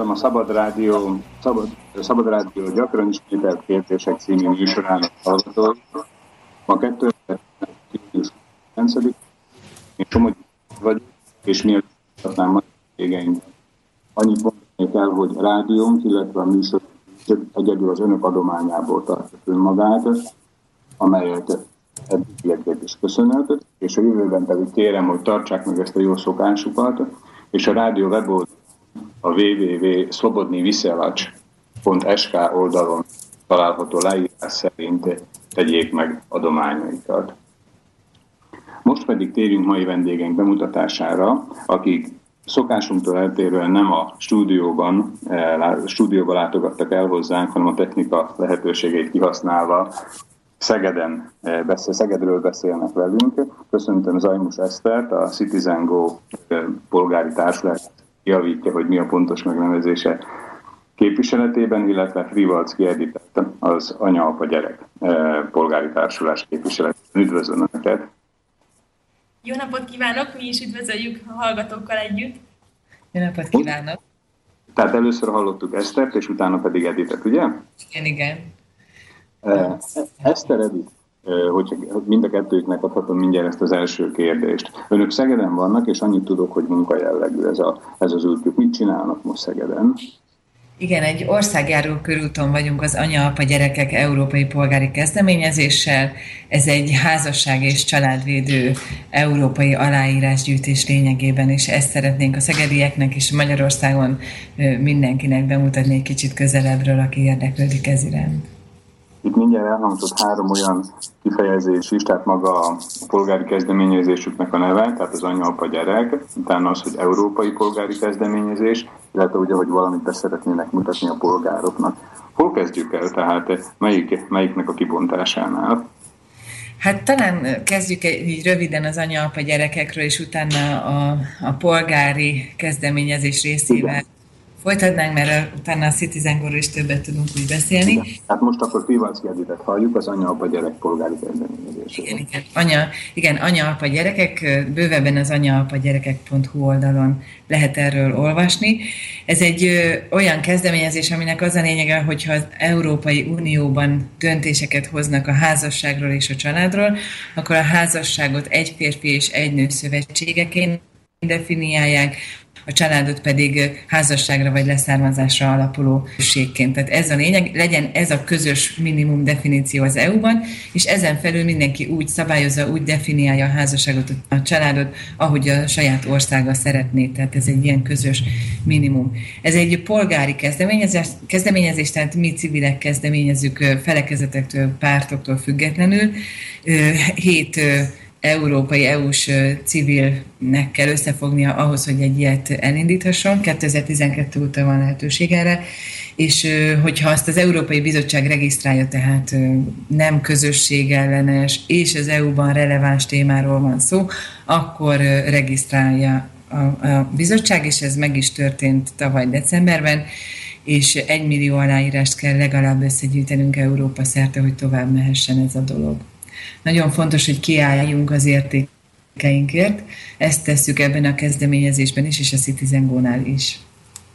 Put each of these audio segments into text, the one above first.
Üdvözlöm a Szabad Rádió, Szabad, Szabad Rádió gyakran ismételt kérdések című műsorának hallgatói. Ma 2009. én Somogyi vagyok, és mielőtt tartnám a végeink. Annyit mondanék el, hogy a rádiónk, illetve a műsor egyedül az önök adományából tartja önmagát, amelyet eddigieket is köszönök, és a jövőben pedig kérem, hogy tartsák meg ezt a jó szokásukat, és a rádió weboldal a www.slobodniviselac.sk oldalon található leírás szerint tegyék meg adományaikat. Most pedig térjünk mai vendégeink bemutatására, akik szokásunktól eltérően nem a stúdióban, eh, stúdióban látogattak el hozzánk, hanem a technika lehetőségeit kihasználva Szegeden eh, beszél, Szegedről beszélnek velünk. Köszöntöm Zajmus Esztert, a Citizen Go eh, polgári társulat javítja, hogy mi a pontos megnevezése képviseletében, illetve Frivalcki Editett, az anya-apa-gyerek eh, polgári társulás képviseletében. Üdvözlöm Önöket! Jó napot kívánok! Mi is üdvözöljük a hallgatókkal együtt! Jó napot kívánok! Tehát először hallottuk Esztert, és utána pedig Editet, ugye? Igen, igen. Eszter Edith, hogyha mind a kettőknek adhatom mindjárt ezt az első kérdést. Önök Szegeden vannak, és annyit tudok, hogy munkajellegű ez, a, ez az útjuk. Mit csinálnak most Szegeden? Igen, egy országjáró körúton vagyunk az Anya-Apa Gyerekek Európai Polgári Kezdeményezéssel. Ez egy házasság és családvédő európai aláírásgyűjtés lényegében, és ezt szeretnénk a szegedieknek és Magyarországon mindenkinek bemutatni egy kicsit közelebbről, aki érdeklődik ez iránt. Itt mindjárt elhangzott három olyan kifejezés is, tehát maga a polgári kezdeményezésüknek a neve, tehát az anya, apa, gyerek, utána az, hogy európai polgári kezdeményezés, illetve ugye, hogy valamit be szeretnének mutatni a polgároknak. Hol kezdjük el, tehát melyik, melyiknek a kibontásánál? Hát talán kezdjük így röviden az anya-apa gyerekekről, és utána a, a polgári kezdeményezés részével Igen folytatnánk, mert utána a Citizen is többet tudunk úgy beszélni. Igen. Hát most akkor Pivac Geditet halljuk, az anya-apa gyerek polgári. Igen, igen. Anya, igen, anya-apa gyerekek, bővebben az anya-apa gyerekek.hu oldalon lehet erről olvasni. Ez egy ö, olyan kezdeményezés, aminek az a lényege, hogyha az Európai Unióban döntéseket hoznak a házasságról és a családról, akkor a házasságot egy férfi és egy nő szövetségeként definiálják, a családot pedig házasságra vagy leszármazásra alapuló községként. Tehát ez a lényeg, legyen ez a közös minimum definíció az EU-ban, és ezen felül mindenki úgy szabályozza, úgy definiálja a házasságot, a családot, ahogy a saját országa szeretné. Tehát ez egy ilyen közös minimum. Ez egy polgári kezdeményezés, kezdeményezés tehát mi civilek kezdeményezünk felekezetektől, pártoktól függetlenül. Hét európai EU-s civilnek kell összefognia ahhoz, hogy egy ilyet elindíthasson. 2012 óta van lehetőség erre, és hogyha azt az Európai Bizottság regisztrálja, tehát nem közösségellenes és az EU-ban releváns témáról van szó, akkor regisztrálja a, bizottság, és ez meg is történt tavaly decemberben, és egy millió aláírást kell legalább összegyűjtenünk Európa szerte, hogy tovább mehessen ez a dolog. Nagyon fontos, hogy kiálljunk az értékeinkért. Ezt tesszük ebben a kezdeményezésben is, és a Citizen Go-nál is.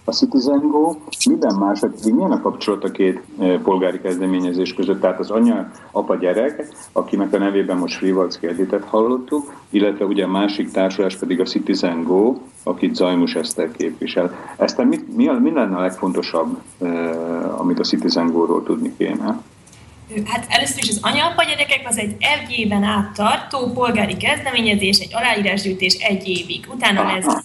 A Citizen Go minden más, milyen a kapcsolat a két eh, polgári kezdeményezés között? Tehát az anya, apa, gyerek, akinek a nevében most Frivalc kérdétet hallottuk, illetve ugye a másik társulás pedig a Citizen Go, akit Zajmus Eszter képvisel. Eszter, mi, mi, mi lenne a legfontosabb, eh, amit a Citizen Go-ról tudni kéne? Hát először is az anya gyerekek az egy egy éven át tartó polgári kezdeményezés, egy aláírásgyűjtés egy évig. Utána lesz...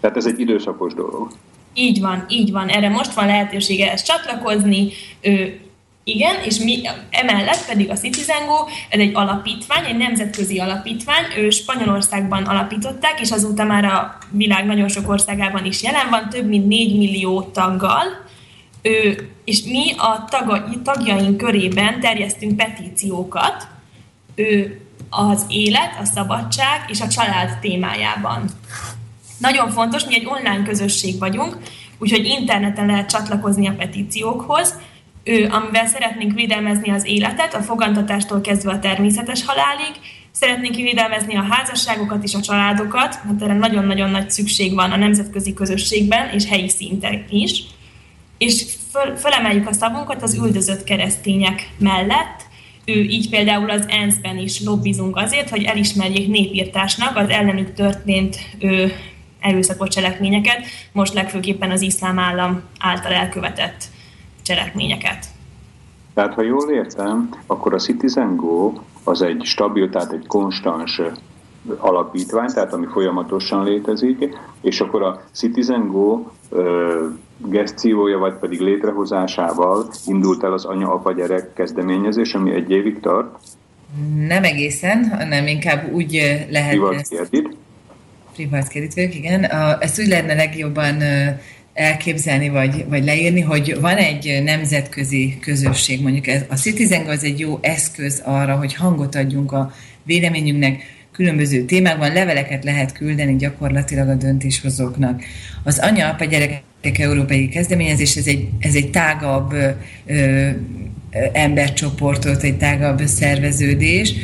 Tehát ez egy időszakos dolog. Így van, így van. Erre most van lehetősége ezt csatlakozni. Ő, igen, és mi, emellett pedig a Citizen Go, ez egy alapítvány, egy nemzetközi alapítvány, ő Spanyolországban alapították, és azóta már a világ nagyon sok országában is jelen van, több mint 4 millió taggal, ő, és mi a taga, tagjaink körében terjesztünk petíciókat ő, az élet, a szabadság és a család témájában. Nagyon fontos, mi egy online közösség vagyunk, úgyhogy interneten lehet csatlakozni a petíciókhoz, ő, amivel szeretnénk védelmezni az életet, a fogantatástól kezdve a természetes halálig, Szeretnénk védelmezni a házasságokat és a családokat, mert erre nagyon-nagyon nagy szükség van a nemzetközi közösségben és helyi szinten is. És föl, fölemeljük a szavunkat az üldözött keresztények mellett, ő így például az ENSZ-ben is lobbizunk azért, hogy elismerjék népírtásnak az ellenük történt ő, erőszakos cselekményeket, most legfőképpen az iszlám állam által elkövetett cselekményeket. Tehát, ha jól értem, akkor a Citizen Go az egy stabil, tehát egy konstans alapítvány, tehát ami folyamatosan létezik, és akkor a Citizen Go geszciója, vagy pedig létrehozásával indult el az anya-apa-gyerek kezdeményezés, ami egy évig tart? Nem egészen, hanem inkább úgy lehet... Privát kérdít igen. Ezt úgy lehetne legjobban elképzelni, vagy, vagy leírni, hogy van egy nemzetközi közösség, mondjuk ez, a Citizen az egy jó eszköz arra, hogy hangot adjunk a véleményünknek, különböző témákban leveleket lehet küldeni gyakorlatilag a döntéshozóknak. Az anya-apa gyerekek európai kezdeményezés, ez egy, ez egy tágabb ö, embercsoportot, egy tágabb szerveződés,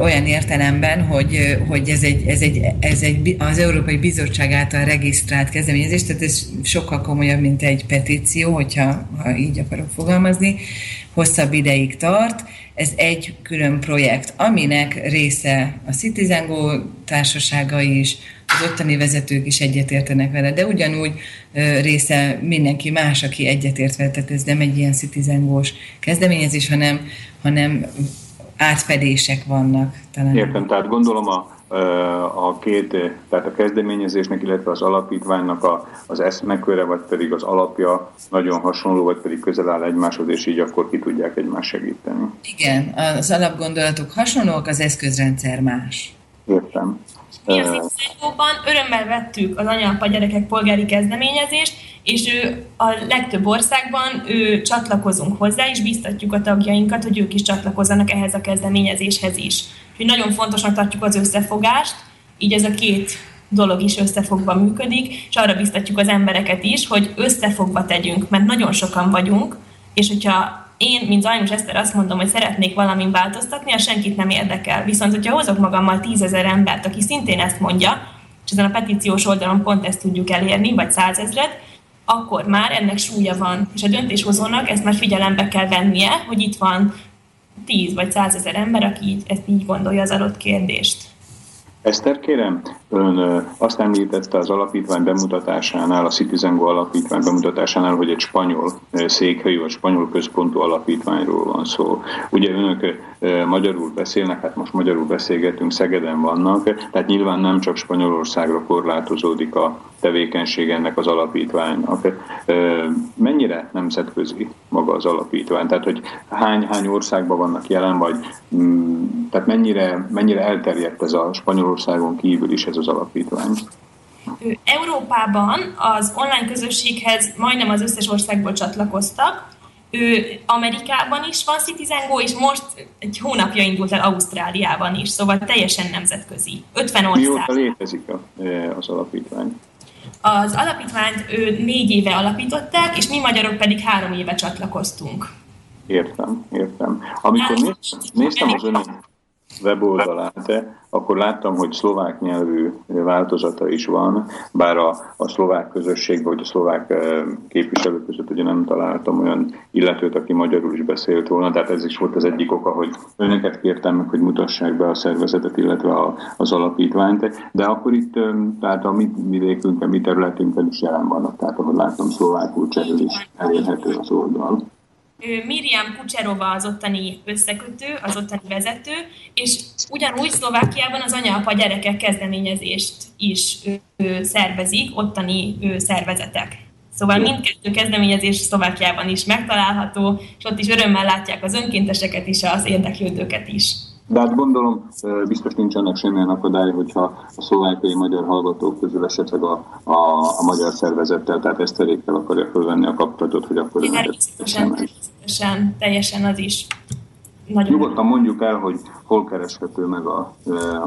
olyan értelemben, hogy, hogy ez, egy, ez, egy, ez egy az Európai Bizottság által regisztrált kezdeményezés, tehát ez sokkal komolyabb, mint egy petíció, hogyha ha így akarok fogalmazni, hosszabb ideig tart. Ez egy külön projekt, aminek része a CitizenGo társasága is, az ottani vezetők is egyetértenek vele, de ugyanúgy része mindenki más, aki egyetért vele, tehát ez nem egy ilyen CitizenGo-s kezdeményezés, hanem, hanem átfedések vannak. Talán. Értem, tehát gondolom a, a két, tehát a kezdeményezésnek, illetve az alapítványnak a, az eszmeköre, vagy pedig az alapja nagyon hasonló, vagy pedig közel áll egymáshoz, és így akkor ki tudják egymást segíteni. Igen, az alapgondolatok hasonlóak, az eszközrendszer más. Értem. Mi az Inszájtóban örömmel vettük az anya gyerekek polgári kezdeményezést, és ő a legtöbb országban ő csatlakozunk hozzá, és biztatjuk a tagjainkat, hogy ők is csatlakozzanak ehhez a kezdeményezéshez is. Úgyhogy nagyon fontosnak tartjuk az összefogást, így ez a két dolog is összefogva működik, és arra biztatjuk az embereket is, hogy összefogva tegyünk, mert nagyon sokan vagyunk, és hogyha én, mint Zajmus Eszter azt mondom, hogy szeretnék valamin változtatni, az senkit nem érdekel. Viszont, hogyha hozok magammal tízezer embert, aki szintén ezt mondja, és ezen a petíciós oldalon pont ezt tudjuk elérni, vagy százezret, akkor már ennek súlya van. És a döntéshozónak ezt már figyelembe kell vennie, hogy itt van tíz vagy százezer ember, aki így, ezt így gondolja az adott kérdést. Eszter, kérem, ön azt említette az alapítvány bemutatásánál, a Citizengo alapítvány bemutatásánál, hogy egy spanyol székhelyű, vagy spanyol központú alapítványról van szó. Ugye önök magyarul beszélnek, hát most magyarul beszélgetünk, Szegeden vannak, tehát nyilván nem csak Spanyolországra korlátozódik a tevékenység ennek az alapítványnak. Mennyire nemzetközi maga az alapítvány? Tehát, hogy hány-hány országban vannak jelen, vagy mm, tehát mennyire, mennyire elterjedt ez a Spanyolországon kívül is ez az alapítvány? Európában az online közösséghez majdnem az összes országból csatlakoztak, ő Amerikában is van Citizen Go, és most egy hónapja indult el Ausztráliában is, szóval teljesen nemzetközi. 50 ország. Mióta létezik az alapítvány? Az alapítványt ő négy éve alapították, és mi magyarok pedig három éve csatlakoztunk. Értem, értem. Amikor néztem az önök weboldalát, akkor láttam, hogy szlovák nyelvű változata is van, bár a, a szlovák közösségben, vagy a szlovák képviselők között ugye nem találtam olyan illetőt, aki magyarul is beszélt volna, tehát ez is volt az egyik oka, hogy önöket kértem meg, hogy mutassák be a szervezetet, illetve a, az alapítványt, de akkor itt, tehát a mi vidékünkön, mi területünkön is jelen vannak, tehát ahogy láttam, szlovákul cserül is elérhető az oldal. Miriam Kucserova az ottani összekötő, az ottani vezető, és ugyanúgy Szlovákiában az anya-apa gyerekek kezdeményezést is ő, szervezik, ottani ő, szervezetek. Szóval mindkettő kezdeményezés Szlovákiában is megtalálható, és ott is örömmel látják az önkénteseket is, az érdeklődőket is. De hát gondolom, biztos nincs annak semmilyen akadály, hogyha a szlovákiai magyar hallgatók közül esetleg a, a, a magyar szervezettel, tehát Eszterékkel akarja fölvenni a kapcsolatot, hogy akkor... Természetesen, természetesen, teljesen az is. Nagyon Nyugodtan mondjuk el, hogy hol kereshető meg a,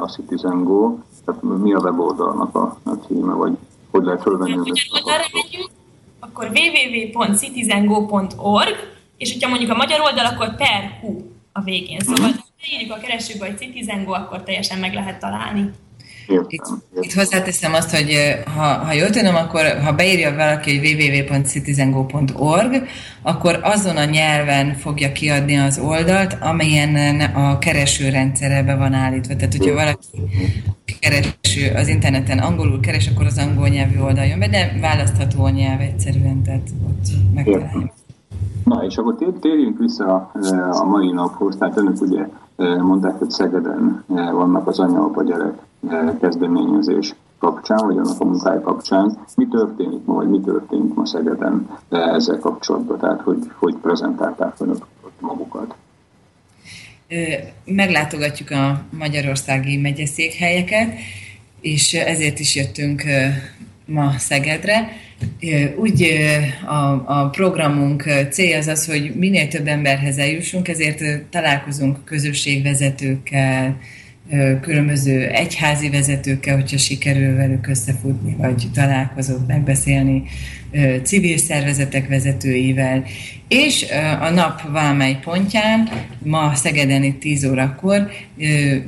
a Citizen Go, tehát mi a weboldalnak a, a címe, vagy hogy lehet fölvenni a megyünk, akkor www.citizengo.org, és hogyha mondjuk a magyar oldal, akkor per hu a végén. Szóval, ha írjuk a keresőbe, hogy Citizen Go, akkor teljesen meg lehet találni. Itt, itt hozzáteszem azt, hogy ha, ha jól tudom, akkor ha beírja valaki, hogy www.citizengo.org, akkor azon a nyelven fogja kiadni az oldalt, amelyen a keresőrendszerre be van állítva. Tehát, hogyha valaki kereső az interneten angolul keres, akkor az angol nyelvű oldal jön be, de választható a nyelv egyszerűen, tehát ott megtaláljuk. Na, és akkor térjünk vissza a mai naphoz. Tehát önök ugye mondták, hogy Szegeden vannak az anya-apa gyerek kezdeményezés kapcsán, vagy annak a munkája kapcsán. Mi történik ma, vagy mi történik ma Szegeden ezzel kapcsolatban? Tehát hogy, hogy prezentálták önök magukat? Meglátogatjuk a magyarországi megyeszékhelyeket, és ezért is jöttünk ma Szegedre. Úgy a, a programunk célja az az, hogy minél több emberhez eljussunk, ezért találkozunk közösségvezetőkkel, különböző egyházi vezetőkkel, hogyha sikerül velük összefutni, vagy találkozott, megbeszélni, civil szervezetek vezetőivel, és a nap vámely pontján, ma Szegeden itt 10 órakor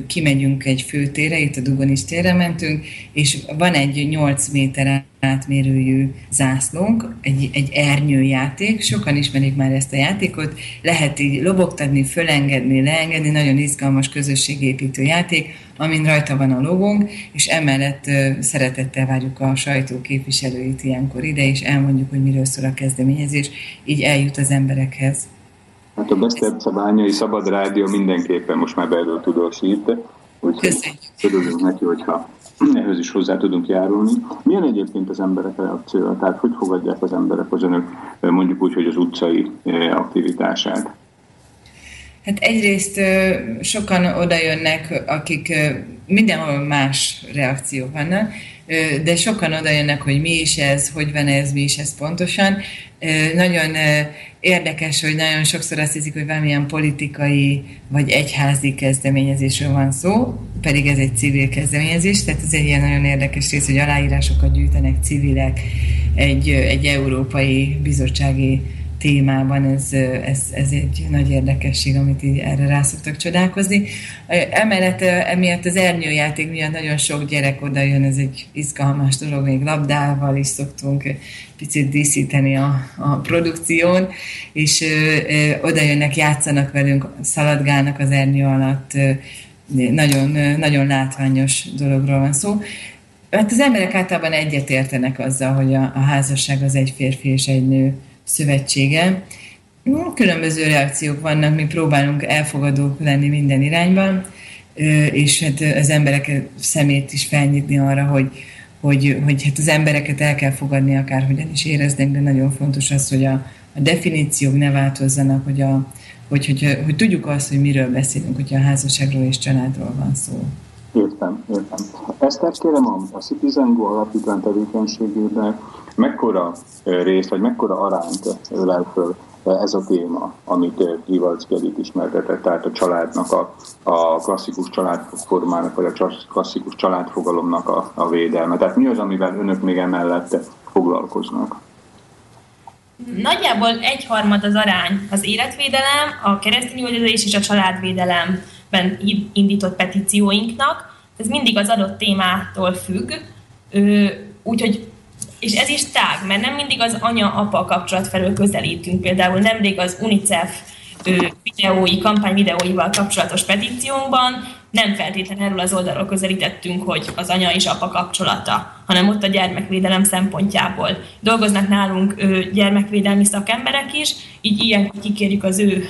kimegyünk egy főtére, itt a Dugonis térre mentünk, és van egy 8 méter átmérőjű zászlónk, egy, egy ernyőjáték, sokan ismerik már ezt a játékot, lehet így lobogtatni, fölengedni, leengedni, nagyon izgalmas közösségépítő játék, amin rajta van a logónk, és emellett szeretettel várjuk a sajtó képviselőit ilyenkor ide, és elmondjuk, hogy miről szól a kezdeményezés, így eljut az emberekhez. Hát a Besztercebányai Szabad Rádió mindenképpen most már belül tudósít, úgyhogy örülünk neki, hogyha ehhez is hozzá tudunk járulni. Milyen egyébként az emberek reakciója? Tehát hogy fogadják az emberek az önök mondjuk úgy, hogy az utcai aktivitását? Hát egyrészt sokan oda jönnek, akik mindenhol más reakciók vannak, de sokan oda jönnek, hogy mi is ez, hogy van ez, mi is ez pontosan. Nagyon érdekes, hogy nagyon sokszor azt hiszik, hogy valamilyen politikai vagy egyházi kezdeményezésről van szó, pedig ez egy civil kezdeményezés, tehát ez egy ilyen nagyon érdekes rész, hogy aláírásokat gyűjtenek civilek egy, egy európai bizottsági témában, ez, ez, ez egy nagy érdekesség, amit így erre rá szoktak csodálkozni. Emellett emiatt az ernyőjáték miatt nagyon sok gyerek oda jön, ez egy izgalmas dolog, még labdával is szoktunk picit díszíteni a, a produkción, és ö, oda jönnek, játszanak velünk, szaladgálnak az ernyő alatt, nagyon, nagyon látványos dologról van szó. Hát az emberek általában egyetértenek azzal, hogy a, a házasság az egy férfi és egy nő szövetsége. Különböző reakciók vannak, mi próbálunk elfogadók lenni minden irányban, és hát az emberek szemét is felnyitni arra, hogy, hogy, hogy hát az embereket el kell fogadni, akárhogyan is éreznek, de nagyon fontos az, hogy a, a definíciók ne változzanak, hogy, a, hogy, hogy, hogy, tudjuk azt, hogy miről beszélünk, hogyha a házasságról és családról van szó. Értem, értem. Ezt kérem a Citizen Go alapítvány tevékenységében mekkora részt, vagy mekkora arányt ölel föl ez a téma, amit Givalcki Edith ismertetett, tehát a családnak, a, a klasszikus családformának, vagy a klasszikus családfogalomnak a, a védelme. Tehát mi az, amivel önök még emellett foglalkoznak? Nagyjából egyharmad az arány az életvédelem, a keresztény és a családvédelemben indított petícióinknak. Ez mindig az adott témától függ, úgyhogy és ez is tág, mert nem mindig az anya-apa kapcsolat felől közelítünk. Például nemrég az UNICEF videói, kampány videóival kapcsolatos petíciónkban nem feltétlenül erről az oldalról közelítettünk, hogy az anya és apa kapcsolata, hanem ott a gyermekvédelem szempontjából. Dolgoznak nálunk gyermekvédelmi szakemberek is, így ilyen kikérjük az ő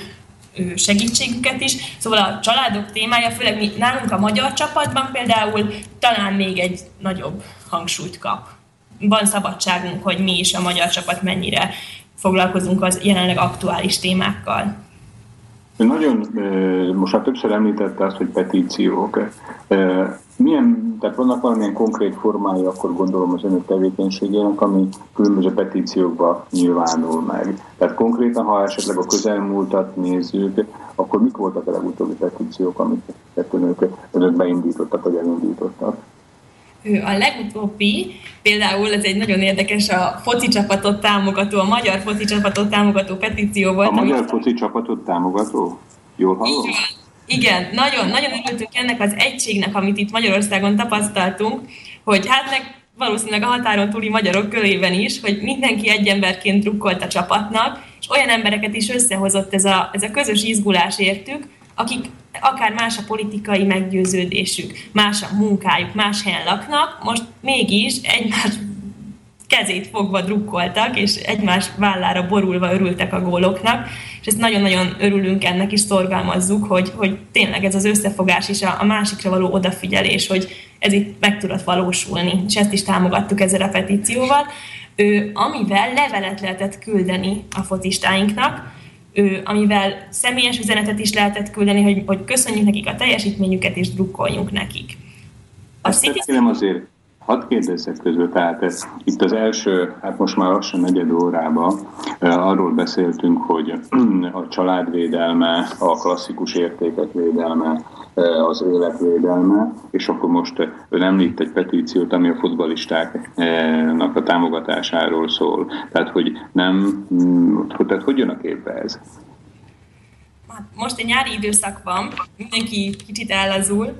segítségüket is. Szóval a családok témája, főleg mi, nálunk a magyar csapatban például talán még egy nagyobb hangsúlyt kap van szabadságunk, hogy mi is a magyar csapat mennyire foglalkozunk az jelenleg aktuális témákkal. Nagyon, most már többször említette azt, hogy petíciók. Milyen, tehát vannak valamilyen konkrét formái, akkor gondolom az önök tevékenységének, ami különböző petíciókba nyilvánul meg. Tehát konkrétan, ha esetleg a közelmúltat nézzük, akkor mik voltak a legutóbbi petíciók, amiket önök, önök beindítottak, vagy elindítottak? A legutóbbi, például ez egy nagyon érdekes, a foci csapatot támogató, a magyar foci csapatot támogató petíció volt. A magyar foci csapatot támogató? Jól hallom? Igen, nagyon, nagyon örültünk ennek az egységnek, amit itt Magyarországon tapasztaltunk, hogy hát meg valószínűleg a határon túli magyarok körében is, hogy mindenki egy emberként drukkolt a csapatnak, és olyan embereket is összehozott ez a, ez a közös izgulás értük, akik akár más a politikai meggyőződésük, más a munkájuk, más helyen laknak, most mégis egymás kezét fogva drukkoltak, és egymás vállára borulva örültek a góloknak, és ezt nagyon-nagyon örülünk ennek, is szorgalmazzuk, hogy, hogy tényleg ez az összefogás is a, a másikra való odafigyelés, hogy ez itt meg tudott valósulni, és ezt is támogattuk ezzel a petícióval, ő, amivel levelet lehetett küldeni a fotistáinknak, ő, amivel személyes üzenetet is lehetett küldeni, hogy, hogy köszönjük nekik a teljesítményüket, és drukkoljunk nekik. A Citizen... azért Hadd kérdezzek közül, tehát ez, itt az első, hát most már lassan negyed órában arról beszéltünk, hogy a családvédelme, a klasszikus értékek védelme, az életvédelme, és akkor most ön említ egy petíciót, ami a futbalistáknak a támogatásáról szól. Tehát, hogy nem, tehát hogy jön a képbe ez? Hát most egy nyári időszak van, mindenki kicsit ellazul,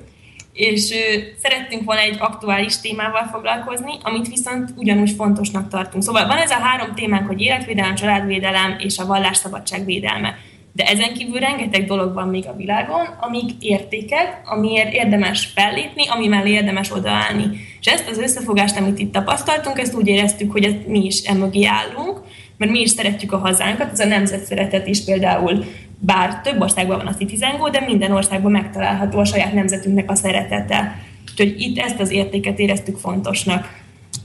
és szerettünk volna egy aktuális témával foglalkozni, amit viszont ugyanúgy fontosnak tartunk. Szóval van ez a három témánk, hogy életvédelem, családvédelem és a vallásszabadság védelme. De ezen kívül rengeteg dolog van még a világon, amik értékek, amiért érdemes fellépni, ami mellé érdemes odaállni. És ezt az összefogást, amit itt tapasztaltunk, ezt úgy éreztük, hogy mi is emögé állunk, mert mi is szeretjük a hazánkat, ez a nemzetszeretet is például bár több országban van a Citizen Go, de minden országban megtalálható a saját nemzetünknek a szeretete. Úgyhogy itt ezt az értéket éreztük fontosnak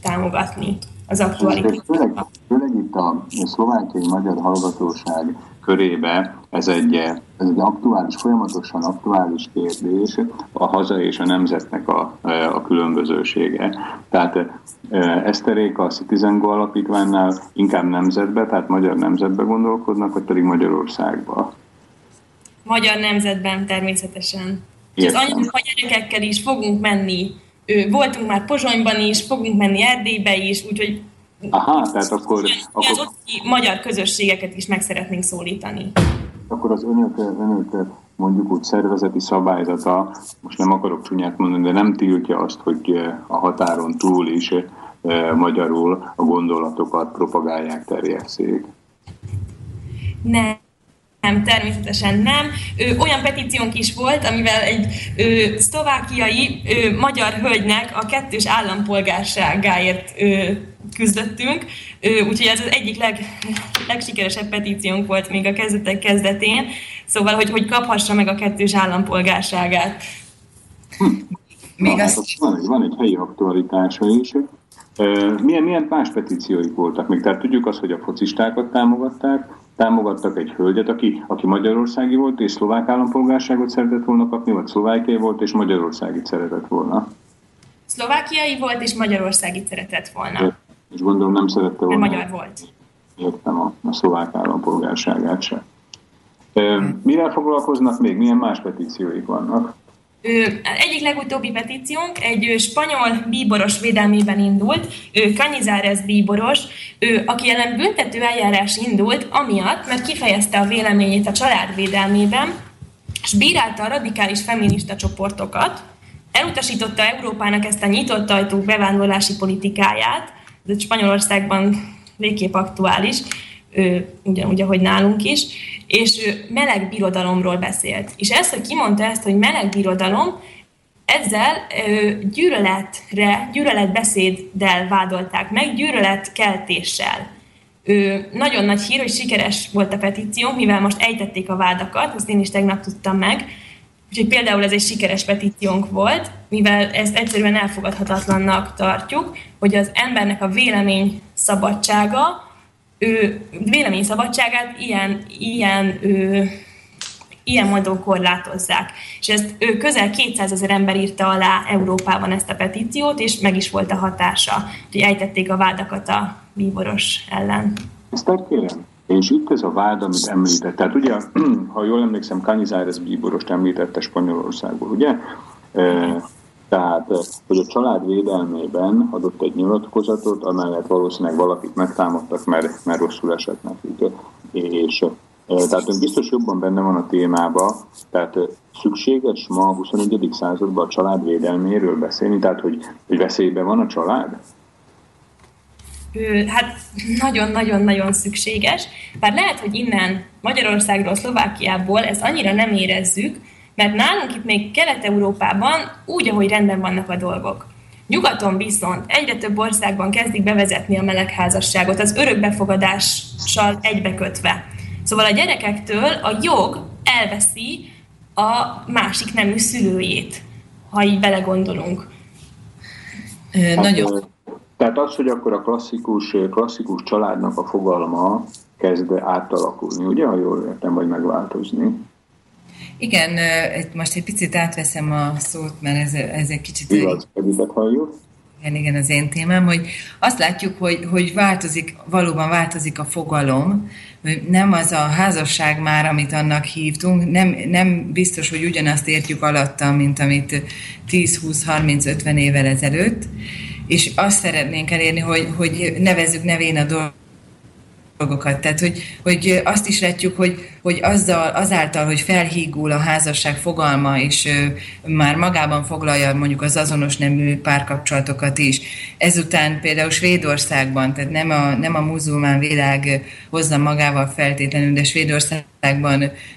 támogatni az aktuális. Főleg, főleg itt a szlovákiai magyar hallgatóság körébe ez egy, ez egy aktuális, folyamatosan aktuális kérdés, a haza és a nemzetnek a, a különbözősége. Tehát Eszterék a Citizen Go alapítványnál inkább nemzetbe, tehát magyar nemzetbe gondolkodnak, vagy pedig Magyarországba? Magyar nemzetben természetesen. És az anyuka gyerekekkel is fogunk menni. Voltunk már Pozsonyban is, fogunk menni Erdélybe is, úgyhogy Aha, tehát akkor... Akkor... az magyar közösségeket is meg szeretnénk szólítani. Akkor az önök, önök mondjuk úgy szervezeti szabályzata, most nem akarok csúnyát mondani, de nem tiltja azt, hogy a határon túl is magyarul a gondolatokat propagálják, terjesszék. Nem. Nem, természetesen nem. Ö, olyan petíciónk is volt, amivel egy ö, szlovákiai ö, magyar hölgynek a kettős állampolgárságáért ö, küzdöttünk, ö, úgyhogy ez az egyik leg, legsikeresebb petíciónk volt még a kezdetek kezdetén, szóval, hogy, hogy kaphassa meg a kettős állampolgárságát. Hm. Még Na, azt... hát van, egy, van egy helyi aktualitása is. Milyen, milyen más petícióik voltak még? Tehát tudjuk azt, hogy a focistákat támogatták, támogattak egy hölgyet, aki, aki magyarországi volt, és szlovák állampolgárságot szeretett volna kapni, vagy szlovákiai volt, és magyarországi szeretett volna. Szlovákiai volt, és magyarországi szeretett volna. É, és gondolom nem szerette volna. magyar volt. Értem a, a szlovák állampolgárságát se. Mivel foglalkoznak még? Milyen más petícióik vannak? Egyik legutóbbi petíciónk egy spanyol bíboros védelmében indult, Canizárez bíboros, aki ellen büntető eljárás indult, amiatt, mert kifejezte a véleményét a család védelmében, és bírálta a radikális feminista csoportokat, elutasította Európának ezt a nyitott ajtó bevándorlási politikáját, ez Spanyolországban végképp aktuális, ugyanúgy, ahogy nálunk is, és ő meleg birodalomról beszélt. És ezt, hogy kimondta ezt, hogy meleg birodalom, ezzel gyűlöletre, gyűlöletbeszéddel vádolták meg, gyűlöletkeltéssel. Ő, nagyon nagy hír, hogy sikeres volt a petíció, mivel most ejtették a vádakat, azt én is tegnap tudtam meg. Úgyhogy például ez egy sikeres petíciónk volt, mivel ezt egyszerűen elfogadhatatlannak tartjuk, hogy az embernek a vélemény szabadsága, ő véleményszabadságát ilyen, ilyen, ő, ilyen módon korlátozzák. És ezt ő közel 200 ezer ember írta alá Európában ezt a petíciót, és meg is volt a hatása, hogy ejtették a vádakat a bíboros ellen. Ezt kérem. És itt ez a vád, amit említett. Tehát ugye, ha jól emlékszem, Canizares bíborost említette Spanyolországból, ugye? Tehát, hogy a család védelmében adott egy nyilatkozatot, amellett valószínűleg valakit megtámadtak, mert, mert rosszul esett nekik. És Tehát ön biztos jobban benne van a témába, tehát szükséges ma a 21. században a család védelméről beszélni, tehát hogy, hogy veszélyben van a család? Hát nagyon-nagyon-nagyon szükséges. Bár lehet, hogy innen Magyarországról, Szlovákiából ezt annyira nem érezzük, mert nálunk itt még Kelet-Európában úgy, ahogy rendben vannak a dolgok. Nyugaton viszont egyre több országban kezdik bevezetni a melegházasságot, az örökbefogadással egybekötve. Szóval a gyerekektől a jog elveszi a másik nemű szülőjét, ha így belegondolunk. Nagyon. Tehát az, hogy akkor a klasszikus, klasszikus családnak a fogalma kezd átalakulni, ugye, ha jól értem, vagy megváltozni? Igen, most egy picit átveszem a szót, mert ez, ez egy kicsit... Igaz, halljuk. Igen, igen, az én témám, hogy azt látjuk, hogy, hogy változik, valóban változik a fogalom, nem az a házasság már, amit annak hívtunk, nem, nem biztos, hogy ugyanazt értjük alatta, mint amit 10, 20, 30, 50 évvel ezelőtt, és azt szeretnénk elérni, hogy, hogy nevezzük nevén a dolgokat, dolgokat. Tehát, hogy, hogy azt is látjuk, hogy, hogy azzal, azáltal, hogy felhígul a házasság fogalma, és már magában foglalja mondjuk az azonos nemű párkapcsolatokat is. Ezután például Svédországban, tehát nem a, nem a muzulmán világ hozza magával feltétlenül, de Svédországban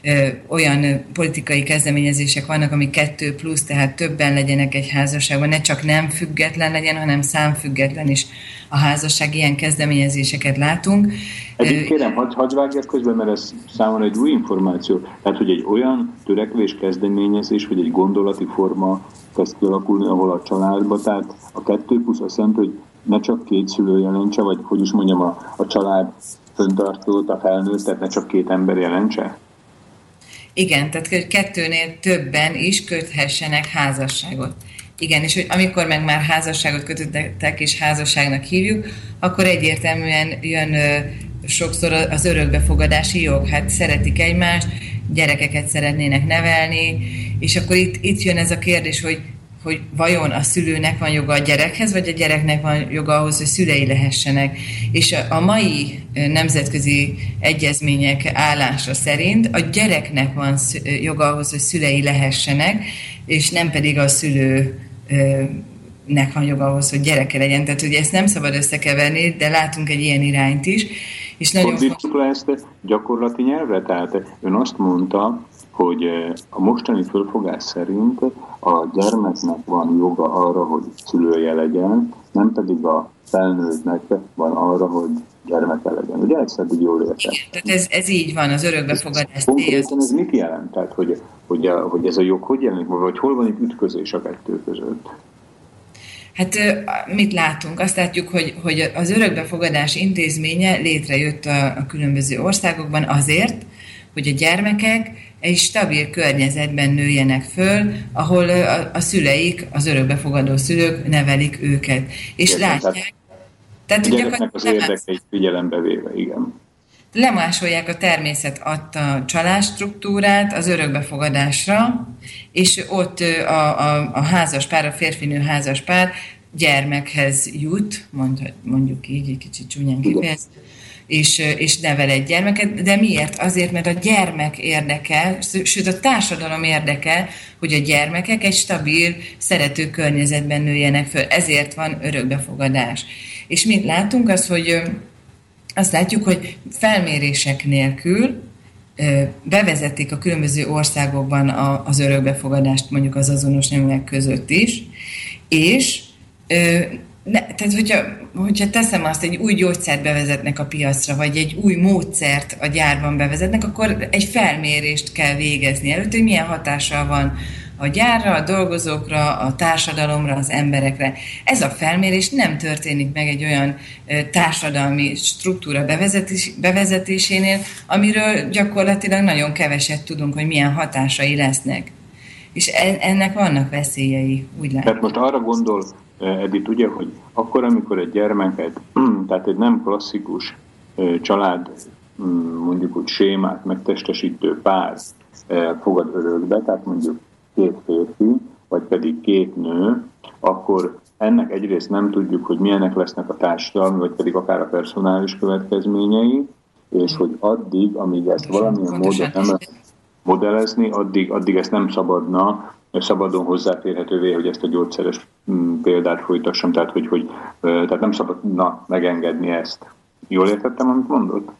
ö, olyan politikai kezdeményezések vannak, ami kettő plusz, tehát többen legyenek egy házasságban, ne csak nem független legyen, hanem számfüggetlen is a házasság, ilyen kezdeményezéseket látunk. Egyébként kérem, hadd, hadd vágjak közben, mert ez számomra egy új információ. Tehát, hogy egy olyan törekvés kezdeményezés, vagy egy gondolati forma kezd kialakulni, ahol a családba, tehát a kettő plusz azt jelenti, hogy ne csak két szülő jelentse, vagy hogy is mondjam, a, a család föntartót, a felnőtt, tehát ne csak két ember jelentse? Igen, tehát hogy kettőnél többen is köthessenek házasságot. Igen, és hogy amikor meg már házasságot kötöttek és házasságnak hívjuk, akkor egyértelműen jön ö, sokszor az örökbefogadási jog. Hát szeretik egymást, gyerekeket szeretnének nevelni, és akkor itt, itt jön ez a kérdés, hogy hogy vajon a szülőnek van joga a gyerekhez, vagy a gyereknek van joga ahhoz, hogy szülei lehessenek. És a mai nemzetközi egyezmények állása szerint a gyereknek van joga ahhoz, hogy szülei lehessenek, és nem pedig a szülő nek van joga ahhoz, hogy gyereke legyen. Tehát ugye ezt nem szabad összekeverni, de látunk egy ilyen irányt is. És nagyon Fordítsuk le ezt gyakorlati nyelvre, tehát ön azt mondta, hogy a mostani fölfogás szerint a gyermeknek van joga arra, hogy szülője legyen, nem pedig a felnőttnek van arra, hogy gyermeke legyen. Ugye ezt eddig jól értem? Tehát ez, ez így van, az örökbefogadás Konkrétan ez mit jelent? Tehát, hogy, hogy, a, hogy ez a jog hogy jelenik, vagy hol van itt ütközés a kettő között? Hát mit látunk? Azt látjuk, hogy, hogy az örökbefogadás intézménye létrejött a, a különböző országokban azért, hogy a gyermekek egy stabil környezetben nőjenek föl, ahol a, a szüleik, az örökbefogadó szülők nevelik őket. És Értem, látják, tehát, hogy az érdekeit figyelembe véve, igen. Lemásolják a természet adta családstruktúrát az örökbefogadásra, és ott a, a, a házaspár, a férfinő házaspár gyermekhez jut, mondjuk így, egy kicsit csúnyán kifejezve, és, és nevel egy gyermeket, de miért? Azért, mert a gyermek érdekel, sőt a társadalom érdekel, hogy a gyermekek egy stabil, szerető környezetben nőjenek föl. Ezért van örökbefogadás. És mit látunk, az, hogy azt látjuk, hogy felmérések nélkül bevezették a különböző országokban az örökbefogadást, mondjuk az azonos neműek között is, és ne, tehát, hogyha, hogyha teszem azt, egy új gyógyszert bevezetnek a piacra, vagy egy új módszert a gyárban bevezetnek, akkor egy felmérést kell végezni előtt, hogy milyen hatással van a gyárra, a dolgozókra, a társadalomra, az emberekre. Ez a felmérés nem történik meg egy olyan társadalmi struktúra bevezetés, bevezetésénél, amiről gyakorlatilag nagyon keveset tudunk, hogy milyen hatásai lesznek. És ennek vannak veszélyei, úgy látom. Tehát most arra gondol Edith, ugye, hogy akkor, amikor egy gyermeket, tehát egy nem klasszikus család, mondjuk úgy sémát megtestesítő pár fogad örökbe, tehát mondjuk két férfi, vagy pedig két nő, akkor ennek egyrészt nem tudjuk, hogy milyenek lesznek a társadalmi, vagy pedig akár a personális következményei, és hogy addig, amíg ezt valamilyen módon nem modellezni, addig, addig ezt nem szabadna szabadon hozzáférhetővé, hogy ezt a gyógyszeres mm, példát folytassam, tehát, hogy, hogy tehát nem szabadna megengedni ezt. Jól értettem, amit mondott?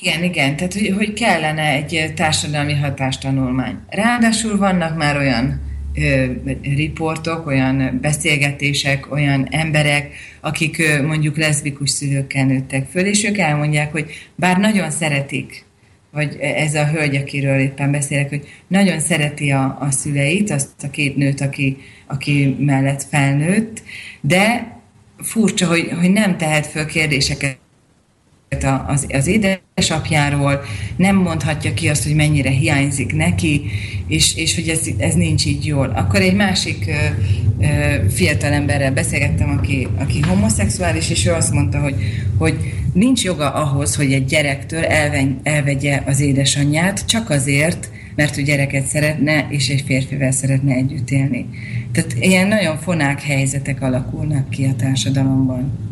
Igen, igen, tehát hogy, hogy kellene egy társadalmi hatástanulmány. Ráadásul vannak már olyan ö, riportok, olyan beszélgetések, olyan emberek, akik ö, mondjuk leszbikus szülőkkel nőttek föl, és ők elmondják, hogy bár nagyon szeretik vagy ez a hölgy, akiről éppen beszélek, hogy nagyon szereti a, a szüleit, azt a két nőt, aki, aki mellett felnőtt, de furcsa, hogy, hogy nem tehet föl kérdéseket az, az édesapjáról, nem mondhatja ki azt, hogy mennyire hiányzik neki, és, és hogy ez, ez nincs így jól. Akkor egy másik ö, ö, fiatalemberrel beszélgettem, aki, aki homoszexuális, és ő azt mondta, hogy, hogy nincs joga ahhoz, hogy egy gyerektől elven, elvegye az édesanyját, csak azért, mert ő gyereket szeretne, és egy férfivel szeretne együtt élni. Tehát ilyen nagyon fonák helyzetek alakulnak ki a társadalomban.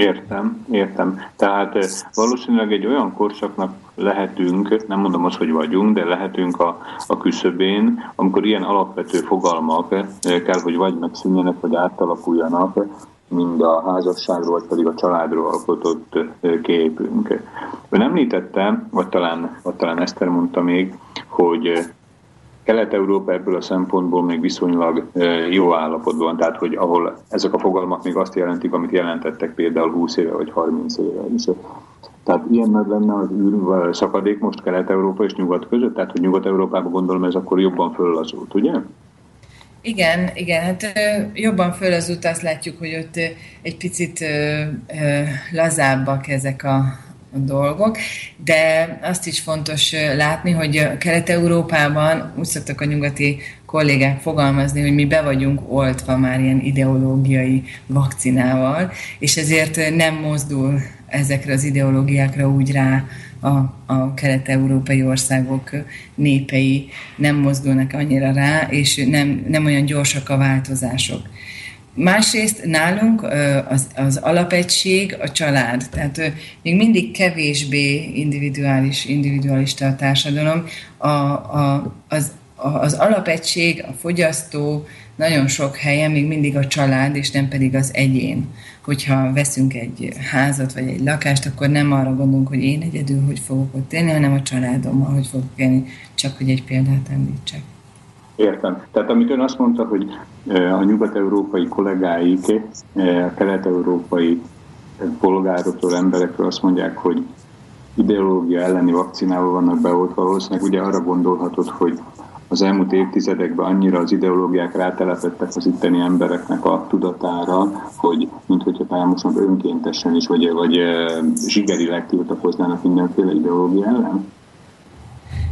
Értem, értem. Tehát eh, valószínűleg egy olyan korszaknak lehetünk, nem mondom azt, hogy vagyunk, de lehetünk a, a küszöbén, amikor ilyen alapvető fogalmak eh, kell, hogy vagy megszűnjenek, vagy átalakuljanak, mind a házasságról, vagy pedig a családról alkotott eh, képünk. Ön említette, vagy talán, vagy talán Eszter mondta még, hogy Kelet-Európa ebből a szempontból még viszonylag jó állapotban, tehát hogy ahol ezek a fogalmak még azt jelentik, amit jelentettek például 20 éve vagy 30 éve is. Tehát ilyen nagy lenne az űr szakadék most Kelet-Európa és Nyugat között, tehát hogy Nyugat-Európában gondolom ez akkor jobban föllazult, ugye? Igen, igen, hát jobban föl az út, azt látjuk, hogy ott egy picit lazábbak ezek a, a dolgok, de azt is fontos látni, hogy Kelet-Európában úgy szoktak a nyugati kollégák fogalmazni, hogy mi be vagyunk oltva már ilyen ideológiai vakcinával, és ezért nem mozdul ezekre az ideológiákra úgy rá a, a kelet-európai országok népei, nem mozdulnak annyira rá, és nem, nem olyan gyorsak a változások. Másrészt nálunk az, az alapegység a család, tehát még mindig kevésbé individuális, individualista a társadalom. A, a, az, az alapegység, a fogyasztó nagyon sok helyen még mindig a család, és nem pedig az egyén. Hogyha veszünk egy házat vagy egy lakást, akkor nem arra gondolunk, hogy én egyedül hogy fogok ott élni, hanem a családommal, hogy fogok élni, csak hogy egy példát említsek. Értem. Tehát amit ön azt mondta, hogy a nyugat-európai kollégáik, a kelet-európai polgárokról, emberekről azt mondják, hogy ideológia elleni vakcinával vannak beoltva, valószínűleg ugye arra gondolhatod, hogy az elmúlt évtizedekben annyira az ideológiák rátelepettek az itteni embereknek a tudatára, hogy mint hogyha most önkéntesen is, vagy, vagy zsigerileg tiltakoznának mindenféle ideológia ellen?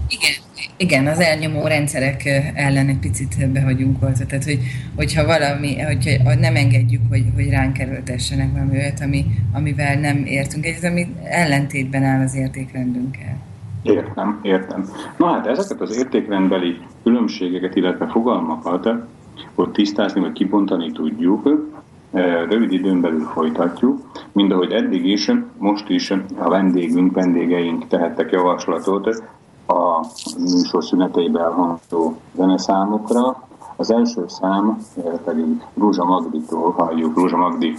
Igen, igen, az elnyomó rendszerek ellen egy picit be vagyunk volna. Tehát, hogy, hogyha valami, hogyha nem engedjük, hogy, hogy ránk erőltessenek valami olyat, ami, amivel nem értünk egyet, ami ellentétben áll az értékrendünkkel. Értem, értem. Na hát ezeket az értékrendbeli különbségeket, illetve fogalmakat, hogy tisztázni vagy kibontani tudjuk, rövid időn belül folytatjuk, mind ahogy eddig is, most is a vendégünk, vendégeink tehettek javaslatot a műsor szüneteiben elhangzó zeneszámokra. Az első szám eh, pedig Rúzsa Magditól halljuk Rúzsa Magdi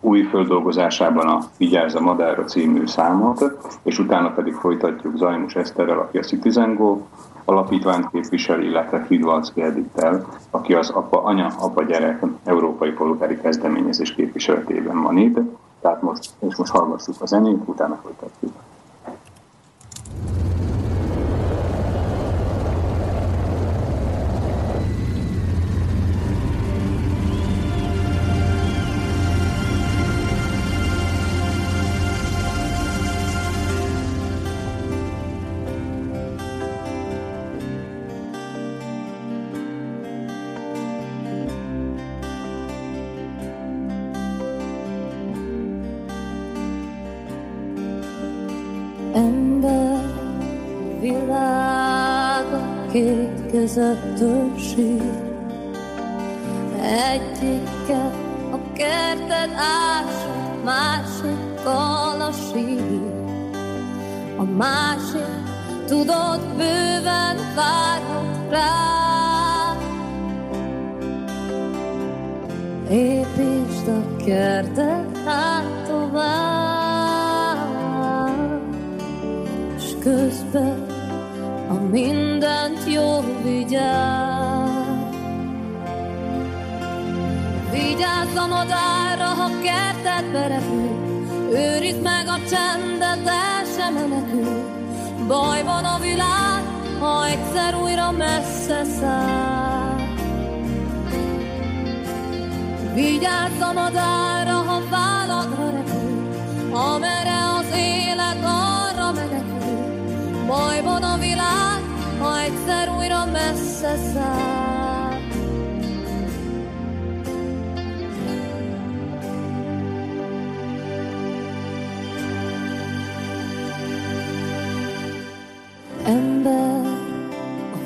új földolgozásában a Vigyázz a Madára című számot, és utána pedig folytatjuk Zajmus Eszterrel, aki a Citizen Go alapítványt képvisel, illetve Fridvalszki Edittel, aki az apa, anya, apa gyerek európai polgári kezdeményezés képviseletében van itt. Tehát most, és most hallgassuk a zenét, utána folytatjuk. Közöttőség. Egyikkel a kerted ása, másikkal a sír. a másik, tudod, bőven várhat rá. Építsd a kertet hát tovább, és közben a mindent jól vigyázz. Vigyázz a madárra, ha kertet berepül, őrizd meg a csendet, el sem menekül. Baj van a világ, ha egyszer újra messze száll. Vigyázz a madárra,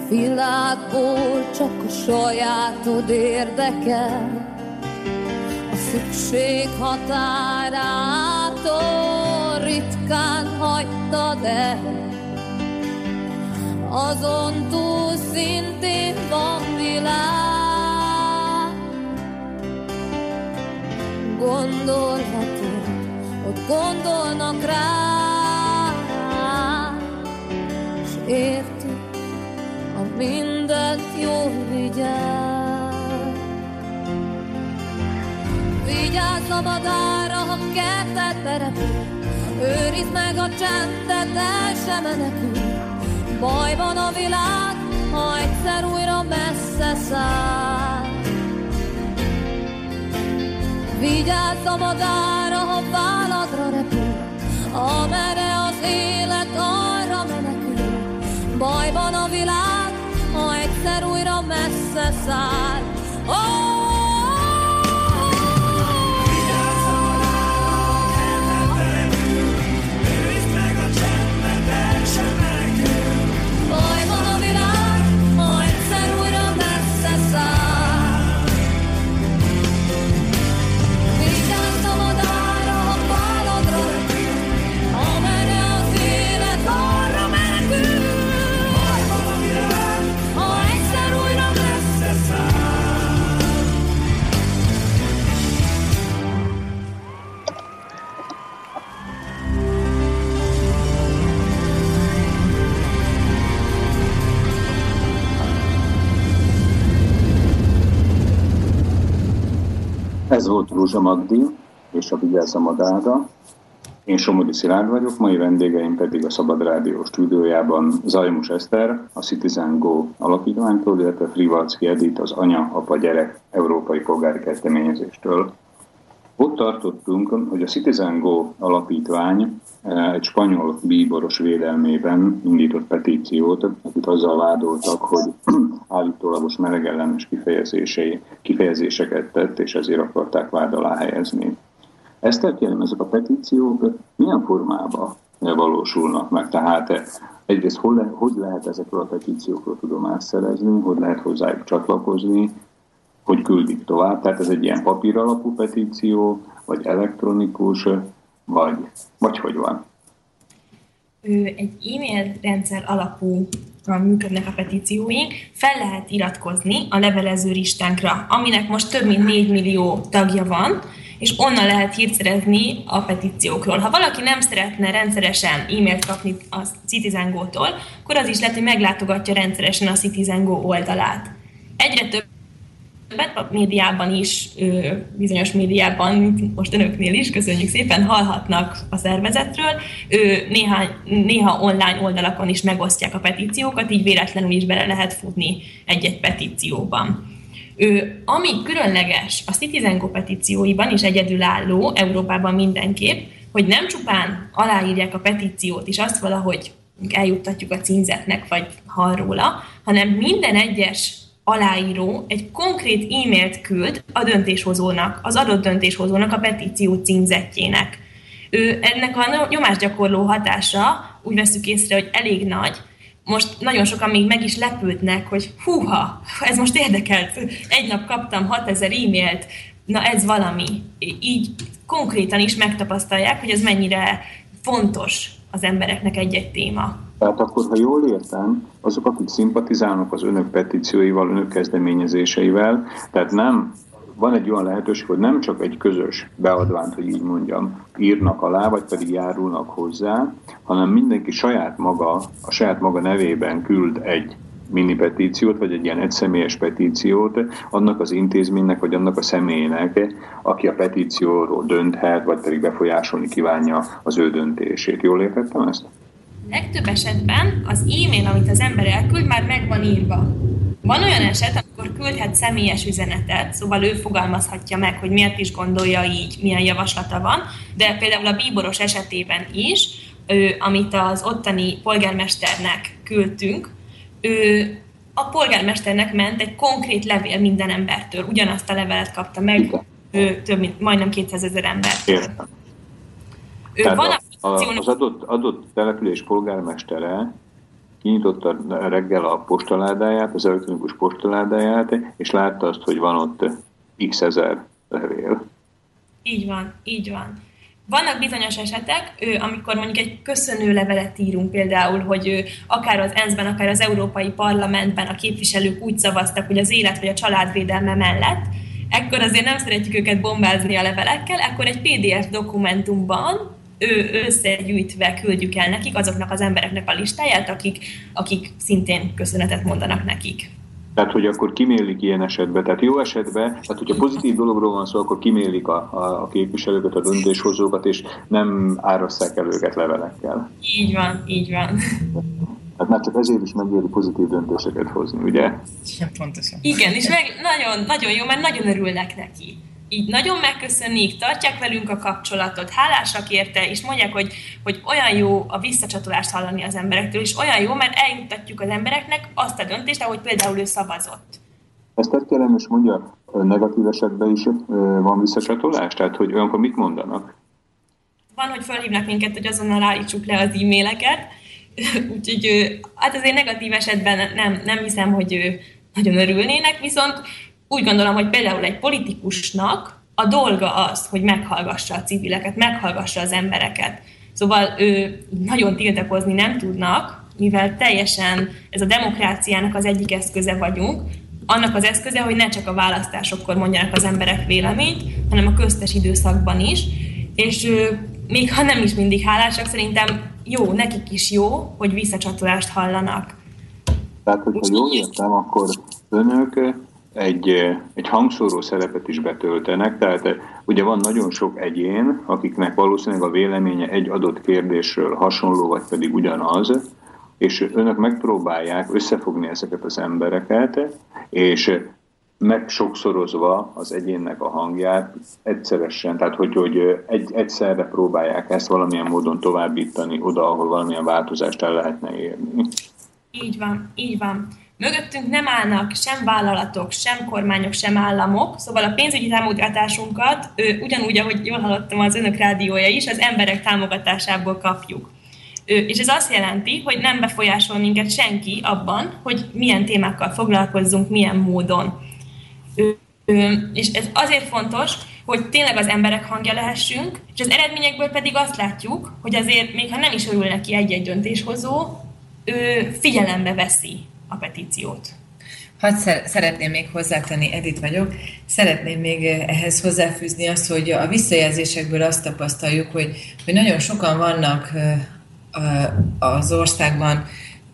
világból csak a sajátod érdekel, szükség határától ritkán hagytad el. Azon túl szintén van világ. Gondolhatod, ott gondolnak rá, és értük, a mindent jól vigyáz. Vigyázz a madára, ha kertet berepül, Őrizd meg a csendet, el sem menekül. Bajban a világ, ha egyszer újra messze száll. Vigyázz a madára, ha váladra repül, Amerre az élet arra menekül. Bajban a világ, ha egyszer újra messze száll. Oh! Ez volt Rúzsa Magdi és a Vigyázz a Madára. Én Somodi Szilárd vagyok, mai vendégeim pedig a Szabad Rádió stúdiójában Zajmus Eszter, a Citizen Go alapítványtól, illetve Frivalcki Edith, az Anya, Apa, Gyerek Európai Polgári Kezdeményezéstől. Ott tartottunk, hogy a Citizen Go alapítvány eh, egy spanyol bíboros védelmében indított petíciót, akit azzal vádoltak, hogy állítólagos melegellenes kifejezéseket tett, és ezért akarták vád alá helyezni. Ezt kérem, ezek a petíciók milyen formában valósulnak meg? Tehát eh, egyrészt hogy, le, hogy lehet ezekről a petíciókról tudomást szerezni, hogy lehet hozzájuk csatlakozni, hogy küldik tovább. Tehát ez egy ilyen papír alapú petíció, vagy elektronikus, vagy, vagy hogy van? Egy e-mail rendszer alapú működnek a petícióink, fel lehet iratkozni a levelező listánkra, aminek most több mint 4 millió tagja van, és onnan lehet hírt a petíciókról. Ha valaki nem szeretne rendszeresen e-mailt kapni a Citizen Go-tól, akkor az is lehet, hogy meglátogatja rendszeresen a Citizen Go oldalát. Egyre több a médiában is, bizonyos médiában, most önöknél is, köszönjük szépen, hallhatnak a szervezetről. Néha, néha online oldalakon is megosztják a petíciókat, így véletlenül is bele lehet futni egy-egy petícióban. Ami különleges a Citizen Go petícióiban is egyedülálló, Európában mindenképp, hogy nem csupán aláírják a petíciót, és azt valahogy eljuttatjuk a címzetnek, vagy hall róla, hanem minden egyes aláíró egy konkrét e-mailt küld a döntéshozónak, az adott döntéshozónak a petíció címzetjének. Ő, ennek a nyomásgyakorló hatása úgy veszük észre, hogy elég nagy, most nagyon sokan még meg is lepődnek, hogy húha, ez most érdekelt, egy nap kaptam 6000 e-mailt, na ez valami. Így konkrétan is megtapasztalják, hogy ez mennyire fontos az embereknek egy-egy téma. Tehát akkor, ha jól értem, azok, akik szimpatizálnak az önök petícióival, önök kezdeményezéseivel, tehát nem van egy olyan lehetőség, hogy nem csak egy közös beadványt, hogy így mondjam, írnak alá, vagy pedig járulnak hozzá, hanem mindenki saját maga, a saját maga nevében küld egy mini petíciót, vagy egy ilyen egyszemélyes petíciót annak az intézménynek, vagy annak a személynek, aki a petícióról dönthet, vagy pedig befolyásolni kívánja az ő döntését. Jól értettem ezt? Legtöbb esetben az e-mail, amit az ember elküld, már meg van írva. Van olyan eset, amikor küldhet személyes üzenetet, szóval ő fogalmazhatja meg, hogy miért is gondolja így, milyen javaslata van, de például a bíboros esetében is, ő, amit az ottani polgármesternek küldtünk, ő, a polgármesternek ment egy konkrét levél minden embertől, ugyanazt a levelet kapta meg ő, több mint majdnem 200 ezer embertől. Ő, van a, az adott, adott település polgármestere kinyitotta reggel a postaládáját, az elektronikus postaládáját, és látta azt, hogy van ott x ezer levél. Így van, így van. Vannak bizonyos esetek, amikor mondjuk egy köszönő levelet írunk például, hogy akár az ENSZ-ben, akár az Európai Parlamentben a képviselők úgy szavaztak, hogy az élet vagy a családvédelme mellett, ekkor azért nem szeretjük őket bombázni a levelekkel, akkor egy PDF dokumentumban ő összegyűjtve küldjük el nekik azoknak az embereknek a listáját, akik, akik szintén köszönetet mondanak nekik. Tehát, hogy akkor kimélik ilyen esetben. Tehát jó esetben, tehát hogyha pozitív dologról van szó, akkor kimélik a, a, a képviselőket, a döntéshozókat, és nem árasszák el őket levelekkel. Így van, így van. Hát már csak ezért is megéri pozitív döntéseket hozni, ugye? Igen, pontosan. Igen, és meg nagyon, nagyon jó, mert nagyon örülnek neki így nagyon megköszönik, tartják velünk a kapcsolatot, hálásak érte, és mondják, hogy, hogy olyan jó a visszacsatolást hallani az emberektől, és olyan jó, mert eljuttatjuk az embereknek azt a döntést, ahogy például ő szavazott. Ezt kérem, és mondja, negatív esetben is van visszacsatolás? Tehát, hogy olyankor mit mondanak? Van, hogy felhívnak minket, hogy azonnal állítsuk le az e-maileket, úgyhogy hát azért negatív esetben nem, nem hiszem, hogy nagyon örülnének, viszont úgy gondolom, hogy például egy politikusnak a dolga az, hogy meghallgassa a civileket, meghallgassa az embereket. Szóval ő nagyon tiltakozni nem tudnak, mivel teljesen ez a demokráciának az egyik eszköze vagyunk, annak az eszköze, hogy ne csak a választásokkor mondjanak az emberek véleményt, hanem a köztes időszakban is, és még ha nem is mindig hálásak, szerintem jó, nekik is jó, hogy visszacsatolást hallanak. Tehát, hogyha jól értem, akkor önök egy, egy hangszóró szerepet is betöltenek, tehát ugye van nagyon sok egyén, akiknek valószínűleg a véleménye egy adott kérdésről hasonló, vagy pedig ugyanaz, és önök megpróbálják összefogni ezeket az embereket, és meg sokszorozva az egyénnek a hangját egyszeresen, tehát hogy, hogy egy, egyszerre próbálják ezt valamilyen módon továbbítani oda, ahol valamilyen változást el lehetne érni. Így van, így van. Mögöttünk nem állnak sem vállalatok, sem kormányok, sem államok, szóval a pénzügyi támogatásunkat ugyanúgy, ahogy jól hallottam az önök rádiója is, az emberek támogatásából kapjuk. És ez azt jelenti, hogy nem befolyásol minket senki abban, hogy milyen témákkal foglalkozzunk, milyen módon. És ez azért fontos, hogy tényleg az emberek hangja lehessünk, és az eredményekből pedig azt látjuk, hogy azért, még ha nem is örül neki egy-egy döntéshozó, ő figyelembe veszi a petíciót. Hadd szeretném még hozzátenni, Edith vagyok, szeretném még eh, ehhez hozzáfűzni azt, hogy a visszajelzésekből azt tapasztaljuk, hogy, hogy nagyon sokan vannak eh, az országban,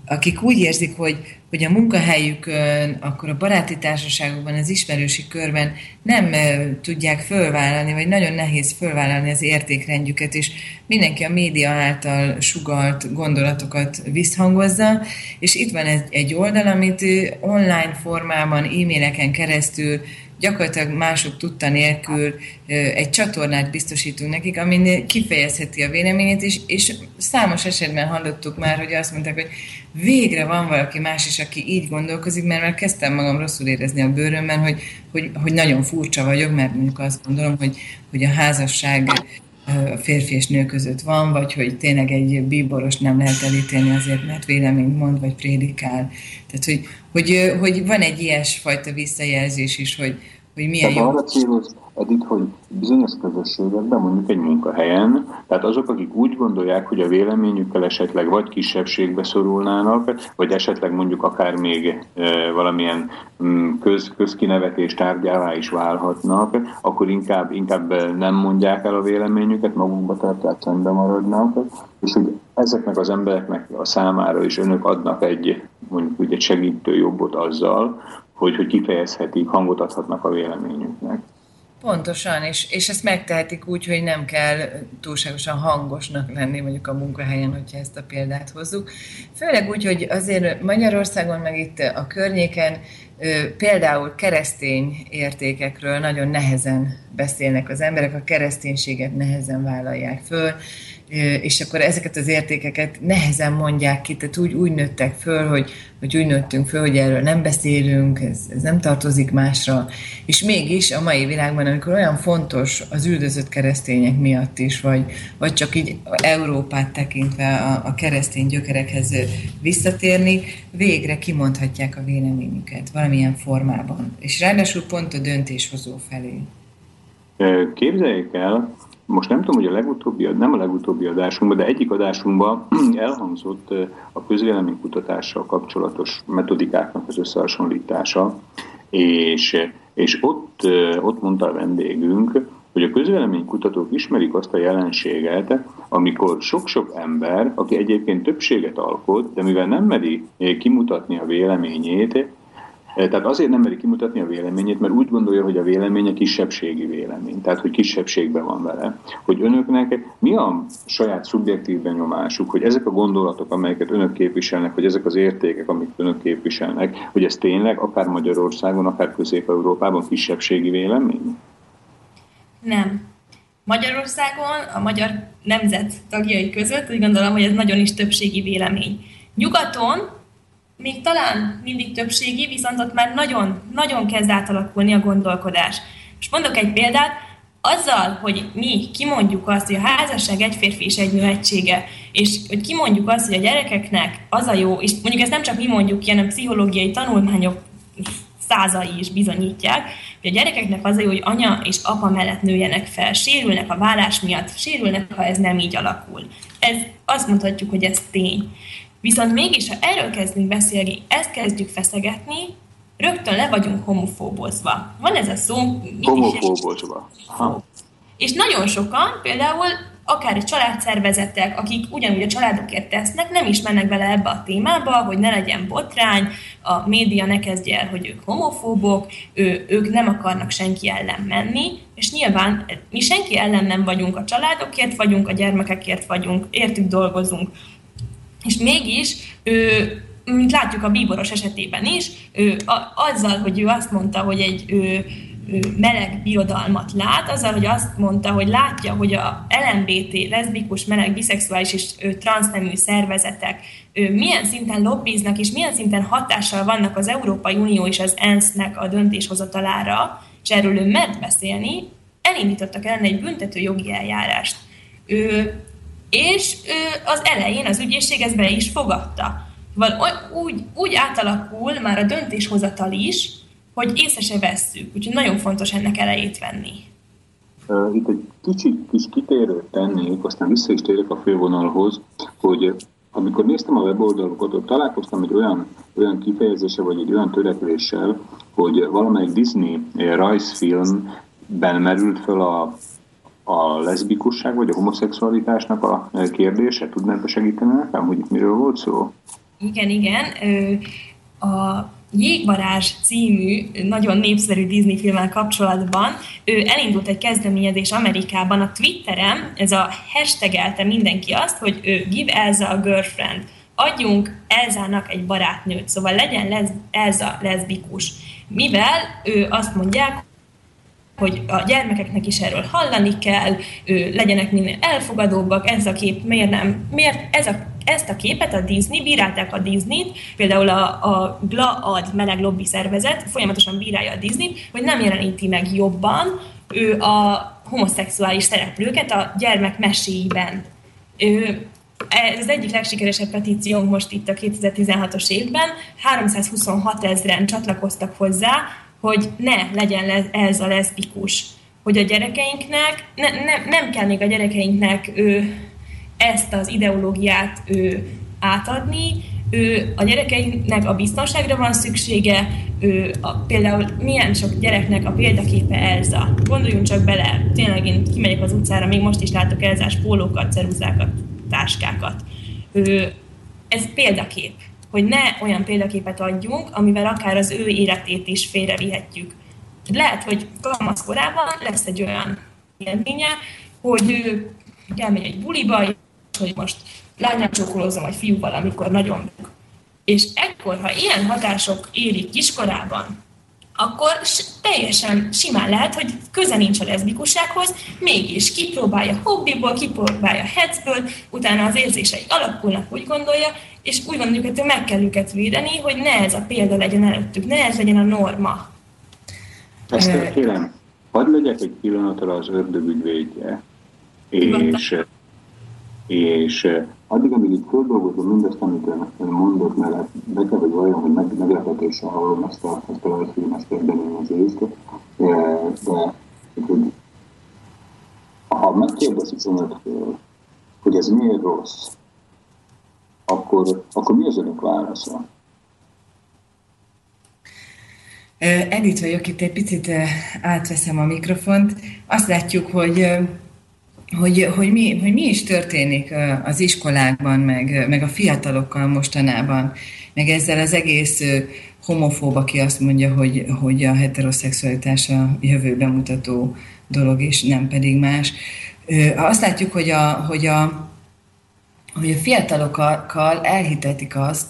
akik úgy érzik, hogy, hogy a munkahelyükön, akkor a baráti társaságokban, az ismerősi körben nem tudják fölvállalni, vagy nagyon nehéz fölvállalni az értékrendjüket, és mindenki a média által sugalt gondolatokat visszhangozza, és itt van egy, egy oldal, amit online formában, e-maileken keresztül gyakorlatilag mások tudta nélkül egy csatornát biztosítunk nekik, amin kifejezheti a véleményét, és, és számos esetben hallottuk már, hogy azt mondták, hogy végre van valaki más is, aki így gondolkozik, mert már kezdtem magam rosszul érezni a bőrömben, hogy, hogy, hogy nagyon furcsa vagyok, mert mondjuk azt gondolom, hogy, hogy a házasság férfi és nő között van, vagy hogy tényleg egy bíboros nem lehet elítélni azért, mert véleményt mond, vagy prédikál. Tehát, hogy, hogy, hogy van egy ilyesfajta visszajelzés is, hogy, hogy milyen tehát jó. arra céloz, Edith, hogy bizonyos közösségekben, mondjuk egy munkahelyen, tehát azok, akik úgy gondolják, hogy a véleményükkel esetleg vagy kisebbségbe szorulnának, vagy esetleg mondjuk akár még valamilyen mm, köz, közkinevetés tárgyává is válhatnak, akkor inkább, inkább nem mondják el a véleményüket, magukba tartják, szembe maradnak, és hogy ezeknek az embereknek a számára is önök adnak egy, mondjuk úgy egy segítő jobbot azzal, hogy, hogy kifejezhetik, hangot adhatnak a véleményüknek. Pontosan, és, és ezt megtehetik úgy, hogy nem kell túlságosan hangosnak lenni mondjuk a munkahelyen, hogyha ezt a példát hozzuk. Főleg úgy, hogy azért Magyarországon, meg itt a környéken például keresztény értékekről nagyon nehezen beszélnek az emberek, a kereszténységet nehezen vállalják föl, és akkor ezeket az értékeket nehezen mondják ki, tehát úgy, úgy nőttek föl, hogy, hogy úgy nőttünk föl, hogy erről nem beszélünk, ez, ez nem tartozik másra, és mégis a mai világban, amikor olyan fontos az üldözött keresztények miatt is, vagy, vagy csak így Európát tekintve a, a keresztény gyökerekhez visszatérni, végre kimondhatják a véleményüket valamilyen formában, és ráadásul pont a döntéshozó felé. Képzeljék el, most nem tudom, hogy a legutóbbi, nem a legutóbbi adásunkban, de egyik adásunkban elhangzott a közvéleménykutatással kapcsolatos metodikáknak az összehasonlítása, és, és ott, ott mondta a vendégünk, hogy a közvéleménykutatók ismerik azt a jelenséget, amikor sok-sok ember, aki egyébként többséget alkot, de mivel nem meri kimutatni a véleményét, tehát azért nem meri kimutatni a véleményét, mert úgy gondolja, hogy a véleménye kisebbségi vélemény, tehát hogy kisebbségben van vele. Hogy önöknek mi a saját szubjektív benyomásuk, hogy ezek a gondolatok, amelyeket önök képviselnek, hogy ezek az értékek, amiket önök képviselnek, hogy ez tényleg akár Magyarországon, akár Közép-Európában kisebbségi vélemény? Nem. Magyarországon a magyar nemzet tagjai között úgy gondolom, hogy ez nagyon is többségi vélemény. Nyugaton még talán mindig többségi, viszont ott már nagyon, nagyon kezd átalakulni a gondolkodás. És mondok egy példát, azzal, hogy mi kimondjuk azt, hogy a házasság egy férfi és egy nő egysége, és hogy kimondjuk azt, hogy a gyerekeknek az a jó, és mondjuk ezt nem csak mi mondjuk ki, hanem pszichológiai tanulmányok százai is bizonyítják, hogy a gyerekeknek az a jó, hogy anya és apa mellett nőjenek fel, sérülnek a vállás miatt, sérülnek, ha ez nem így alakul. Ez azt mondhatjuk, hogy ez tény. Viszont mégis, ha erről kezdünk beszélni, ezt kezdjük feszegetni, rögtön le vagyunk homofóbozva. Van ez a szó? Homofóbozva. És nagyon sokan, például akár egy családszervezetek, akik ugyanúgy a családokért tesznek, nem is mennek bele ebbe a témába, hogy ne legyen botrány, a média ne kezdje el, hogy ők homofóbok, ő, ők nem akarnak senki ellen menni, és nyilván mi senki ellen nem vagyunk, a családokért vagyunk, a gyermekekért vagyunk, értük dolgozunk. És mégis ő, mint látjuk a bíboros esetében is, ő, a, azzal, hogy ő azt mondta, hogy egy ő, ő meleg birodalmat lát, azzal, hogy azt mondta, hogy látja, hogy a LMBT, leszbikus, meleg, biszexuális és ő, transznemű szervezetek ő, milyen szinten lobbiznak, és milyen szinten hatással vannak az Európai Unió és az ENSZ-nek a döntéshozatalára, és erről ő mert beszélni, elindítottak ellen egy büntető jogi eljárást. Ő, és az elején az ügyészség ezt be is fogadta. Val úgy, úgy átalakul már a döntéshozatal is, hogy észre se vesszük. Úgyhogy nagyon fontos ennek elejét venni. Itt egy kicsit kis kitérőt tennék, aztán vissza is térek a fővonalhoz, hogy amikor néztem a weboldalokat, ott találkoztam egy olyan, olyan kifejezése, vagy egy olyan törekvéssel, hogy valamelyik Disney rajzfilmben merült föl a a leszbikusság vagy a homoszexualitásnak a kérdése? Tudnád segíteni nekem, hogy itt miről volt szó? Igen, igen. A Jégvarázs című nagyon népszerű Disney filmmel kapcsolatban ő elindult egy kezdeményezés Amerikában a Twitteren, ez a hashtagelte mindenki azt, hogy ő give Elsa a girlfriend, adjunk Elzának egy barátnőt, szóval legyen lez, Elza leszbikus. Mivel ő azt mondják, hogy a gyermekeknek is erről hallani kell, ő, legyenek minél elfogadóbbak, ez a kép miért nem, miért ez a, ezt a képet a Disney, bírálták a Disney-t, például a, a GLAAD meleg lobby szervezet folyamatosan bírálja a Disney-t, hogy nem jeleníti meg jobban ő a homoszexuális szereplőket a gyermek meséiben. Ő, ez az egyik legsikeresebb petíciónk most itt a 2016-os évben. 326 ezeren csatlakoztak hozzá, hogy ne legyen ez a leszbikus, hogy a gyerekeinknek, ne, ne, nem kell még a gyerekeinknek ő, ezt az ideológiát ő, átadni, ő, a gyerekeinknek a biztonságra van szüksége, ő, a, például milyen sok gyereknek a példaképe Elza. Gondoljunk csak bele, tényleg én kimegyek az utcára, még most is látok Elzás pólókat, ceruzákat, táskákat. Ő, ez példakép, hogy ne olyan példaképet adjunk, amivel akár az ő életét is félrevihetjük. Lehet, hogy kamasz korában lesz egy olyan élménye, hogy ő elmegy egy buliba, hogy most lányát csókolózom, vagy fiúval, amikor nagyon és ekkor, ha ilyen hatások érik kiskorában, akkor teljesen simán lehet, hogy köze nincs a leszbikussághoz, mégis kipróbálja hobbiból, kipróbálja hetszből, utána az érzései alakulnak, úgy gondolja, és úgy gondoljuk, hogy meg kell őket védeni, hogy ne ez a példa legyen előttük, ne ez legyen a norma. Ezt kérem, hadd legyek egy pillanatra az ördögügyvédje, és, és addig, amíg itt földolgozom mindezt, amit ön mondott mellett, be kell, hogy olyan, hogy meg, meglepetéssel hallom ezt a, ezt a rajzfilm, ezt kezdeményezést, de, de hogy, ha megkérdezik önöktől, hogy ez miért rossz, akkor, akkor mi az önök válasza? Edith vagyok, itt egy picit átveszem a mikrofont. Azt látjuk, hogy hogy, hogy, mi, hogy mi is történik az iskolákban, meg, meg a fiatalokkal mostanában, meg ezzel az egész homofób, aki azt mondja, hogy, hogy a heteroszexualitás a jövőben mutató dolog, és nem pedig más. Azt látjuk, hogy a, hogy a, hogy a fiatalokkal elhitetik azt,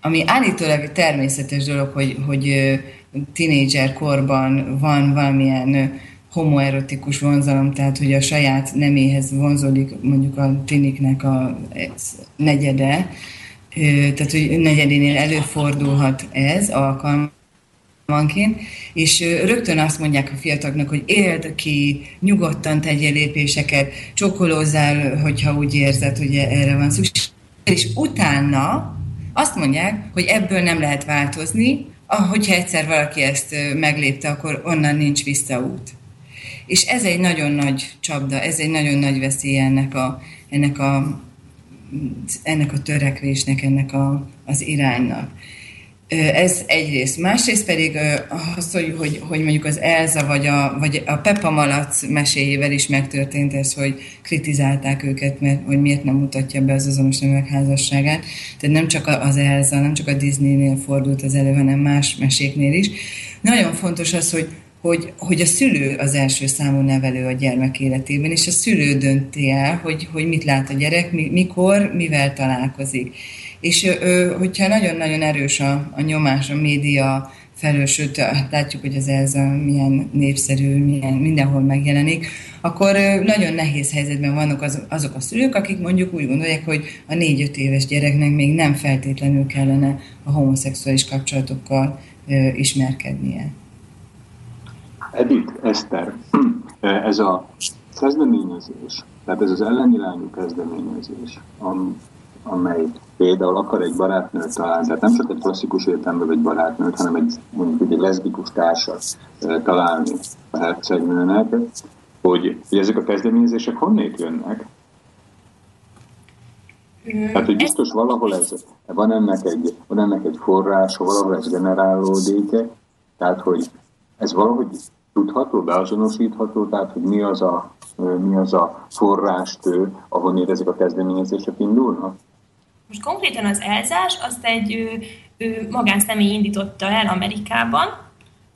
ami állítólag természetes dolog, hogy, hogy tínédzser korban van valamilyen homoerotikus vonzalom, tehát hogy a saját neméhez vonzódik mondjuk a tiniknek a negyede, tehát hogy negyedénél előfordulhat ez alkalmanként, és rögtön azt mondják a fiataloknak, hogy éld ki, nyugodtan tegyél lépéseket, csokolózzál, hogyha úgy érzed, hogy erre van szükség. És utána azt mondják, hogy ebből nem lehet változni, hogyha egyszer valaki ezt meglépte, akkor onnan nincs visszaút. És ez egy nagyon nagy csapda, ez egy nagyon nagy veszély ennek a, ennek a, ennek a törekvésnek, ennek a, az iránynak. Ez egyrészt. Másrészt pedig az, hogy, hogy, hogy mondjuk az Elza vagy a, vagy a Peppa Malac meséjével is megtörtént ez, hogy kritizálták őket, mert hogy miért nem mutatja be az azonos nemek házasságát. Tehát nem csak az Elza, nem csak a Disney-nél fordult az elő, hanem más meséknél is. Nagyon fontos az, hogy hogy, hogy a szülő az első számú nevelő a gyermek életében, és a szülő dönti el, hogy, hogy mit lát a gyerek, mikor, mivel találkozik. És hogyha nagyon-nagyon erős a, a nyomás, a média felől, sőt, hát látjuk, hogy az ez milyen népszerű, milyen, mindenhol megjelenik, akkor nagyon nehéz helyzetben vannak az, azok a szülők, akik mondjuk úgy gondolják, hogy a négy-öt éves gyereknek még nem feltétlenül kellene a homoszexuális kapcsolatokkal ismerkednie. Edith, Eszter, ez a kezdeményezés, tehát ez az ellenirányú kezdeményezés, amely például akar egy barátnőt találni, tehát nem csak egy klasszikus értelemben egy barátnőt, hanem egy mondjuk egy leszbikus társat találni a hercegnőnek, hogy, hogy ezek a kezdeményezések honnét jönnek? Tehát, hogy biztos valahol ez, van ennek egy, van ennek egy forrása, valahol ez generálódik, tehát, hogy ez valahogy tudható, beazonosítható, tehát hogy mi az a, mi az a forrástő, ahonnél ezek a kezdeményezések indulnak? Most konkrétan az elzás, azt egy ő, ő magánszemély indította el Amerikában,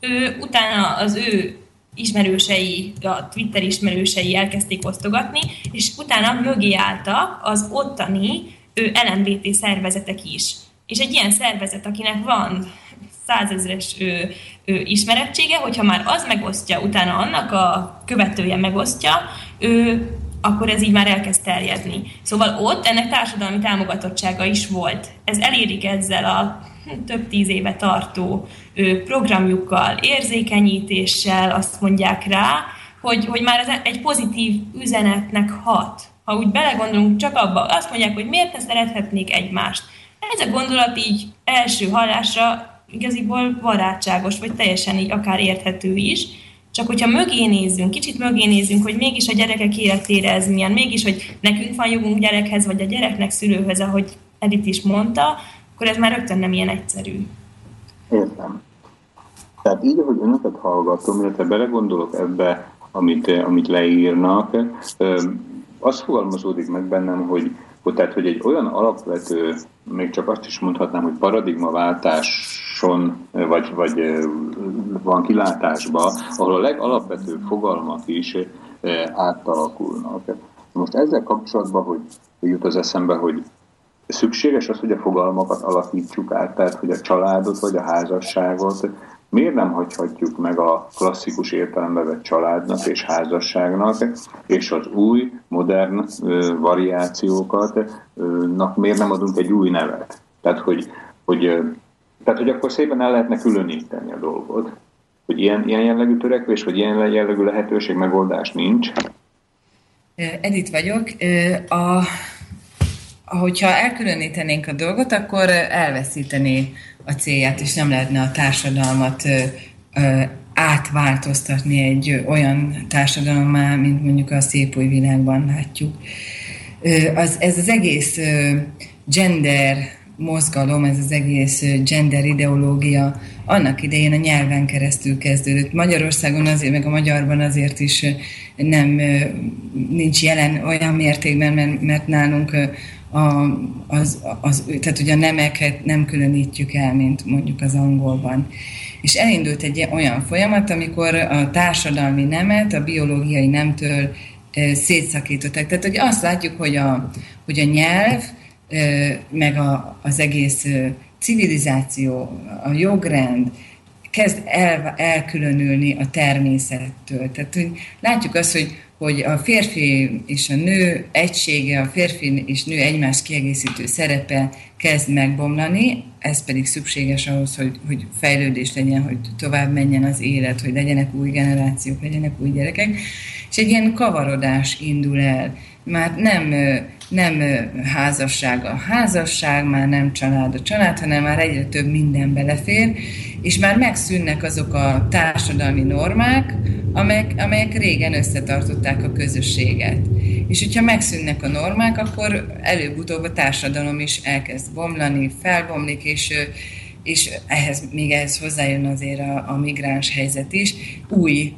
ő, utána az ő ismerősei, a Twitter ismerősei elkezdték osztogatni, és utána mögé álltak az ottani ő, LMBT szervezetek is. És egy ilyen szervezet, akinek van százezres ő, ő, ismerettsége, hogyha már az megosztja, utána annak a követője megosztja, ő, akkor ez így már elkezd terjedni. Szóval ott ennek társadalmi támogatottsága is volt. Ez elérik ezzel a hm, több tíz éve tartó programjukkal, érzékenyítéssel, azt mondják rá, hogy, hogy már ez egy pozitív üzenetnek hat. Ha úgy belegondolunk csak abba, azt mondják, hogy miért ne szerethetnék egymást. Ez a gondolat így első hallásra igaziból barátságos, vagy teljesen így akár érthető is, csak hogyha mögé nézzünk, kicsit mögé nézzünk, hogy mégis a gyerekek életére ez milyen, mégis, hogy nekünk van jogunk gyerekhez, vagy a gyereknek szülőhöz, ahogy Edith is mondta, akkor ez már rögtön nem ilyen egyszerű. Értem. Tehát így, ahogy önöket hallgatom, illetve belegondolok ebbe, amit, amit leírnak, az fogalmazódik meg bennem, hogy, hogy, tehát, hogy egy olyan alapvető, még csak azt is mondhatnám, hogy paradigmaváltáson, vagy, vagy van kilátásba, ahol a legalapvetőbb fogalmak is átalakulnak. Most ezzel kapcsolatban, hogy, jut az eszembe, hogy szükséges az, hogy a fogalmakat alakítsuk át, tehát hogy a családot vagy a házasságot miért nem hagyhatjuk meg a klasszikus értelembe vett családnak és házasságnak, és az új, modern variációkat, ö, miért nem adunk egy új nevet? Tehát hogy, hogy, tehát, hogy akkor szépen el lehetne különíteni a dolgot. Hogy ilyen, ilyen jellegű törekvés, vagy ilyen jellegű lehetőség, megoldás nincs. Edith vagyok. A, ahogyha elkülönítenénk a dolgot, akkor elveszítené a célját, és nem lehetne a társadalmat átváltoztatni egy olyan társadalommá, mint mondjuk a szép új világban látjuk. Az, ez az egész gender mozgalom, ez az egész gender ideológia annak idején a nyelven keresztül kezdődött. Magyarországon azért, meg a magyarban azért is nem nincs jelen olyan mértékben, mert, mert nálunk a, az, az, tehát ugye a nemeket nem különítjük el, mint mondjuk az angolban. És elindult egy olyan folyamat, amikor a társadalmi nemet a biológiai nemtől szétszakították. Tehát hogy azt látjuk, hogy a, hogy a nyelv, meg a, az egész civilizáció, a jogrend kezd el, elkülönülni a természettől. Tehát hogy látjuk azt, hogy hogy a férfi és a nő egysége, a férfi és nő egymás kiegészítő szerepe kezd megbomlani, ez pedig szükséges ahhoz, hogy, hogy fejlődés legyen, hogy tovább menjen az élet, hogy legyenek új generációk, legyenek új gyerekek, és egy ilyen kavarodás indul el. Már nem nem házasság a házasság, már nem család a család, hanem már egyre több minden belefér, és már megszűnnek azok a társadalmi normák, amelyek, amelyek régen összetartották a közösséget. És hogyha megszűnnek a normák, akkor előbb-utóbb a társadalom is elkezd bomlani, felbomlik, és és ehhez, még ehhez hozzájön azért a, a migráns helyzet is, új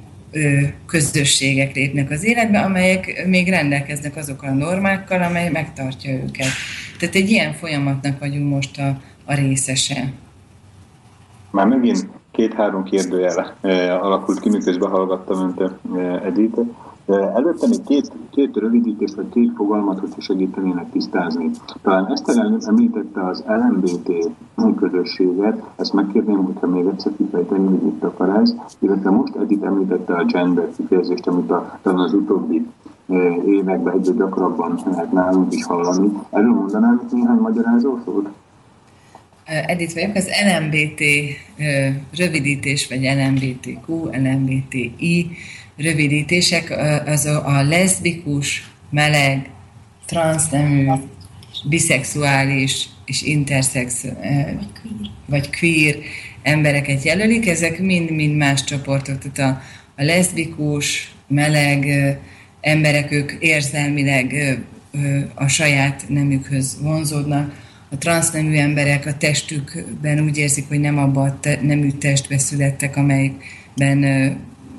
közösségek lépnek az életbe, amelyek még rendelkeznek azokkal a normákkal, amely megtartja őket. Tehát egy ilyen folyamatnak vagyunk most a, a részese. Már megint két-három kérdőjel alakult ki, miközben hallgattam önt, Edith. Előtte még két, két rövidítés, vagy két fogalmat, hogy segítenének tisztázni. Talán Eszter említette az LMBT közösséget, ezt megkérném, hogyha még egyszer kifejteni, hogy itt akar ez, illetve most Edith említette a gender kifejezést, amit a, talán az utóbbi években egyre gyakrabban lehet nálunk is hallani. Erről mondanám néhány magyarázó szót? Edith vagyok, az LMBT rövidítés, vagy LMBTQ, LMBTI rövidítések, az a leszbikus, meleg, transznemű, biszexuális és intersex vagy queer. embereket jelölik, ezek mind-mind más csoportok, tehát a, a leszbikus, meleg emberek, ők érzelmileg a saját nemükhöz vonzódnak, a transznemű emberek a testükben úgy érzik, hogy nem abba a te, nemű testbe születtek, amelyikben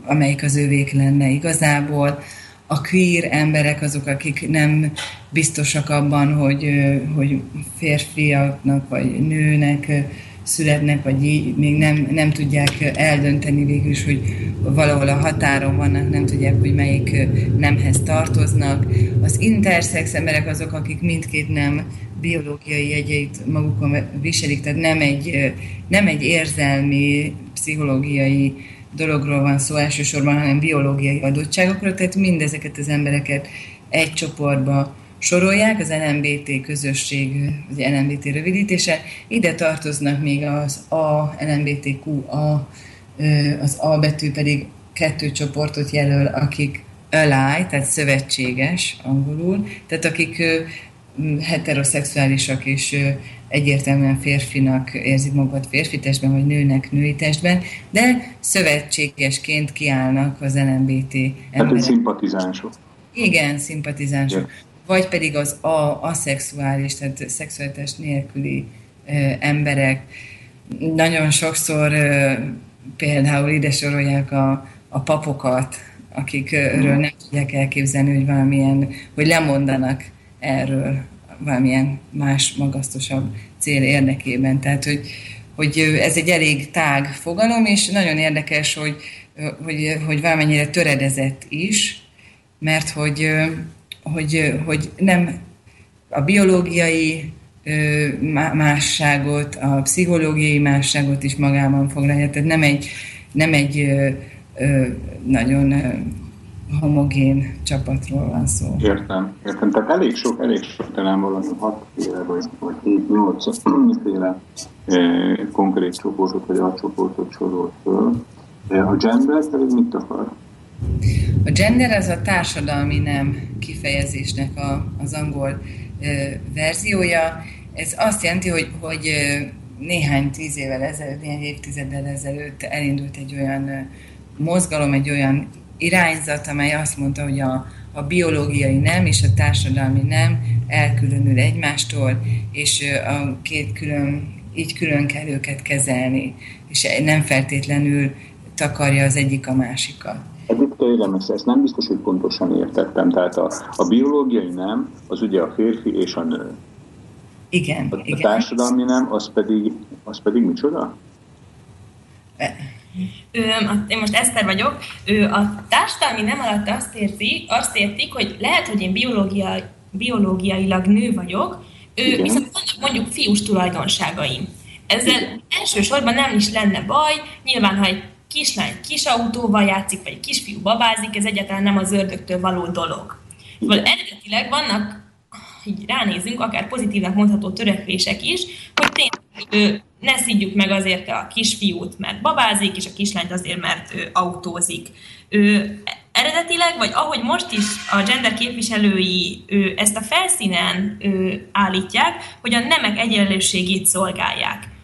amelyik az ővék lenne igazából. A queer emberek azok, akik nem biztosak abban, hogy, hogy férfiaknak vagy nőnek születnek, vagy még nem, nem tudják eldönteni végül is, hogy valahol a határon vannak, nem tudják, hogy melyik nemhez tartoznak. Az intersex emberek azok, akik mindkét nem biológiai jegyeit magukon viselik, tehát nem egy, nem egy érzelmi, pszichológiai dologról van szó elsősorban, hanem biológiai adottságokról, tehát mindezeket az embereket egy csoportba sorolják, az LMBT közösség, az LMBT rövidítése. Ide tartoznak még az A, LMBTQ, A, az A betű pedig kettő csoportot jelöl, akik ally, tehát szövetséges angolul, tehát akik heteroszexuálisak és egyértelműen férfinak érzik magukat férfi testben, vagy nőnek női testben, de szövetségesként kiállnak az LMBT emberek. Hát szimpatizánsok. Igen, szimpatizánsok. Ja. Vagy pedig az a, aszexuális, tehát szexualitás nélküli ö, emberek. Nagyon sokszor ö, például ide sorolják a, a papokat, akikről nem tudják elképzelni, hogy valamilyen, hogy lemondanak erről valamilyen más, magasztosabb cél érdekében. Tehát, hogy, hogy ez egy elég tág fogalom, és nagyon érdekes, hogy, hogy, hogy valamennyire töredezett is, mert hogy, hogy, hogy nem a biológiai másságot, a pszichológiai másságot is magában foglalja. Tehát nem egy, nem egy nagyon homogén csapatról van szó. Értem, értem. Tehát elég sok, elég sok, talán valami hatféle, vagy, vagy hét, nyolc féle eh, konkrét csoportot, vagy alcsoportot sorolt föl. A gender pedig mit akar? A gender az a társadalmi nem kifejezésnek a, az angol e, verziója. Ez azt jelenti, hogy, hogy néhány tíz évvel ezelőtt, néhány évtizeddel ezelőtt elindult egy olyan mozgalom, egy olyan irányzat, amely azt mondta, hogy a, a biológiai nem és a társadalmi nem elkülönül egymástól, és a két külön, így külön kell őket kezelni, és nem feltétlenül takarja az egyik a másikat. Tényleg, ezt, ezt nem biztos, hogy pontosan értettem. Tehát a, a biológiai nem, az ugye a férfi és a nő. Igen, a, igen. A társadalmi nem, az pedig, az pedig micsoda? E- én most Eszter vagyok, ő a társadalmi nem alatt azt érti, azt értik, hogy lehet, hogy én biológia, biológiailag nő vagyok, ő, viszont vannak mondjuk fiús tulajdonságaim. Ezzel elsősorban nem is lenne baj, nyilván, ha egy kislány kis autóval játszik, vagy egy kisfiú babázik, ez egyáltalán nem az ördögtől való dolog. Szóval eredetileg vannak, így ránézünk, akár pozitívnak mondható törekvések is, hogy tényleg ne szidjuk meg azért a kisfiút, mert babázik, és a kislányt azért, mert ő autózik. Ő, eredetileg, vagy ahogy most is a gender képviselői ő, ezt a felszínen ő, állítják, hogy a nemek egyenlőségét szolgálják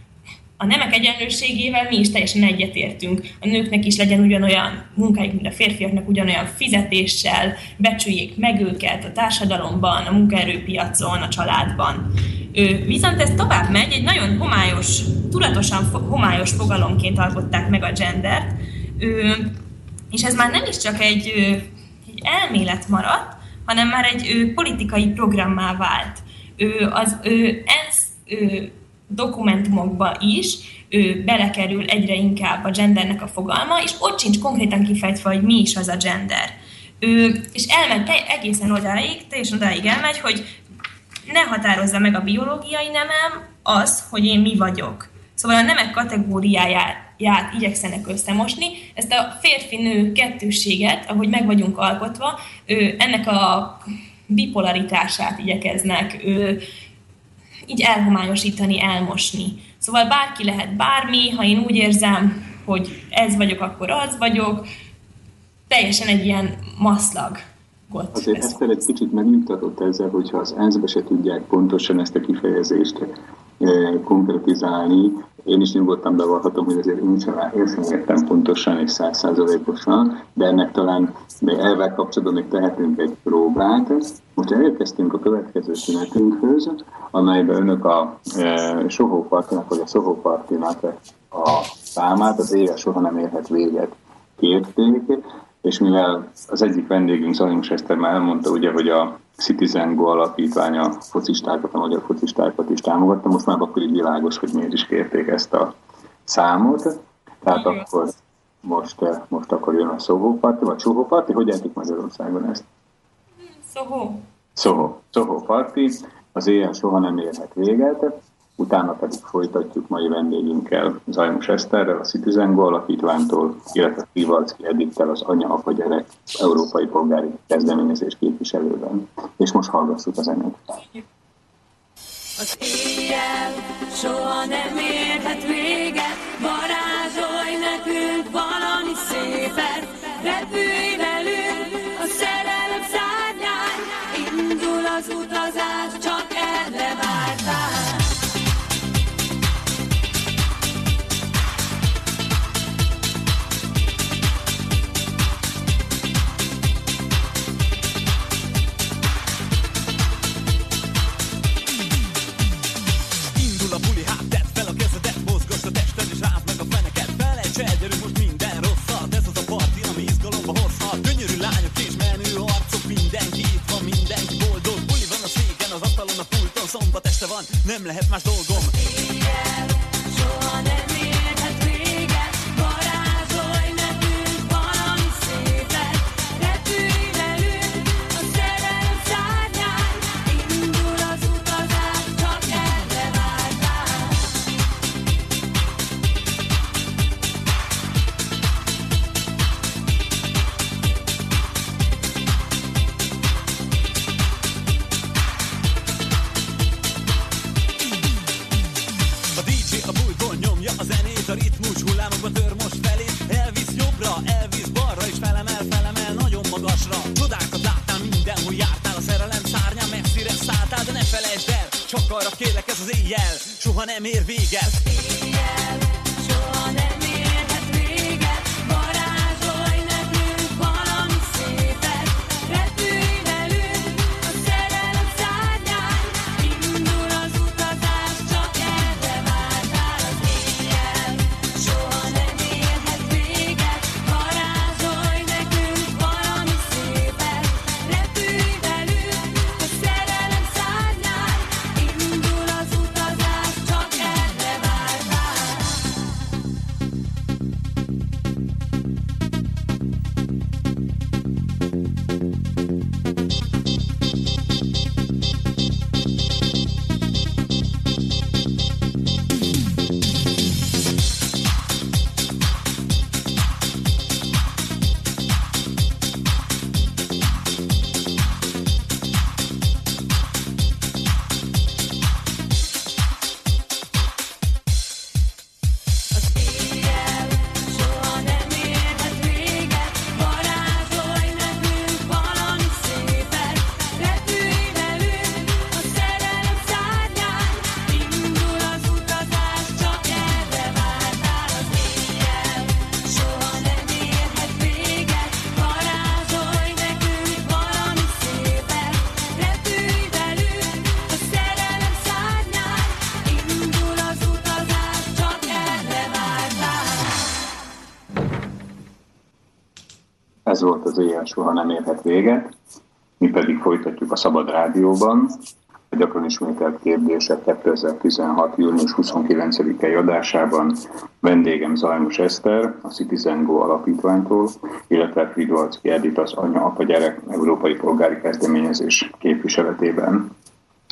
a nemek egyenlőségével mi is teljesen egyetértünk. A nőknek is legyen ugyanolyan munkájuk, mint a férfiaknak, ugyanolyan fizetéssel, becsüljék meg őket a társadalomban, a munkaerőpiacon, a családban. Viszont ez tovább megy, egy nagyon homályos, tudatosan homályos fogalomként alkották meg a gendert, és ez már nem is csak egy, egy elmélet maradt, hanem már egy politikai programmá vált. Az ENSZ dokumentumokba is ő belekerül egyre inkább a gendernek a fogalma, és ott sincs konkrétan kifejtve, hogy mi is az a gender. Ő, és elmegy te, egészen odáig, teljesen odáig elmegy, hogy ne határozza meg a biológiai nemem az, hogy én mi vagyok. Szóval a nemek kategóriáját igyekszenek összemosni. Ezt a férfi-nő kettősséget, ahogy meg vagyunk alkotva, ő, ennek a bipolaritását igyekeznek ő, így elhomályosítani, elmosni. Szóval bárki lehet bármi, ha én úgy érzem, hogy ez vagyok, akkor az vagyok, teljesen egy ilyen maszlag. Azért ezt egy kicsit megnyugtatott ezzel, hogyha az ENSZ-be se tudják pontosan ezt a kifejezést eh, konkretizálni, én is nyugodtan bevallhatom, hogy azért én sem, értem pontosan és százszázalékosan, de ennek talán elvel kapcsolatban még tehetünk egy próbát. Most elérkeztünk a következő szünetünkhöz, amelyben önök a e, Sohópartinak, vagy a Sohópartinak a számát, az éve soha nem érhet véget kérték, és mivel az egyik vendégünk, Zalingos Eszter már elmondta, ugye, hogy a Citizen Go alapítvány a focistákat, a magyar focistákat is támogatta, most már akkor így világos, hogy miért is kérték ezt a számot. Tehát Igen. akkor most, most akkor jön a Soho Party, vagy Soho Party, hogy jeltik Magyarországon ezt? Soho. Soho. Soho Party, az éjjel soha nem érhet véget utána pedig folytatjuk mai vendégünkkel, Zajmus Eszterrel, a Citizen Go alapítványtól, illetve Kivalcki Edittel, az Anya Apa Gyerek Európai Polgári Kezdeményezés képviselőben. És most hallgassuk az zenét. Az éjjel soha nem érhet véget, varázsolj nekünk valami szépet, Szombat este van, nem lehet más dolgom. Éjjel soha nem érhet véget. Mi pedig folytatjuk a Szabad Rádióban. A gyakran ismételt kérdések 2016. június 29-i adásában vendégem Zajmus Eszter, a Citizen Go alapítványtól, illetve Fridolcki Edith az Anya-Apa Gyerek Európai Polgári Kezdeményezés képviseletében.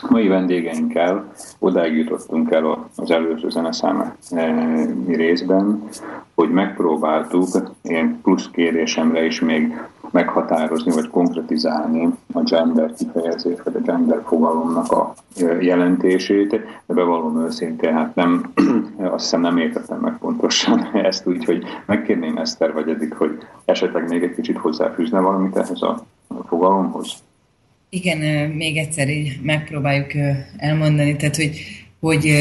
Mai vendégeinkkel odáig jutottunk el az előző zeneszám eh, részben, hogy megpróbáltuk én plusz kérésemre is még meghatározni vagy konkretizálni a gender kifejezés, vagy a gender fogalomnak a jelentését, de bevallom őszintén, hát nem, azt hiszem nem értettem meg pontosan ezt, úgyhogy megkérném Eszter vagy eddig, hogy esetleg még egy kicsit hozzáfűzne valamit ehhez a fogalomhoz. Igen, még egyszer így megpróbáljuk elmondani, tehát hogy, hogy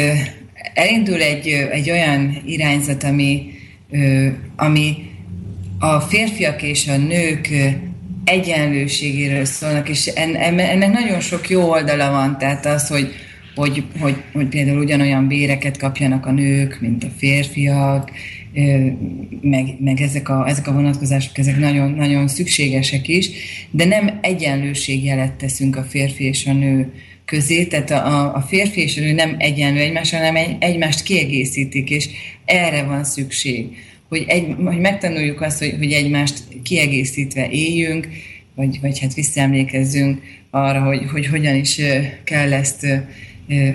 elindul egy, egy olyan irányzat, ami, ami a férfiak és a nők egyenlőségéről szólnak, és ennek nagyon sok jó oldala van, tehát az, hogy, hogy, hogy, hogy például ugyanolyan béreket kapjanak a nők, mint a férfiak, meg, meg ezek, a, ezek a vonatkozások, ezek nagyon, nagyon szükségesek is, de nem egyenlőségjelet teszünk a férfi és a nő közé, tehát a, a férfi és a nő nem egyenlő egymás, hanem egy, egymást kiegészítik, és erre van szükség, hogy, egy, hogy megtanuljuk azt, hogy, hogy egymást kiegészítve éljünk, vagy, vagy hát visszaemlékezzünk arra, hogy, hogy hogyan is kell ezt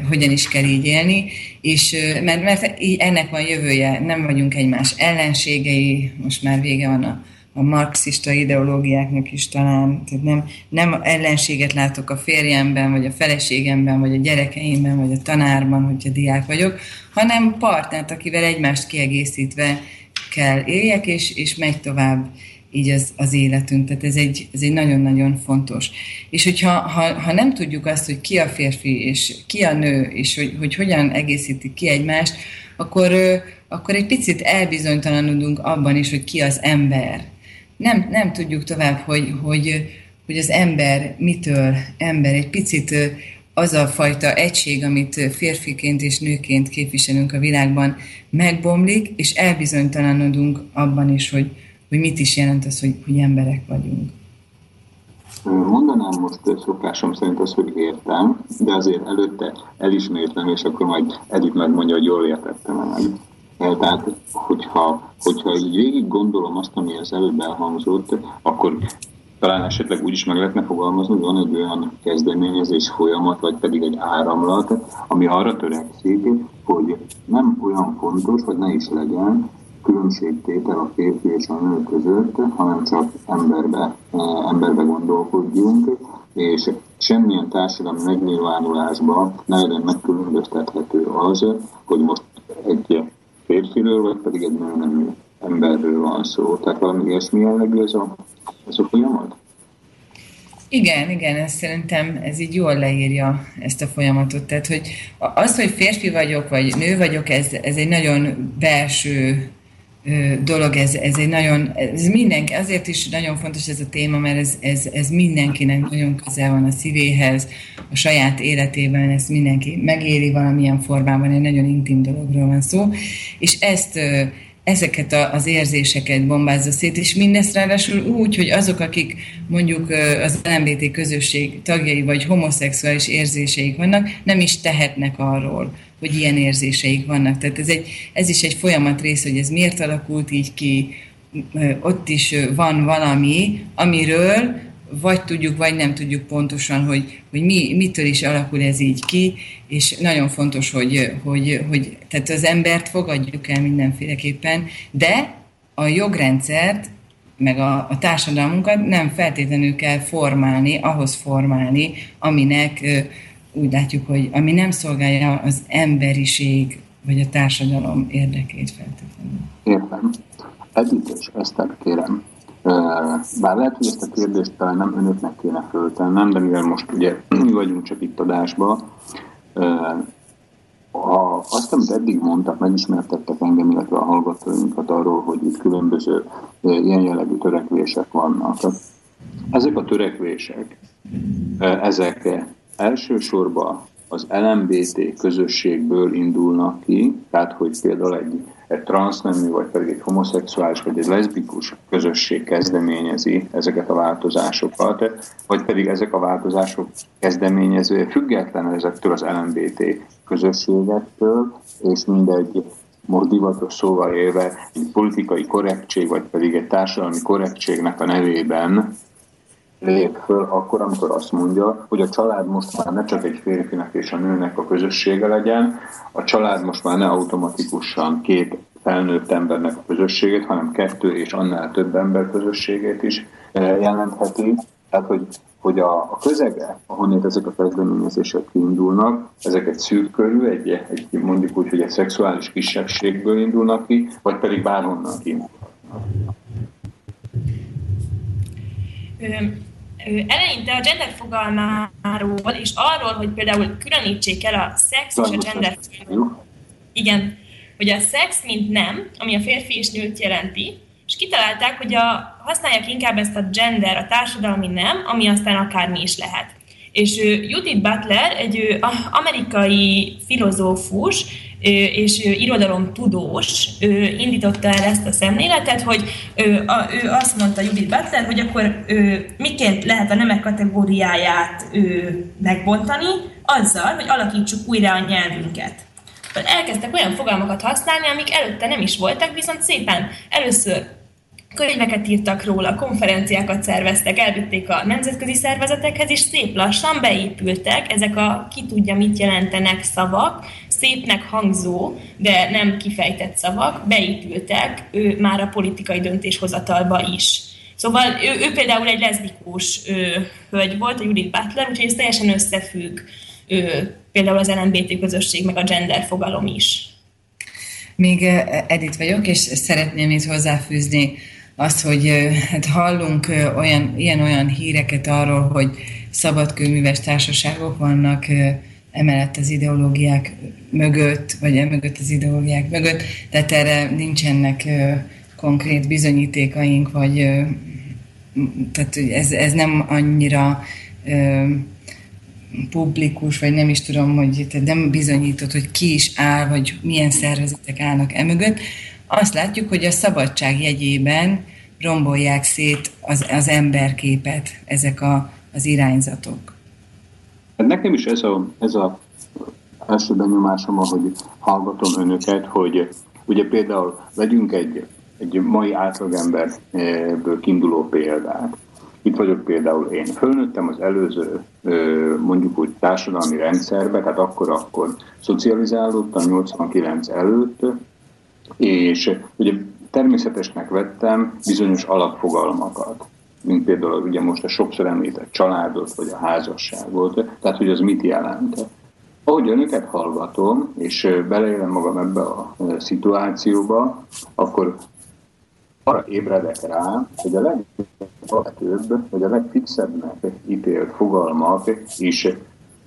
hogyan is kell így élni, és mert, mert ennek van jövője, nem vagyunk egymás ellenségei, most már vége van a, a marxista ideológiáknak is talán, tehát nem, nem ellenséget látok a férjemben, vagy a feleségemben, vagy a gyerekeimben, vagy a tanárban, hogyha diák vagyok, hanem partnert, akivel egymást kiegészítve kell éljek, és, és megy tovább így az, az életünk. Tehát ez egy, ez egy nagyon-nagyon fontos. És hogyha ha, ha nem tudjuk azt, hogy ki a férfi, és ki a nő, és hogy, hogy hogyan egészítik ki egymást, akkor, akkor egy picit elbizonytalanodunk abban is, hogy ki az ember. Nem, nem tudjuk tovább, hogy, hogy, hogy az ember mitől ember. Egy picit az a fajta egység, amit férfiként és nőként képviselünk a világban, megbomlik, és elbizonytalanodunk abban is, hogy, hogy mit is jelent az, hogy, hogy emberek vagyunk. Mondanám most szokásom szerint azt, hogy értem, de azért előtte elismétlem, és akkor majd Edith megmondja, hogy jól értettem meg. Tehát, hogyha, hogyha így végig gondolom azt, ami az előbb elhangzott, akkor talán esetleg úgy is meg lehetne fogalmazni, hogy van egy olyan kezdeményezés folyamat, vagy pedig egy áramlat, ami arra törekszik, hogy nem olyan fontos, vagy ne is legyen különbségtétel a férfi és a nő között, hanem csak emberbe, eh, emberbe gondolkodjunk, és semmilyen társadalmi megnyilvánulásban ne legyen megkülönböztethető az, hogy most egy férfiről, vagy pedig egy nő emberről van szó. Tehát valami ilyesmi jellegű ez a, ez a folyamat? Igen, igen, ez szerintem ez így jól leírja ezt a folyamatot. Tehát, hogy az, hogy férfi vagyok, vagy nő vagyok, ez, ez egy nagyon belső dolog, ez, ez egy nagyon, ez mindenki, azért is nagyon fontos ez a téma, mert ez, ez, ez mindenkinek nagyon közel van a szívéhez, a saját életében, ezt mindenki megéri valamilyen formában, egy nagyon intim dologról van szó, és ezt ezeket a, az érzéseket bombázza szét, és mindezt ráadásul úgy, hogy azok, akik mondjuk az LMBT közösség tagjai vagy homoszexuális érzéseik vannak, nem is tehetnek arról, hogy ilyen érzéseik vannak. Tehát ez, egy, ez is egy folyamat rész, hogy ez miért alakult így ki, ott is van valami, amiről vagy tudjuk, vagy nem tudjuk pontosan, hogy, hogy mi, mitől is alakul ez így ki, és nagyon fontos, hogy, hogy, hogy tehát az embert fogadjuk el mindenféleképpen, de a jogrendszert, meg a, a társadalmunkat nem feltétlenül kell formálni, ahhoz formálni, aminek úgy látjuk, hogy ami nem szolgálja az emberiség vagy a társadalom érdekét feltétlenül. Értem. Edith és Eszter kérem, bár lehet, hogy ezt a kérdést talán nem önöknek kéne föltennem, de mivel most ugye mi vagyunk csak itt adásba, a, azt, amit eddig mondtak, megismertettek engem, illetve a hallgatóinkat arról, hogy itt különböző ilyen jellegű törekvések vannak. Ezek a törekvések, ezek elsősorban az LMBT közösségből indulnak ki, tehát hogy például egy, egy transznemű, vagy pedig egy homoszexuális, vagy egy leszbikus közösség kezdeményezi ezeket a változásokat, vagy pedig ezek a változások kezdeményező független ezektől az LMBT közösségektől, és mindegy most divatos szóval élve egy politikai korrektség, vagy pedig egy társadalmi korrektségnek a nevében lép föl akkor, amikor azt mondja, hogy a család most már ne csak egy férfinek és a nőnek a közössége legyen, a család most már ne automatikusan két felnőtt embernek a közösségét, hanem kettő és annál több ember közösségét is eh, jelentheti. Tehát, hogy, hogy a, a közege, ahonnét ezek a kezdeményezések kiindulnak, ezek egy szűk körül, egy, egy, mondjuk úgy, hogy egy szexuális kisebbségből indulnak ki, vagy pedig bárhonnan kiindulnak eleinte a gender fogalmáról, és arról, hogy például különítsék el a szex és a gender Igen, hogy a szex, mint nem, ami a férfi és nőt jelenti, és kitalálták, hogy a, használják inkább ezt a gender, a társadalmi nem, ami aztán akármi is lehet. És Judith Butler, egy amerikai filozófus, és irodalomtudós indította el ezt a szemléletet, hogy ő azt mondta Judith Butler, hogy akkor miként lehet a nemek kategóriáját megbontani, azzal, hogy alakítsuk újra a nyelvünket. Elkezdtek olyan fogalmakat használni, amik előtte nem is voltak, viszont szépen először könyveket írtak róla, konferenciákat szerveztek, elvitték a nemzetközi szervezetekhez, és szép lassan beépültek ezek a ki tudja mit jelentenek szavak, szépnek hangzó, de nem kifejtett szavak, beépültek ő már a politikai döntéshozatalba is. Szóval ő, ő például egy leszbikus ő, hölgy volt, a Judith Butler, úgyhogy ez teljesen összefügg ő, például az LMBT közösség, meg a gender fogalom is. Még Edith vagyok, és szeretném itt hozzáfűzni azt, hogy hát hallunk olyan, ilyen-olyan híreket arról, hogy szabadkőműves társaságok vannak emellett az ideológiák mögött, vagy emögött az ideológiák mögött, tehát erre nincsenek konkrét bizonyítékaink, vagy tehát ez, ez nem annyira publikus, vagy nem is tudom, hogy tehát nem bizonyított, hogy ki is áll, vagy milyen szervezetek állnak emögött azt látjuk, hogy a szabadság jegyében rombolják szét az, az emberképet ezek a, az irányzatok. Hát nekem is ez a, ez a első benyomásom, ahogy hallgatom önöket, hogy ugye például vegyünk egy, egy mai átlagemberből kiinduló példát. Itt vagyok például én. Fölnőttem az előző, mondjuk úgy társadalmi rendszerbe, tehát akkor-akkor szocializálódtam 89 előtt, és ugye természetesnek vettem bizonyos alapfogalmakat, mint például ugye most a sokszor említett családot, vagy a házasságot, tehát hogy az mit jelent. Ahogy önöket hallgatom, és beleélem magam ebbe a szituációba, akkor arra ébredek rá, hogy a legtöbb, vagy a legfixebbnek ítélt fogalmak is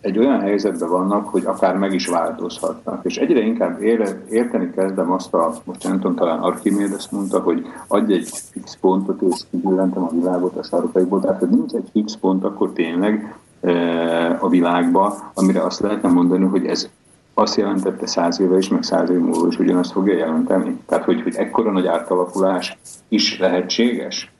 egy olyan helyzetben vannak, hogy akár meg is változhatnak. És egyre inkább érteni kezdem azt a, most nem tudom, talán Archimedes mondta, hogy adj egy fix pontot, és kibillentem a világot a sarkaiból. Tehát, hogy nincs egy fix pont, akkor tényleg e, a világba, amire azt lehetne mondani, hogy ez azt jelentette száz éve is, meg száz év múlva is ugyanazt fogja jelenteni. Tehát, hogy, hogy ekkora nagy átalakulás is lehetséges?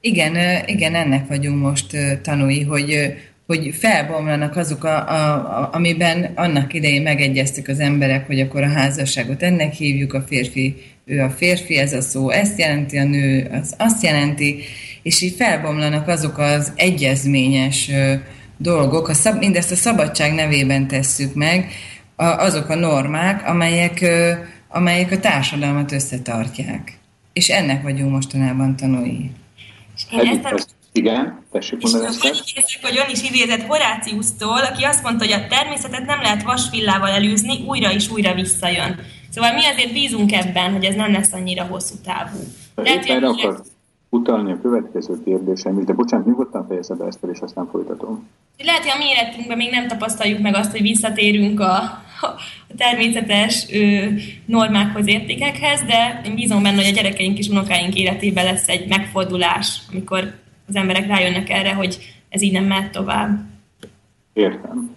Igen, igen, ennek vagyunk most tanúi, hogy hogy felbomlanak azok, a, a, a, amiben annak idején megegyeztek az emberek, hogy akkor a házasságot ennek hívjuk, a férfi, ő a férfi, ez a szó ezt jelenti, a nő az azt jelenti, és így felbomlanak azok az egyezményes ö, dolgok, a szab, mindezt a szabadság nevében tesszük meg, a, azok a normák, amelyek, ö, amelyek a társadalmat összetartják. És ennek vagyunk mostanában tanulni. Én ezt igen, tessék mondani ezt. Úgy hogy ön is idézett Horáciusztól, aki azt mondta, hogy a természetet nem lehet vasvillával elűzni, újra és újra visszajön. Szóval mi azért bízunk ebben, hogy ez nem lesz annyira hosszú távú. Lehet, hogy akar utalni a következő kérdésem is, de bocsánat, nyugodtan fejezze be ezt és aztán folytatom. Lehet, hogy a mi életünkben még nem tapasztaljuk meg azt, hogy visszatérünk a, a természetes ö, normákhoz, értékekhez, de én bízom benne, hogy a gyerekeink és unokáink életében lesz egy megfordulás, amikor az emberek rájönnek erre, hogy ez így nem mehet tovább. Értem.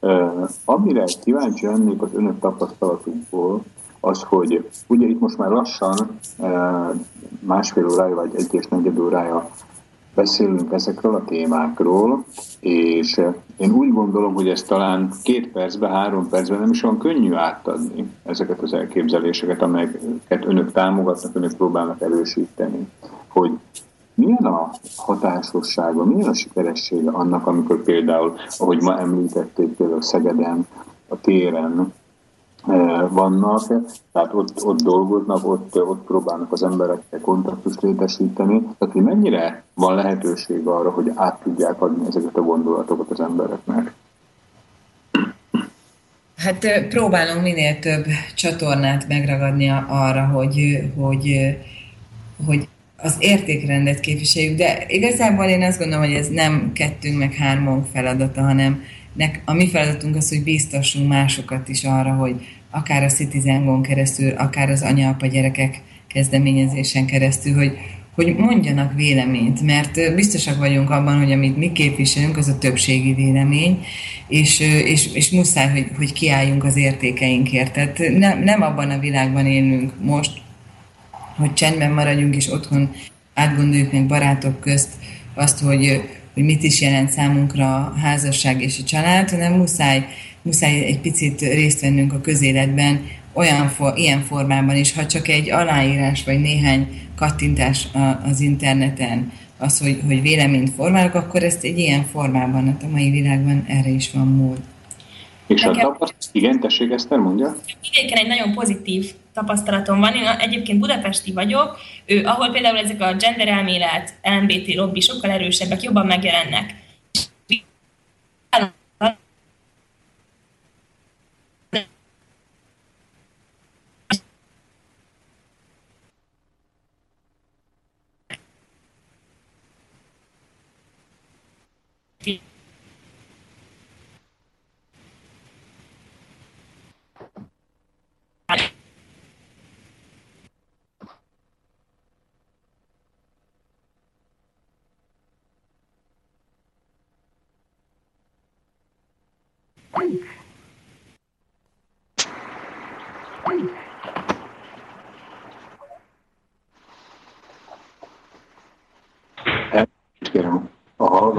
Uh, amire kíváncsi lennék az önök tapasztalatukból, az, hogy ugye itt most már lassan uh, másfél órája vagy egy és negyed órája beszélünk ezekről a témákról, és én úgy gondolom, hogy ez talán két percben, három percben nem is olyan könnyű átadni ezeket az elképzeléseket, amelyeket önök támogatnak, önök próbálnak erősíteni. Hogy milyen a hatásossága, milyen a sikeressége annak, amikor például, ahogy ma említették, például Szegeden, a téren eh, vannak, tehát ott, ott dolgoznak, ott, ott próbálnak az emberekkel kontaktust létesíteni. Tehát, mennyire van lehetőség arra, hogy át tudják adni ezeket a gondolatokat az embereknek? Hát eh, próbálunk minél több csatornát megragadni arra, hogy, hogy, hogy az értékrendet képviseljük, de igazából én azt gondolom, hogy ez nem kettőnk meg hármunk feladata, hanem nek, a mi feladatunk az, hogy biztosunk másokat is arra, hogy akár a Citizen keresztül, akár az anya-apa gyerekek kezdeményezésen keresztül, hogy, hogy mondjanak véleményt, mert biztosak vagyunk abban, hogy amit mi képviselünk, az a többségi vélemény, és, és, és muszáj, hogy, hogy kiálljunk az értékeinkért. Tehát nem, nem abban a világban élünk most, hogy csendben maradjunk, és otthon átgondoljuk meg barátok közt azt, hogy, hogy mit is jelent számunkra a házasság és a család, hanem muszáj, muszáj egy picit részt vennünk a közéletben, olyan for, ilyen formában is, ha csak egy aláírás vagy néhány kattintás az interneten, az, hogy, hogy véleményt formálok, akkor ezt egy ilyen formában, hát a mai világban erre is van mód. És a tapasztalat, igen, tessék Eszter, mondja. Idéken egy nagyon pozitív tapasztalatom van. Én egyébként budapesti vagyok, ő, ahol például ezek a gender elmélet, LMBT lobby sokkal erősebbek, jobban megjelennek.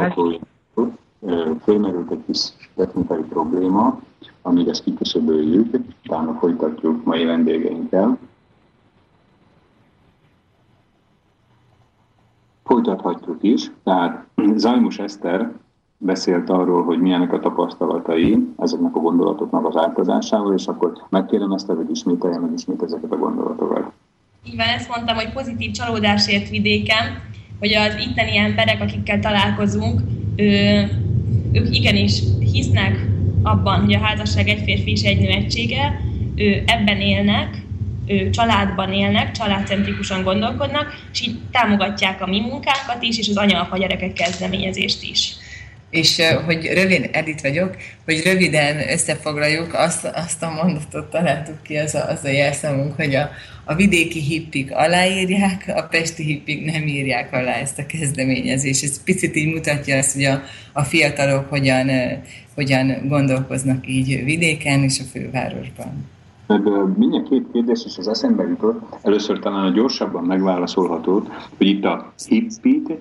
Akkor fölmerült egy kis technikai probléma, amíg ezt kiküszöböljük, utána folytatjuk mai vendégeinkkel. Folytathatjuk is, tehát Zajmus Eszter beszélt arról, hogy milyenek a tapasztalatai ezeknek a gondolatoknak az átadásával, és akkor megkérem ezt, hogy ismételje meg ismét ezeket a gondolatokat. Így van, ezt mondtam, hogy pozitív csalódásért vidéken, hogy az itteni emberek, akikkel találkozunk, ő, ők igenis hisznek abban, hogy a házasság egy férfi és egy nő egysége, ő ebben élnek, ő családban élnek, családcentrikusan gondolkodnak, és így támogatják a mi munkánkat is, és az anya-apa gyerekek kezdeményezést is. És hogy rövid, Edith vagyok, hogy röviden összefoglaljuk, azt, azt a mondatot találtuk ki, az a, az a jelszemünk, hogy a, a vidéki hippik aláírják, a pesti hippik nem írják alá ezt a kezdeményezést. Ez picit így mutatja azt, hogy a, a fiatalok hogyan, hogyan gondolkoznak így vidéken és a fővárosban. Mindjárt két kérdés is az eszembe jutott. Először talán a gyorsabban megválaszolható, hogy itt a hippit,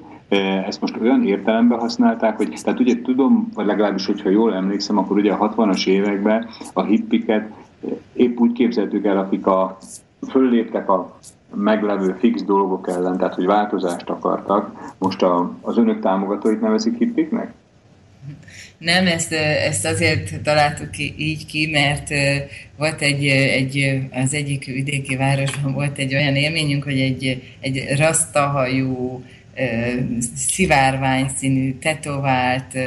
ezt most olyan értelemben használták, hogy tehát ugye tudom, vagy legalábbis, hogyha jól emlékszem, akkor ugye a 60-as években a hippiket épp úgy képzeltük el, akik a fölléptek a meglevő fix dolgok ellen, tehát hogy változást akartak. Most a, az önök támogatóit nevezik hippiknek? Nem, ezt, ezt azért találtuk ki, így ki, mert volt egy, egy, az egyik vidéki városban volt egy olyan élményünk, hogy egy, egy rasztahajú, szivárvány színű, tetovált,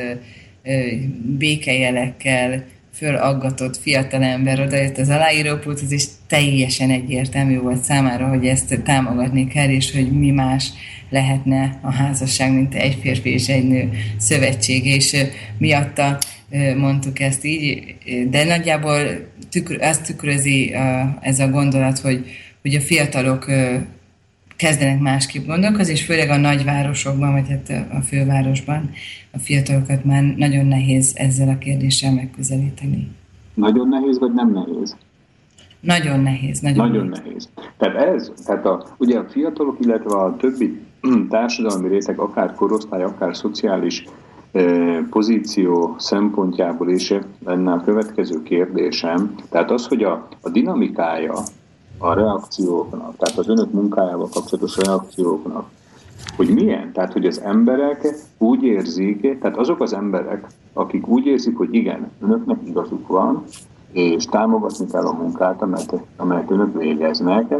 békejelekkel fölaggatott fiatalember odajött az aláírópulthoz, és teljesen egyértelmű volt számára, hogy ezt támogatni kell, és hogy mi más lehetne a házasság, mint egy férfi és egy nő szövetség, és miatta mondtuk ezt így, de nagyjából tükr, azt tükrözi ez a gondolat, hogy, hogy a fiatalok kezdenek másképp gondolkozni, és főleg a nagyvárosokban, vagy hát a fővárosban a fiatalokat már nagyon nehéz ezzel a kérdéssel megközelíteni. Nagyon nehéz, vagy nem nehéz? Nagyon nehéz. Nagyon, nagyon nehéz. nehéz. Tehát ez, tehát a, ugye a fiatalok, illetve a többi társadalmi réteg, akár korosztály, akár szociális pozíció szempontjából is lenne a következő kérdésem. Tehát az, hogy a, a dinamikája a reakcióknak, tehát az önök munkájával kapcsolatos reakcióknak, hogy milyen? Tehát, hogy az emberek úgy érzik, tehát azok az emberek, akik úgy érzik, hogy igen, önöknek igazuk van, és támogatni kell a munkát, amelyet, amelyet önök végeznek,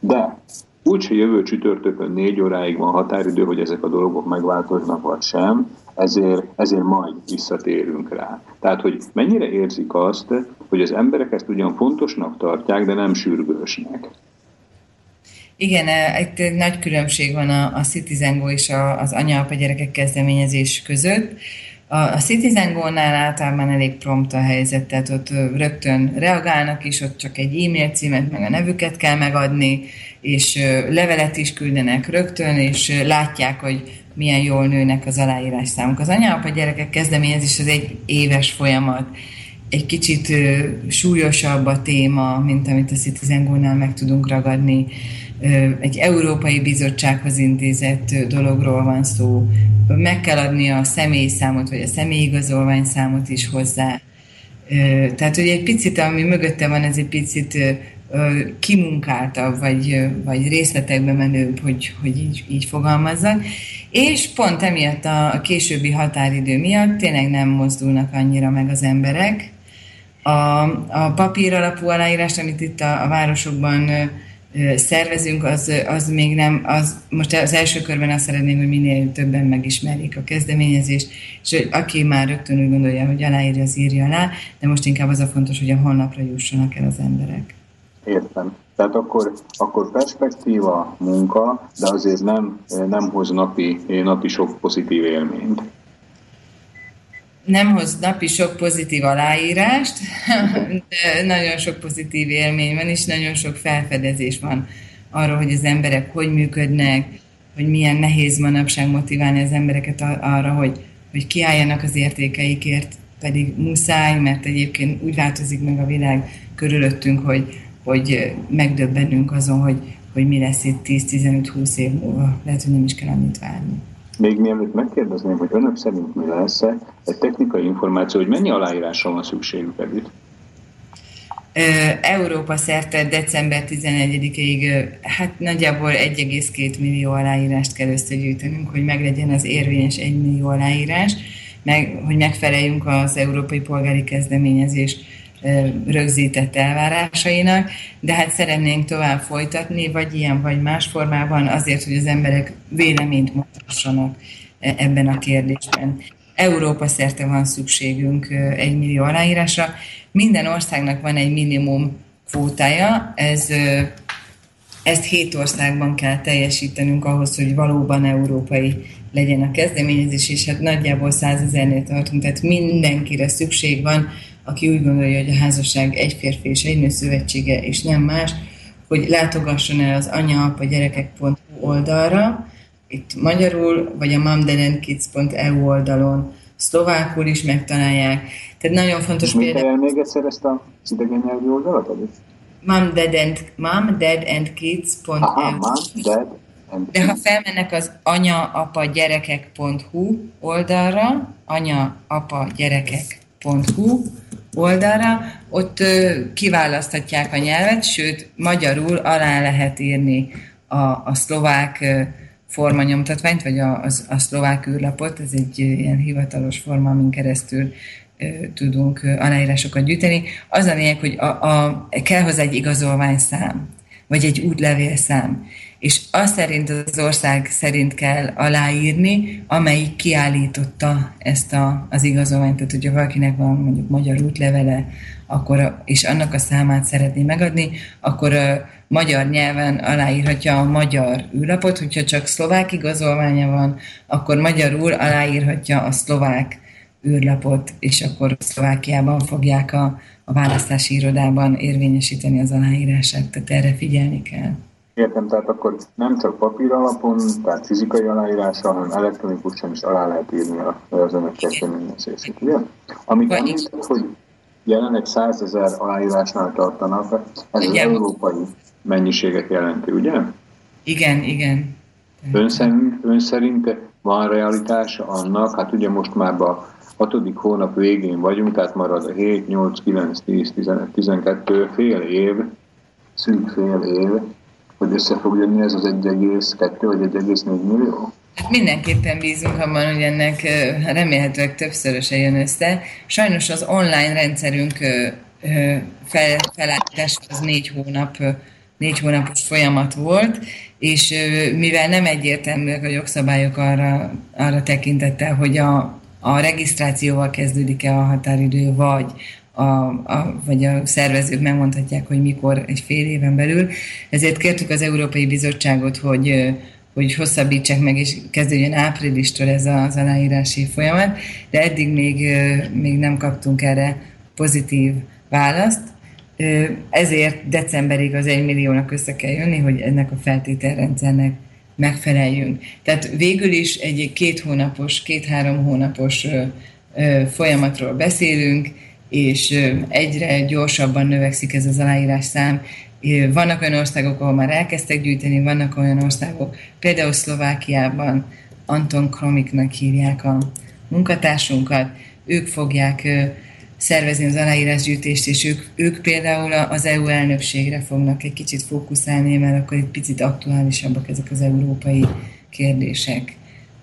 de úgyse jövő csütörtökön négy óráig van határidő, hogy ezek a dolgok megváltoznak vagy sem, ezért, ezért majd visszatérünk rá. Tehát, hogy mennyire érzik azt, hogy az emberek ezt ugyan fontosnak tartják, de nem sürgősnek. Igen, e, itt nagy különbség van a, a Citizen Go és a, az anya-apa gyerekek kezdeményezés között. A, a Citizen Go-nál általában elég prompt a helyzet, tehát ott rögtön reagálnak is, ott csak egy e-mail címet, meg a nevüket kell megadni, és levelet is küldenek rögtön, és látják, hogy milyen jól nőnek az aláírás számok. Az anya-apa gyerekek kezdeményezés az egy éves folyamat. Egy kicsit súlyosabb a téma, mint amit a Citizen Go-nál meg tudunk ragadni. Egy Európai Bizottsághoz intézett dologról van szó. Meg kell adni a személyszámot, vagy a személyigazolvány számot is hozzá. Tehát, hogy egy picit, ami mögötte van, ez egy picit kimunkáltabb, vagy, vagy részletekbe menőbb, hogy, hogy így, így fogalmazzak. És pont emiatt a későbbi határidő miatt tényleg nem mozdulnak annyira meg az emberek. A, a papír alapú aláírást, amit itt a, a városokban szervezünk, az, az még nem, az, most az első körben azt szeretném, hogy minél többen megismerjék a kezdeményezést, és hogy aki már rögtön úgy gondolja, hogy aláírja, az írja alá, de most inkább az a fontos, hogy a honlapra jussanak el az emberek. Értem. Tehát akkor, akkor perspektíva, munka, de azért nem, nem hoz napi, napi sok pozitív élményt. Nem hoz napi sok pozitív aláírást, de nagyon sok pozitív élmény van, és nagyon sok felfedezés van arról, hogy az emberek hogy működnek, hogy milyen nehéz manapság motiválni az embereket arra, hogy, hogy kiálljanak az értékeikért, pedig muszáj, mert egyébként úgy változik meg a világ körülöttünk, hogy hogy megdöbbenünk azon, hogy, hogy mi lesz itt 10-15-20 év múlva. Lehet, hogy nem is kell annyit várni. Még mielőtt megkérdezném, hogy önök szerint mi lesz egy technikai információ, hogy mennyi aláírásra van szükségük együtt? Európa szerte december 11-ig hát nagyjából 1,2 millió aláírást kell összegyűjtenünk, hogy meglegyen az érvényes 1 millió aláírás, meg, hogy megfeleljünk az Európai Polgári Kezdeményezés rögzített elvárásainak, de hát szeretnénk tovább folytatni, vagy ilyen, vagy más formában, azért, hogy az emberek véleményt mondhassanak ebben a kérdésben. Európa szerte van szükségünk egy millió aláírásra. Minden országnak van egy minimum kvótája, ez, ezt hét országban kell teljesítenünk ahhoz, hogy valóban európai legyen a kezdeményezés, és hát nagyjából százezernél tartunk, tehát mindenkire szükség van, aki úgy gondolja, hogy a házasság egy férfi és egy nő szövetsége, és nem más, hogy látogasson el az anya-apa gyerekek.hu oldalra, itt magyarul, vagy a momdeadandkids.eu oldalon szlovákul is megtalálják. Tehát nagyon fontos például... Mit még egyszer ezt a idegen nyelvi oldalat? Mom, dad and, mom, dad and kids.eu. Aha, mom, dad de ha felmennek az anya-apa-gyerekek.hu oldalra, anya-apa-gyerekek.hu oldalra, ott kiválaszthatják a nyelvet, sőt, magyarul alá lehet írni a, a szlovák formanyomtatványt, vagy a, a, a szlovák űrlapot, ez egy ilyen hivatalos forma, amin keresztül tudunk aláírásokat gyűjteni. Az a lényeg, hogy a, a, kell hozzá egy igazolványszám, vagy egy útlevélszám és azt szerint az ország szerint kell aláírni, amelyik kiállította ezt a, az igazolványt. Tehát, hogyha valakinek van mondjuk magyar útlevele, akkor, és annak a számát szeretné megadni, akkor a magyar nyelven aláírhatja a magyar űrlapot, hogyha csak szlovák igazolványa van, akkor magyarul aláírhatja a szlovák űrlapot, és akkor Szlovákiában fogják a, a választási irodában érvényesíteni az aláírását, tehát erre figyelni kell. Értem, tehát akkor nem csak papír alapon, tehát fizikai aláírással, hanem elektronikusan is alá lehet írni az önök kezdeményezését, ugye? Amit említett, hogy jelenleg 100 ezer aláírásnál tartanak, ez igen. az európai mennyiséget jelenti, ugye? Igen, igen. Ön szerint, ön szerint van realitása annak, hát ugye most már a hatodik hónap végén vagyunk, tehát marad a 7, 8, 9, 10, 11, 12 fél év, szűk fél év, hogy össze fog jönni ez az 1,2 vagy 1,4 millió? Hát mindenképpen bízunk abban, hogy ennek remélhetőleg többszöröse jön össze. Sajnos az online rendszerünk fel, felállítás az négy hónap négy hónapos folyamat volt, és mivel nem egyértelműek a jogszabályok arra, arra tekintettel, hogy a, a regisztrációval kezdődik-e a határidő, vagy a, a, vagy a szervezők megmondhatják, hogy mikor egy fél éven belül. Ezért kértük az Európai Bizottságot, hogy hogy hosszabbítsák meg, és kezdődjön áprilistól ez az aláírási folyamat, de eddig még, még nem kaptunk erre pozitív választ. Ezért decemberig az egy milliónak össze kell jönni, hogy ennek a feltételrendszernek megfeleljünk. Tehát végül is egy két hónapos, két-három hónapos folyamatról beszélünk, és egyre gyorsabban növekszik ez az aláírás szám. Vannak olyan országok, ahol már elkezdtek gyűjteni, vannak olyan országok, például Szlovákiában Anton Kromiknak hívják a munkatársunkat, ők fogják szervezni az aláírásgyűjtést, és ők, ők például az EU elnökségre fognak egy kicsit fókuszálni, mert akkor egy picit aktuálisabbak ezek az európai kérdések.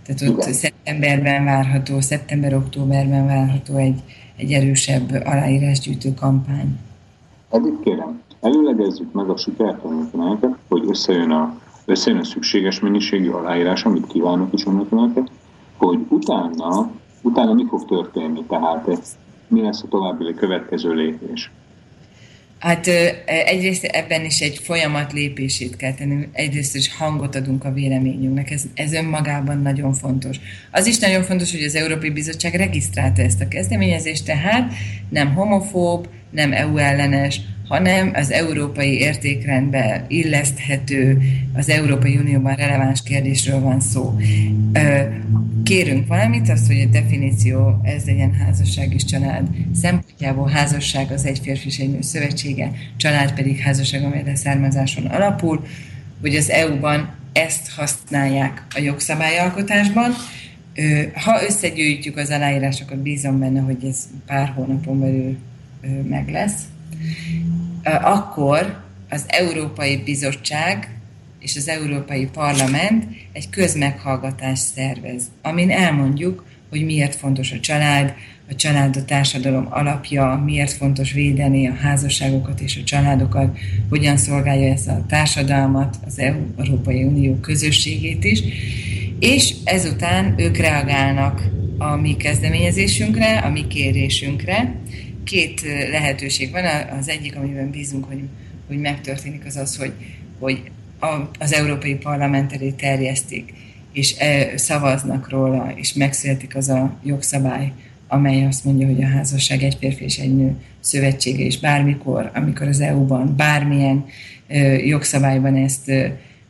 Tehát ott szeptemberben várható, szeptember-októberben várható egy, egy erősebb aláírásgyűjtő kampány. Eddig kérem, előlegezzük meg a sikertanulmányokat, hogy összejön a, összejön a szükséges mennyiségű aláírás, amit kívánok is önöknek, hogy utána, utána mi fog történni, tehát mi lesz a további következő lépés. Hát egyrészt ebben is egy folyamat lépését kell tenni, egyrészt is hangot adunk a véleményünknek, ez, ez önmagában nagyon fontos. Az is nagyon fontos, hogy az Európai Bizottság regisztrálta ezt a kezdeményezést, tehát nem homofób, nem EU ellenes, hanem az európai értékrendbe illeszthető, az Európai Unióban releváns kérdésről van szó. Kérünk valamit, azt, hogy a definíció ez legyen házasság és család. Szempontjából házasság az egy férfi és egy nő szövetsége, család pedig házasság, amely leszármazáson alapul, hogy az EU-ban ezt használják a jogszabályalkotásban. Ha összegyűjtjük az aláírásokat, bízom benne, hogy ez pár hónapon belül meg lesz, akkor az Európai Bizottság és az Európai Parlament egy közmeghallgatást szervez, amin elmondjuk, hogy miért fontos a család, a család a társadalom alapja, miért fontos védeni a házasságokat és a családokat, hogyan szolgálja ez a társadalmat, az Európai Unió közösségét is, és ezután ők reagálnak a mi kezdeményezésünkre, a mi kérésünkre. Két lehetőség van, az egyik, amiben bízunk, hogy, hogy megtörténik, az az, hogy, hogy az Európai Parlament elé terjesztik, és szavaznak róla, és megszületik az a jogszabály, amely azt mondja, hogy a házasság egy férfi és egy nő szövetsége, és bármikor, amikor az EU-ban bármilyen jogszabályban ezt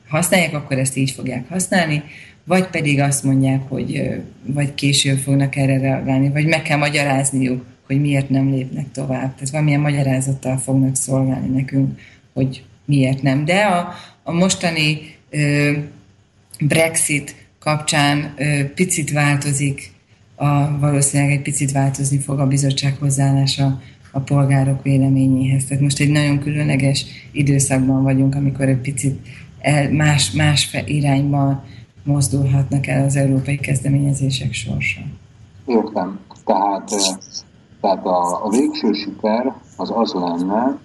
használják, akkor ezt így fogják használni, vagy pedig azt mondják, hogy vagy később fognak erre reagálni, vagy meg kell magyarázniuk, hogy miért nem lépnek tovább. Tehát valamilyen magyarázattal fognak szolgálni nekünk, hogy miért nem. De a, a mostani ö, Brexit kapcsán ö, picit változik, a, valószínűleg egy picit változni fog a bizottság hozzáállása a polgárok véleményéhez. Tehát most egy nagyon különleges időszakban vagyunk, amikor egy picit el, más, más irányban mozdulhatnak el az európai kezdeményezések sorsa. Értem. Tehát, tehát a, a végső siker az az lenne,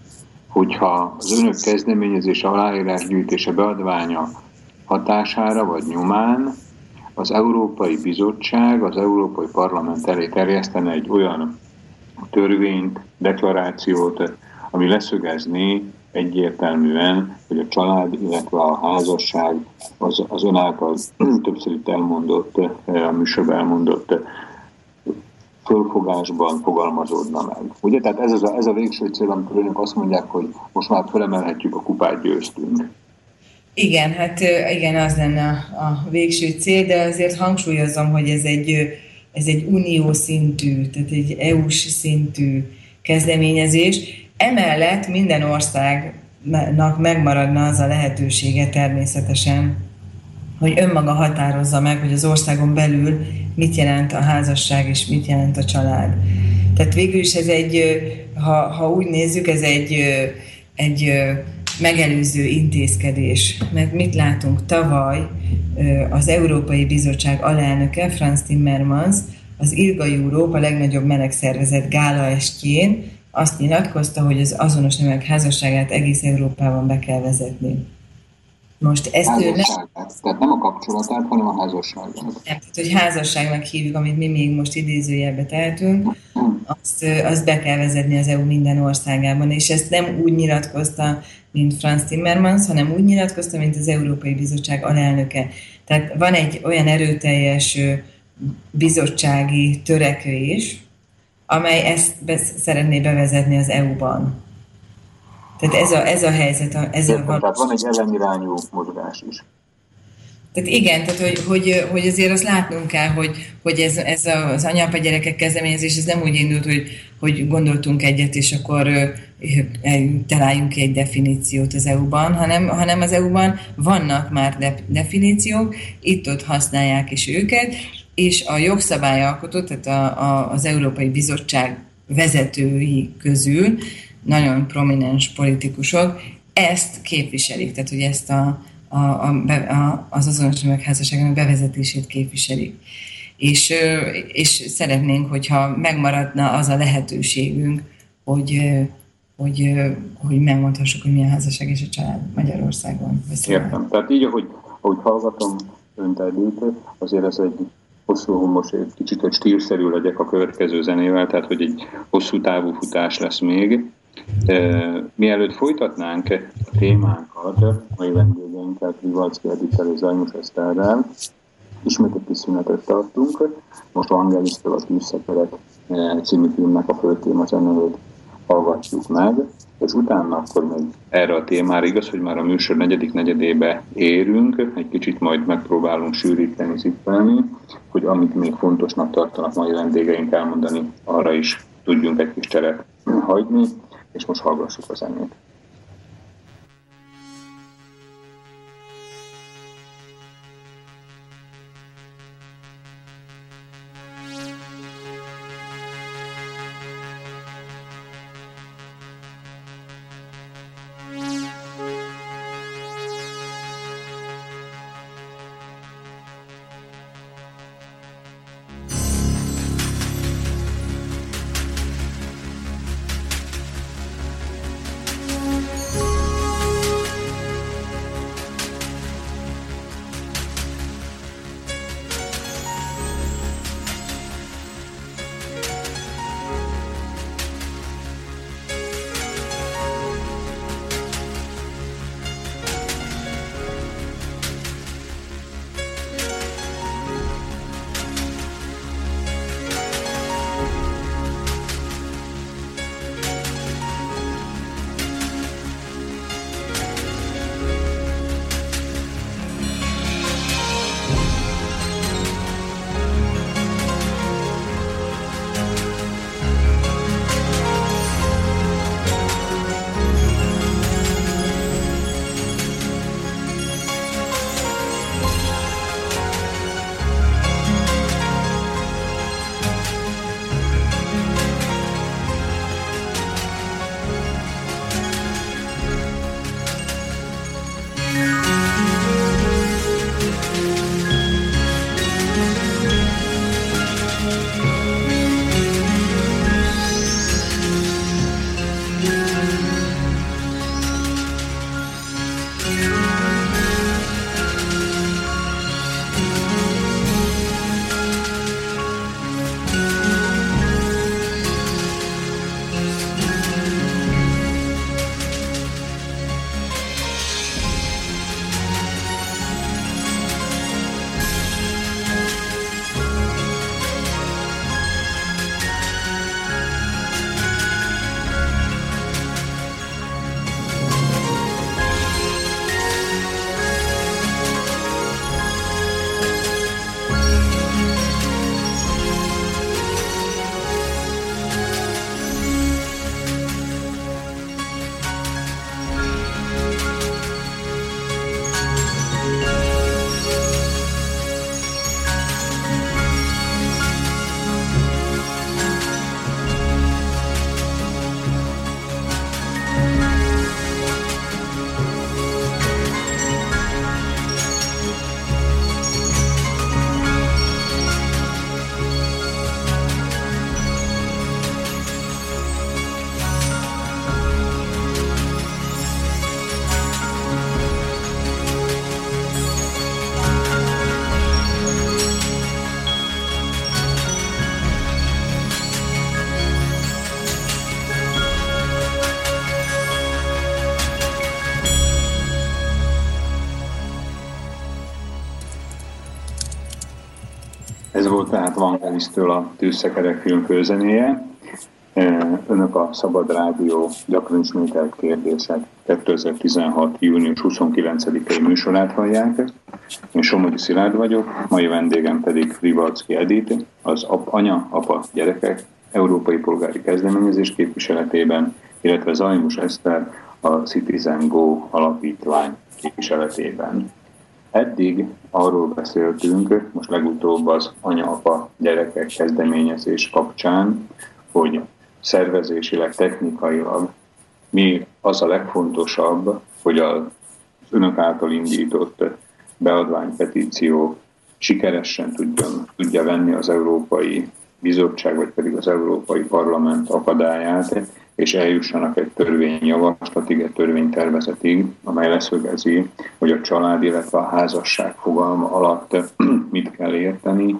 hogyha az önök kezdeményezése, aláírásgyűjtése, beadványa hatására vagy nyomán az Európai Bizottság az Európai Parlament elé terjesztene egy olyan törvényt, deklarációt, ami leszögezné egyértelműen, hogy a család, illetve a házasság az, az ön által többször itt elmondott, a műsorban elmondott fölfogásban fogalmazódna meg. Ugye, tehát ez, az a, ez a végső cél, amikor önök azt mondják, hogy most már felemelhetjük a kupát, győztünk. Igen, hát igen, az lenne a, a végső cél, de azért hangsúlyozom, hogy ez egy, ez egy unió szintű, tehát egy EU-s szintű kezdeményezés. Emellett minden országnak megmaradna az a lehetősége természetesen, hogy önmaga határozza meg, hogy az országon belül mit jelent a házasság és mit jelent a család. Tehát végül is ez egy, ha, ha úgy nézzük, ez egy, egy megelőző intézkedés. Mert mit látunk tavaly, az Európai Bizottság alelnöke, Franz Timmermans, az Ilga Európa legnagyobb melegszervezet gála estjén azt nyilatkozta, hogy az azonos nemek házasságát egész Európában be kell vezetni. Most ezt ő nem... Tehát nem a kapcsolatát, hanem a házasságot. Nem, tehát, hogy házasságnak hívjuk, amit mi még most idézőjelbe tehetünk, azt, azt be kell vezetni az EU minden országában, és ezt nem úgy nyilatkozta, mint Franz Timmermans, hanem úgy nyilatkozta, mint az Európai Bizottság alelnöke. Tehát van egy olyan erőteljes bizottsági törekvés, amely ezt be, szeretné bevezetni az EU-ban. Tehát ez a, ez a helyzet. Ez a tehát van egy ellenirányú mozgás is. Tehát igen, tehát hogy, hogy, hogy azért azt látnunk kell, hogy, hogy ez, ez az anyapa gyerekek kezdeményezés, ez nem úgy indult, hogy, hogy gondoltunk egyet, és akkor találjunk ki egy definíciót az EU-ban, hanem, hanem az EU-ban vannak már de, definíciók, itt-ott használják is őket, és a jogszabályalkotó, tehát a, a, az Európai Bizottság vezetői közül nagyon prominens politikusok ezt képviselik, tehát hogy ezt a, a, a, a, az azonos megházasságának bevezetését képviselik. És, és szeretnénk, hogyha megmaradna az a lehetőségünk, hogy, hogy, hogy megmondhassuk, hogy milyen házasság és a család Magyarországon. Értem. Tehát így, ahogy, ahogy hallgatom önt eddig, azért ez egy hosszú, most egy kicsit, hogy stílszerű legyek a következő zenével, tehát hogy egy hosszú távú futás lesz még. Mielőtt folytatnánk a témánkat, mai vendégeinkkel, Rivalcki Edittel és Zajmus Eszterrel, ismét egy kis szünetet tartunk. Most a Tűzszekerek című filmnek a föltéma zenélét hallgatjuk meg, és utána akkor még erre a témára igaz, hogy már a műsor negyedik negyedébe érünk, egy kicsit majd megpróbálunk sűríteni, zippelni, hogy amit még fontosnak tartanak mai vendégeink elmondani, arra is tudjunk egy kis teret hagyni és most hallgassuk a zenét. Galisztől a Tűzszekerek film főzenéje. Önök a Szabad Rádió gyakran ismételt kérdések 2016. június 29-i műsorát hallják. Én Somogyi Szilárd vagyok, mai vendégem pedig Rivalcki Edith, az anya, apa, gyerekek Európai Polgári Kezdeményezés képviseletében, illetve Zajmus Eszter a Citizen Go alapítvány képviseletében. Eddig arról beszéltünk, most legutóbb az anya-apa gyerekek kezdeményezés kapcsán, hogy szervezésileg, technikailag mi az a legfontosabb, hogy az önök által indított beadványpetíció sikeresen tudjon, tudja venni az Európai Bizottság, vagy pedig az Európai Parlament akadályát, és eljussanak egy törvényjavaslatig, egy törvénytervezetig, amely leszögezi, hogy a család, illetve a házasság fogalma alatt mit kell érteni.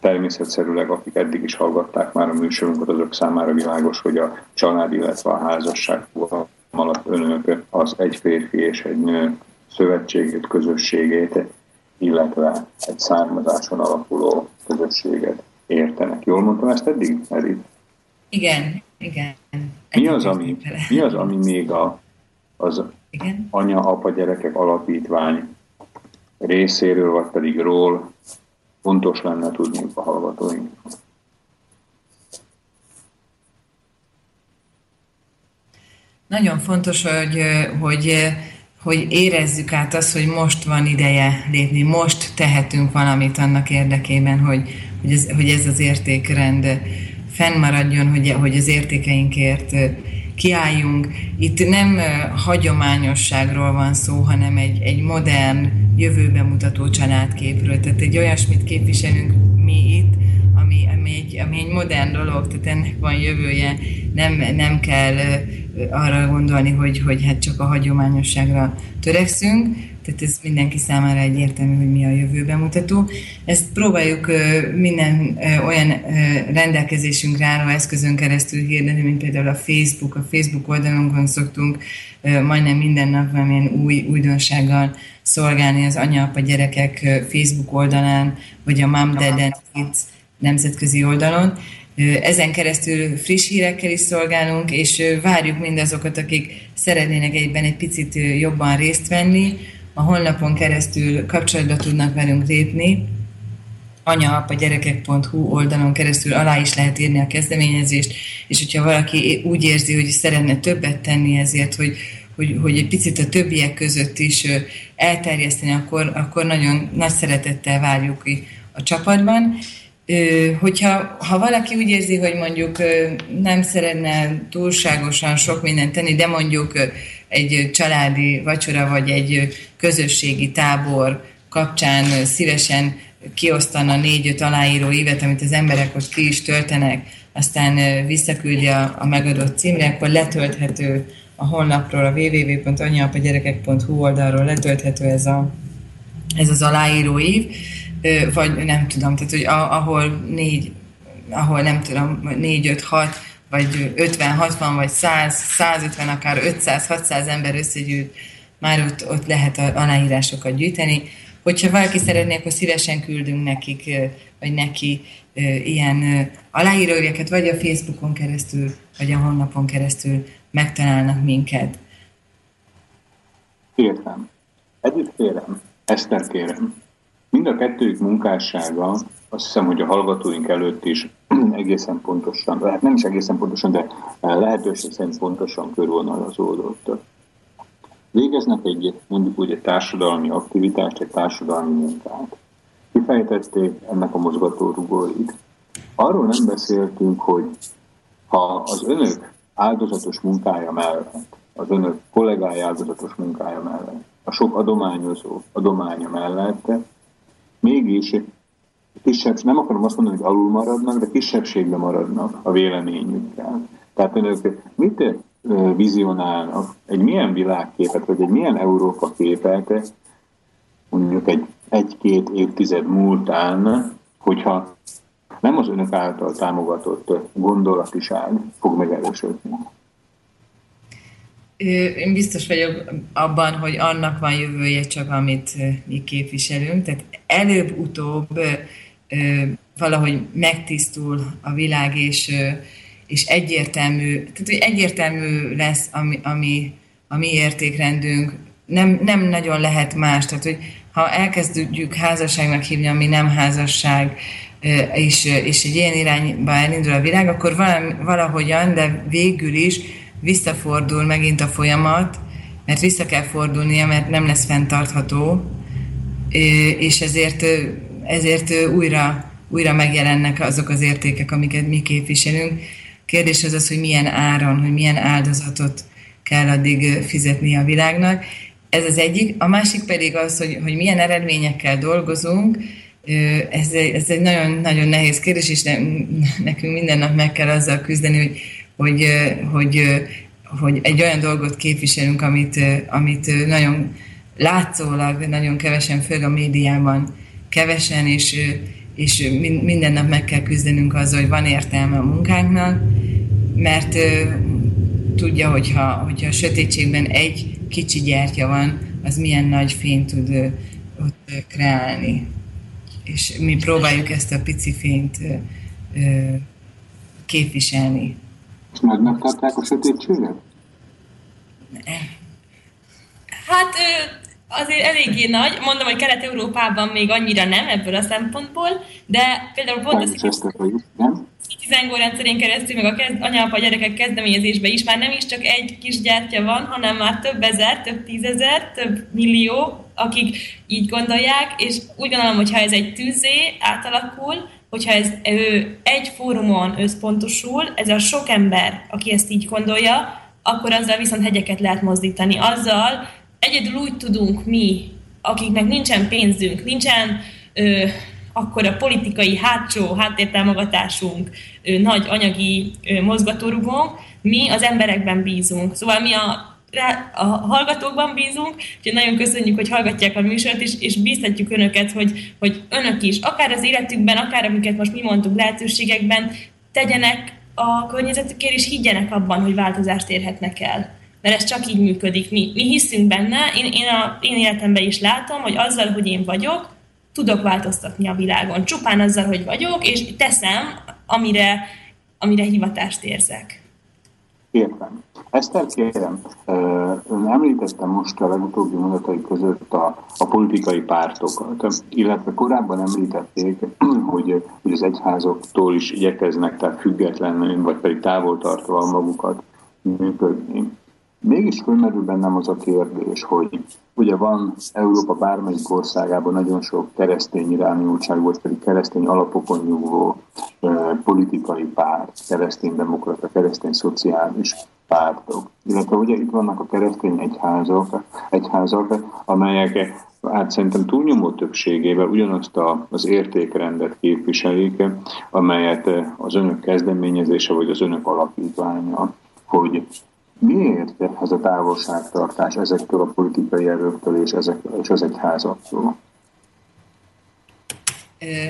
Természetszerűleg, akik eddig is hallgatták már a műsorunkat, azok számára világos, hogy a család, illetve a házasság fogalma alatt önök az egy férfi és egy nő szövetségét, közösségét, illetve egy származáson alapuló közösséget értenek. Jól mondtam ezt eddig, Edith? Igen, igen. Mi az, ami, mi az, ami még a, az Igen? anya-apa gyerekek alapítvány részéről, vagy pedig ról fontos lenne tudni a hallgatóink? Nagyon fontos, hogy, hogy, hogy érezzük át azt, hogy most van ideje lépni, most tehetünk valamit annak érdekében, hogy, hogy, ez, hogy ez az értékrend fennmaradjon, hogy, hogy az értékeinkért kiálljunk. Itt nem hagyományosságról van szó, hanem egy, egy modern, jövőbe mutató családképről. Tehát egy olyasmit képviselünk mi itt, ami, ami, egy, ami egy modern dolog, tehát ennek van jövője, nem, nem kell arra gondolni, hogy, hogy hát csak a hagyományosságra törekszünk, tehát ez mindenki számára egyértelmű, hogy mi a jövőben mutató. Ezt próbáljuk minden olyan rendelkezésünkre álló eszközön keresztül hirdetni, mint például a Facebook. A Facebook oldalunkon szoktunk majdnem minden nap valamilyen új újdonsággal szolgálni az anya-apa gyerekek Facebook oldalán, vagy a Mom, Dad and Kids nemzetközi oldalon. Ezen keresztül friss hírekkel is szolgálunk, és várjuk mindazokat, akik szeretnének egyben egy picit jobban részt venni, a honlapon keresztül kapcsolatba tudnak velünk lépni, anyaaapagyerekek.hu oldalon keresztül alá is lehet írni a kezdeményezést, és hogyha valaki úgy érzi, hogy szeretne többet tenni ezért, hogy, hogy, hogy egy picit a többiek között is elterjeszteni, akkor, akkor nagyon nagy szeretettel várjuk a csapatban. Hogyha ha valaki úgy érzi, hogy mondjuk nem szeretne túlságosan sok mindent tenni, de mondjuk egy családi vacsora vagy egy közösségi tábor kapcsán szívesen kiosztana négy-öt aláíró évet, amit az emberek ott ki is töltenek, aztán visszaküldi a, a megadott címre, akkor letölthető a honlapról, a www.anyaapaGyerekek.hu oldalról letölthető ez, a, ez az aláíró év, vagy nem tudom, tehát hogy ahol négy, ahol nem tudom, négy, vagy 50-60, vagy 100, 150, akár 500-600 ember összegyűjt, már ott, ott lehet aláírásokat gyűjteni. Hogyha valaki szeretné, akkor szívesen küldünk nekik, vagy neki ilyen aláírójeket, vagy a Facebookon keresztül, vagy a honlapon keresztül megtalálnak minket. Értem. Együtt kérem, Eszter kérem. Mind a kettőjük munkássága, azt hiszem, hogy a hallgatóink előtt is egészen pontosan, lehet nem is egészen pontosan, de eh, lehetőség szerint pontosan körvonalazódott. Végeznek egy, mondjuk úgy egy társadalmi aktivitást, egy társadalmi munkát. Kifejtették ennek a mozgatórugóit. Arról nem beszéltünk, hogy ha az önök áldozatos munkája mellett, az önök kollégája áldozatos munkája mellett, a sok adományozó adománya mellett mégis kisebb, nem akarom azt mondani, hogy alul maradnak, de kisebbségbe maradnak a véleményükkel. Tehát önök mit vizionálnak, egy milyen világképet, vagy egy milyen Európa képet, mondjuk egy egy-két évtized múltán, hogyha nem az önök által támogatott gondolatiság fog megerősödni. Én biztos vagyok abban, hogy annak van jövője csak, amit mi képviselünk. Tehát előbb-utóbb valahogy megtisztul a világ, és, és egyértelmű, tehát hogy egyértelmű lesz a mi, a mi, a mi értékrendünk, nem, nem nagyon lehet más, tehát hogy ha elkezdjük házasságnak hívni, ami nem házasság, és, és egy ilyen irányba elindul a világ, akkor valahogyan, de végül is visszafordul megint a folyamat, mert vissza kell fordulnia, mert nem lesz fenntartható, és ezért, ezért újra, újra megjelennek azok az értékek, amiket mi képviselünk. Kérdés az az, hogy milyen áron, hogy milyen áldozatot kell addig fizetni a világnak. Ez az egyik. A másik pedig az, hogy, hogy milyen eredményekkel dolgozunk, ez, ez egy nagyon-nagyon nehéz kérdés, és ne, nekünk minden nap meg kell azzal küzdeni, hogy, hogy, hogy, hogy egy olyan dolgot képviselünk, amit, amit nagyon látszólag, nagyon kevesen, főleg a médiában kevesen, és, és minden nap meg kell küzdenünk azzal, hogy van értelme a munkánknak, mert tudja, hogyha, hogyha a sötétségben egy kicsi gyertya van, az milyen nagy fényt tud ott kreálni és mi próbáljuk ezt a pici fényt képviselni. Nagynak tartják a sötétséget? Hát azért eléggé nagy. Mondom, hogy Kelet-Európában még annyira nem ebből a szempontból, de például pont a Citizen rendszerén keresztül, meg a kezd, anyapa gyerekek kezdeményezésben is már nem is csak egy kis gyertya van, hanem már több ezer, több tízezer, több millió akik így gondolják, és úgy gondolom, hogy ha ez egy tűzé átalakul, hogyha ez ő egy fórumon összpontosul, ez a sok ember, aki ezt így gondolja, akkor azzal viszont hegyeket lehet mozdítani. Azzal egyedül úgy tudunk mi, akiknek nincsen pénzünk, nincsen ö, akkor a politikai hátsó háttértámogatásunk, ö, nagy anyagi ö, mozgatórugónk, mi az emberekben bízunk. Szóval mi a a hallgatókban bízunk, úgyhogy nagyon köszönjük, hogy hallgatják a műsort, és, és bíztatjuk önöket, hogy, hogy önök is, akár az életükben, akár amiket most mi mondtuk lehetőségekben, tegyenek a környezetükért, és higgyenek abban, hogy változást érhetnek el. Mert ez csak így működik. Mi, mi hiszünk benne, én, én a én életemben is látom, hogy azzal, hogy én vagyok, tudok változtatni a világon. Csupán azzal, hogy vagyok, és teszem, amire, amire hivatást érzek. Értem. Eszter, kérem, ön említette most a legutóbbi mondatai között a, a politikai pártokat, illetve korábban említették, hogy, hogy az egyházoktól is igyekeznek, tehát függetlenül, vagy pedig távol tartva magukat működni. Mégis fölmerül bennem az a kérdés, hogy ugye van Európa bármelyik országában nagyon sok keresztény irányultság, vagy pedig keresztény alapokon nyugvó politikai párt, keresztény demokrata, keresztény szociális pártok. Illetve ugye itt vannak a keresztény egyházak, egyházak amelyek hát szerintem túlnyomó többségével ugyanazt a, az értékrendet képviselik, amelyet az önök kezdeményezése vagy az önök alapítványa, hogy Miért ez a távolságtartás ezektől a politikai erőktől és, ezek, és az egyházaktól?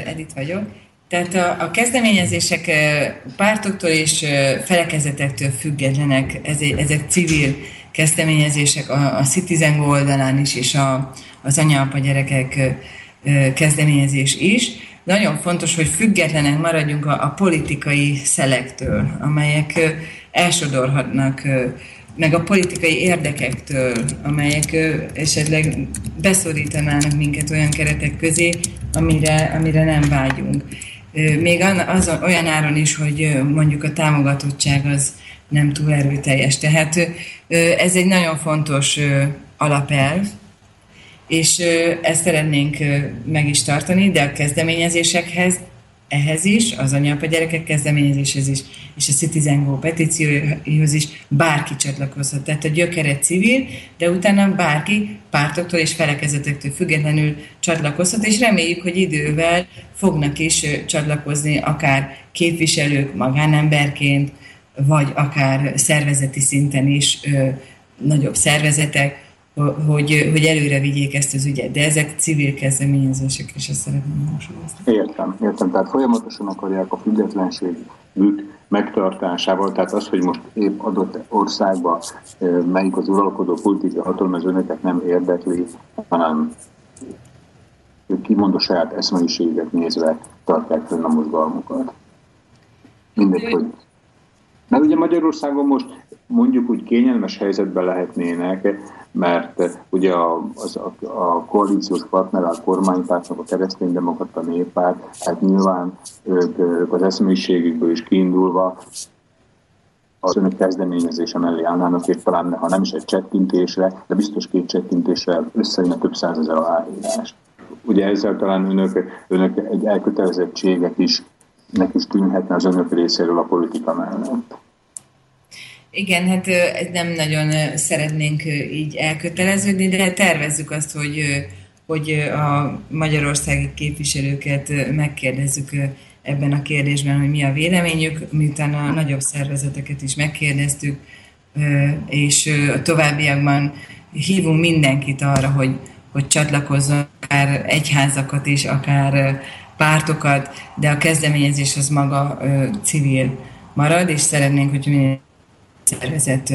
Edith vagyok. Tehát a, a kezdeményezések pártoktól és felekezetektől függetlenek, ezek civil kezdeményezések a, a Citizen oldalán is, és a, az anya-apa gyerekek kezdeményezés is. Nagyon fontos, hogy függetlenek maradjunk a, a politikai szelektől, amelyek elsodorhatnak meg a politikai érdekektől, amelyek esetleg beszorítanának minket olyan keretek közé, amire, amire nem vágyunk. Még az, olyan áron is, hogy mondjuk a támogatottság az nem túl erőteljes. Tehát ez egy nagyon fontos alapelv, és ezt szeretnénk meg is tartani, de a kezdeményezésekhez ehhez is, az anyapa gyerekek kezdeményezéshez is, és a Citizen Go petícióhoz is bárki csatlakozhat. Tehát a gyökere civil, de utána bárki pártoktól és felekezetektől függetlenül csatlakozhat, és reméljük, hogy idővel fognak is csatlakozni akár képviselők magánemberként, vagy akár szervezeti szinten is ö, nagyobb szervezetek, hogy, hogy előre vigyék ezt az ügyet, de ezek civil kezdeményezések, és ezt szeretném hangsúlyozni. Értem, értem, tehát folyamatosan akarják a függetlenségük megtartásával, tehát az, hogy most épp adott országban melyik az uralkodó politikai hatalom, az önöket nem érdekli, hanem kimondó saját eszmeiséget nézve tartják fönn a mozgalmukat. Mindegy, hogy... Mert ugye Magyarországon most mondjuk úgy kényelmes helyzetben lehetnének, mert ugye a, az, a, a koalíciós partner, a kormánypártnak, a kereszténydemokrata néppárt, hát nyilván ők, ők az eszmélyiségükből is kiindulva az önök kezdeményezése mellé állnának, és talán ha nem is egy csettintésre, de biztos két csettintésre összejön több százezer aláírás. Ugye ezzel talán önök, önök egy elkötelezettséget is, nek is tűnhetne az önök részéről a politika mellett. Igen, hát nem nagyon szeretnénk így elköteleződni, de tervezzük azt, hogy, hogy a magyarországi képviselőket megkérdezzük ebben a kérdésben, hogy mi a véleményük, miután a nagyobb szervezeteket is megkérdeztük, és a továbbiakban hívunk mindenkit arra, hogy, hogy csatlakozzon, akár egyházakat is, akár pártokat, de a kezdeményezés az maga civil marad, és szeretnénk, hogy minél szervezet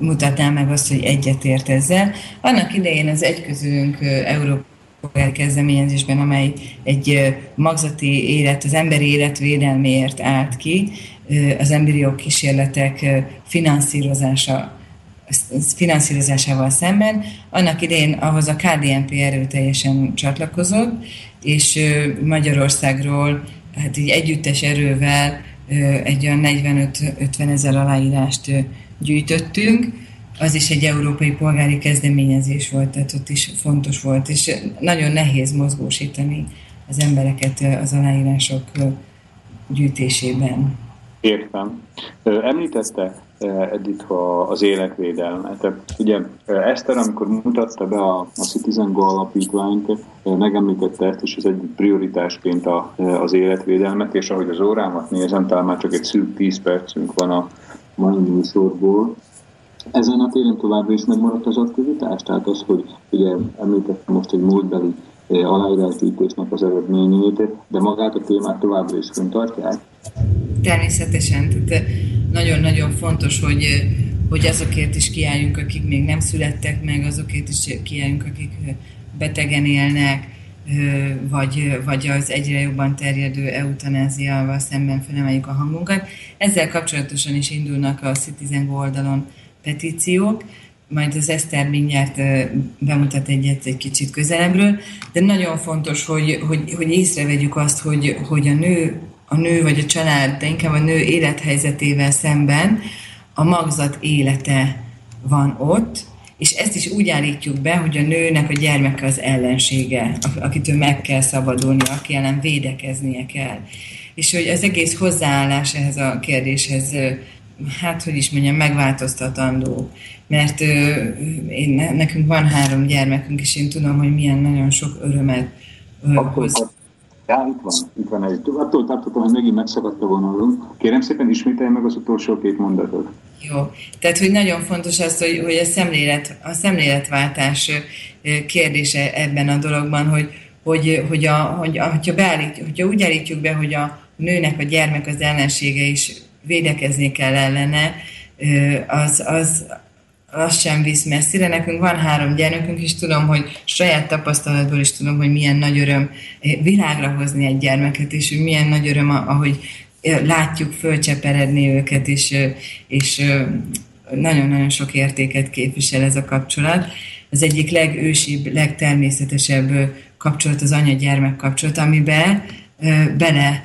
mutatná meg azt, hogy egyetért ezzel. Annak idején az egyközülünk Európa kezdeményezésben, amely egy magzati élet, az emberi élet védelméért állt ki, az emberi kísérletek finanszírozása finanszírozásával szemben. Annak idején ahhoz a KDNP erőteljesen csatlakozott, és Magyarországról hát így együttes erővel egy olyan 45-50 ezer aláírást gyűjtöttünk, az is egy európai polgári kezdeményezés volt, tehát ott is fontos volt, és nagyon nehéz mozgósítani az embereket az aláírások gyűjtésében. Értem. Említette Edith az életvédelmet. Ugye Eszter, amikor mutatta be a, a Citizen Go alapítványt, megemlítette ezt is az egyik prioritásként a, az életvédelmet, és ahogy az órámat nézem, talán már csak egy szűk 10 percünk van a mai műsorból, ezen a téren továbbra is megmaradt az aktivitás? Tehát az, hogy ugye említettem most egy múltbeli aláírásgyűjtésnek az eredményét, de magát a témát továbbra is tartják? Természetesen. Tehát nagyon-nagyon fontos, hogy, hogy azokért is kiálljunk, akik még nem születtek meg, azokért is kiálljunk, akik betegen élnek, vagy, vagy az egyre jobban terjedő eutanáziával szemben felemeljük a hangunkat. Ezzel kapcsolatosan is indulnak a Citizen oldalon petíciók, majd az Eszter mindjárt bemutat egyet egy kicsit közelebbről, de nagyon fontos, hogy, hogy, hogy észrevegyük azt, hogy, hogy a nő a nő vagy a család, de inkább a nő élethelyzetével szemben a magzat élete van ott, és ezt is úgy állítjuk be, hogy a nőnek a gyermeke az ellensége, akitől meg kell szabadulni, aki ellen védekeznie kell. És hogy az egész hozzáállás ehhez a kérdéshez, hát hogy is mondjam, megváltoztatandó. Mert én, nekünk van három gyermekünk, és én tudom, hogy milyen nagyon sok örömet hoz. Ja, itt van, itt van egy. Attól tartottam, hogy megint megszakadt a vonalunk. Kérem szépen ismételj meg az utolsó két mondatot. Jó, tehát hogy nagyon fontos az, hogy, hogy a, szemlélet, a szemléletváltás kérdése ebben a dologban, hogy, hogy, hogy, a, hogy a, hogyha, beállít, hogyha úgy állítjuk be, hogy a nőnek a gyermek az ellensége is védekezni kell ellene, az, az, az sem visz messzire. Nekünk van három gyermekünk, és tudom, hogy saját tapasztalatból is tudom, hogy milyen nagy öröm világra hozni egy gyermeket, és hogy milyen nagy öröm, ahogy látjuk fölcseperedni őket, és, és nagyon-nagyon sok értéket képvisel ez a kapcsolat. Az egyik legősibb, legtermészetesebb kapcsolat az anya-gyermek kapcsolat, amiben bele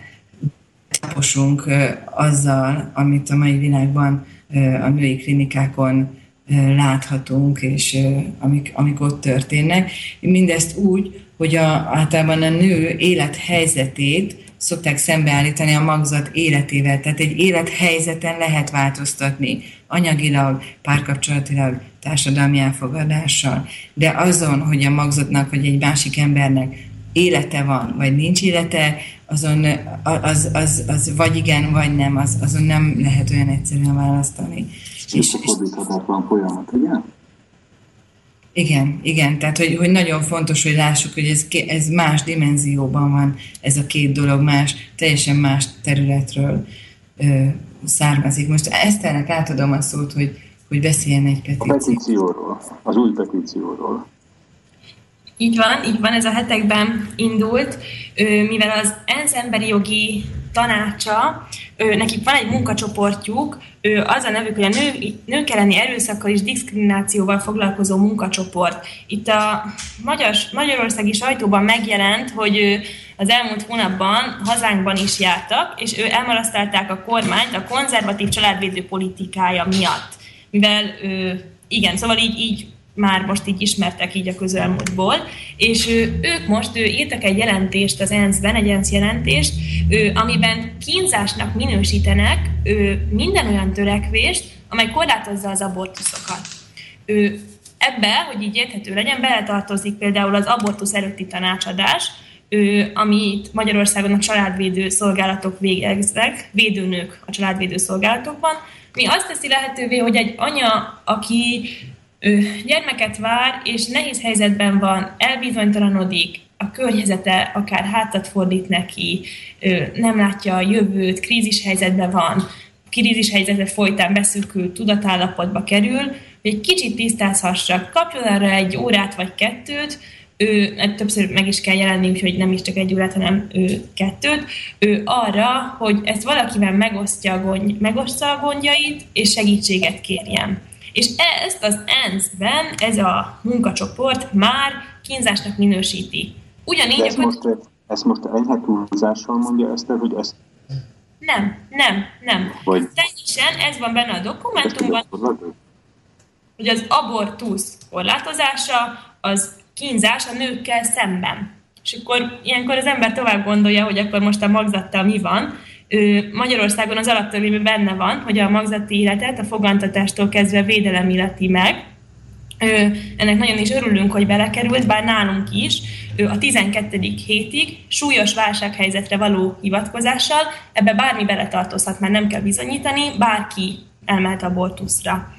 taposunk azzal, amit a mai világban a női klinikákon láthatunk, és amik, amik ott történnek. Mindezt úgy, hogy a, általában a nő élethelyzetét szokták szembeállítani a magzat életével. Tehát egy élethelyzeten lehet változtatni anyagilag, párkapcsolatilag, társadalmi elfogadással. De azon, hogy a magzatnak vagy egy másik embernek élete van, vagy nincs élete, azon az, az, az vagy igen, vagy nem, az, azon nem lehet olyan egyszerűen választani. És, és fordíthatatlan folyamat, ugye? Igen, igen, tehát hogy, hogy nagyon fontos, hogy lássuk, hogy ez, ez más dimenzióban van, ez a két dolog más, teljesen más területről ö, származik. Most Eszternek átadom a szót, hogy, hogy beszéljen egy petícióról. A petícióról, az új petícióról. Így van, így van, ez a hetekben indult, mivel az ENSZ emberi jogi tanácsa, nekik van egy munkacsoportjuk, az a nevük, hogy a nő, nők elleni erőszakkal és diszkriminációval foglalkozó munkacsoport. Itt a magyar, magyarországi sajtóban megjelent, hogy az elmúlt hónapban hazánkban is jártak, és ő elmarasztalták a kormányt a konzervatív családvédő politikája miatt. Mivel igen, szóval így, így már most így ismertek így a közelmúltból, és ők most ő, írtak egy jelentést az ENSZ-ben, egy ENSZ jelentést, ő, amiben kínzásnak minősítenek ő, minden olyan törekvést, amely korlátozza az abortuszokat. Ő, ebbe, hogy így érthető legyen, beletartozik például az abortusz előtti tanácsadás, ő, amit Magyarországon a családvédő szolgálatok végeznek, védőnők a családvédő szolgálatokban, mi azt teszi lehetővé, hogy egy anya, aki ő gyermeket vár, és nehéz helyzetben van, elbizonytalanodik, a környezete akár hátat fordít neki, ő nem látja a jövőt, krízis helyzetben van, krízis helyzetet folytán beszűkül, tudatállapotba kerül, hogy egy kicsit tisztázhassa, kapjon arra egy órát vagy kettőt, ő, hát többször meg is kell jelenni, úgyhogy nem is csak egy órát, hanem ő kettőt, ő arra, hogy ezt valakivel megosztja a, gond, megosztja a gondjait, és segítséget kérjen. És ezt az ENSZ-ben ez a munkacsoport már kínzásnak minősíti. Ugyanígy... ezt, most, ezt most enyhe túlzással mondja ezt, hogy ezt nem, nem, nem. Vagy... Teljesen ez van benne a dokumentumban, hogy az abortusz korlátozása az kínzás a nőkkel szemben. És akkor ilyenkor az ember tovább gondolja, hogy akkor most a magzattal mi van, Magyarországon az alaptörvényben benne van, hogy a magzati életet a fogantatástól kezdve védelem illeti meg. Ennek nagyon is örülünk, hogy belekerült, bár nálunk is a 12. hétig súlyos válsághelyzetre való hivatkozással, ebbe bármi beletartozhat, már nem kell bizonyítani, bárki elmehet abortuszra.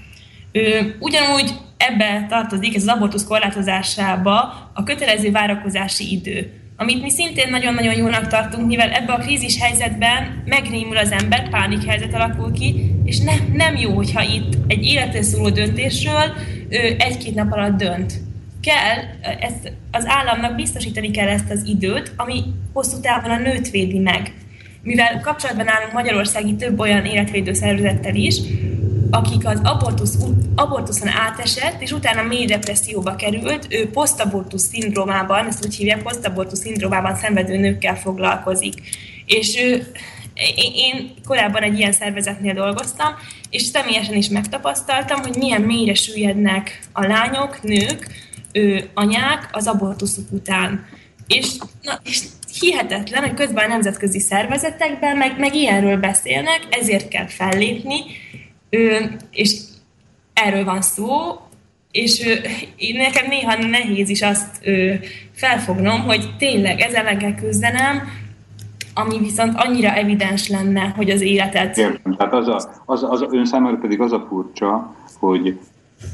Ugyanúgy ebbe tartozik, ez az abortusz korlátozásába a kötelező várakozási idő amit mi szintén nagyon-nagyon jónak tartunk, mivel ebbe a krízis helyzetben megrémül az ember, pánik helyzet alakul ki, és nem, nem jó, hogyha itt egy életre szóló döntésről egy-két nap alatt dönt. Kell, ezt, az államnak biztosítani kell ezt az időt, ami hosszú távon a nőt védi meg. Mivel kapcsolatban állunk Magyarországi több olyan életvédő szervezettel is, akik az abortusz, abortuszon átesett, és utána mély depresszióba került, ő posztabortusz szindrómában, ezt úgy hívják, posztabortusz szindrómában szenvedő nőkkel foglalkozik. És ő, én korábban egy ilyen szervezetnél dolgoztam, és személyesen is megtapasztaltam, hogy milyen mélyre süllyednek a lányok, nők, ő, anyák az abortuszuk után. És, na, és hihetetlen, hogy közben a nemzetközi szervezetekben meg, meg ilyenről beszélnek, ezért kell fellépni, és erről van szó, és nekem néha nehéz is azt felfognom, hogy tényleg ezzel ellen kell küzdenem, ami viszont annyira evidens lenne, hogy az életet... Értem, tehát az, a, az, az ön számára pedig az a furcsa, hogy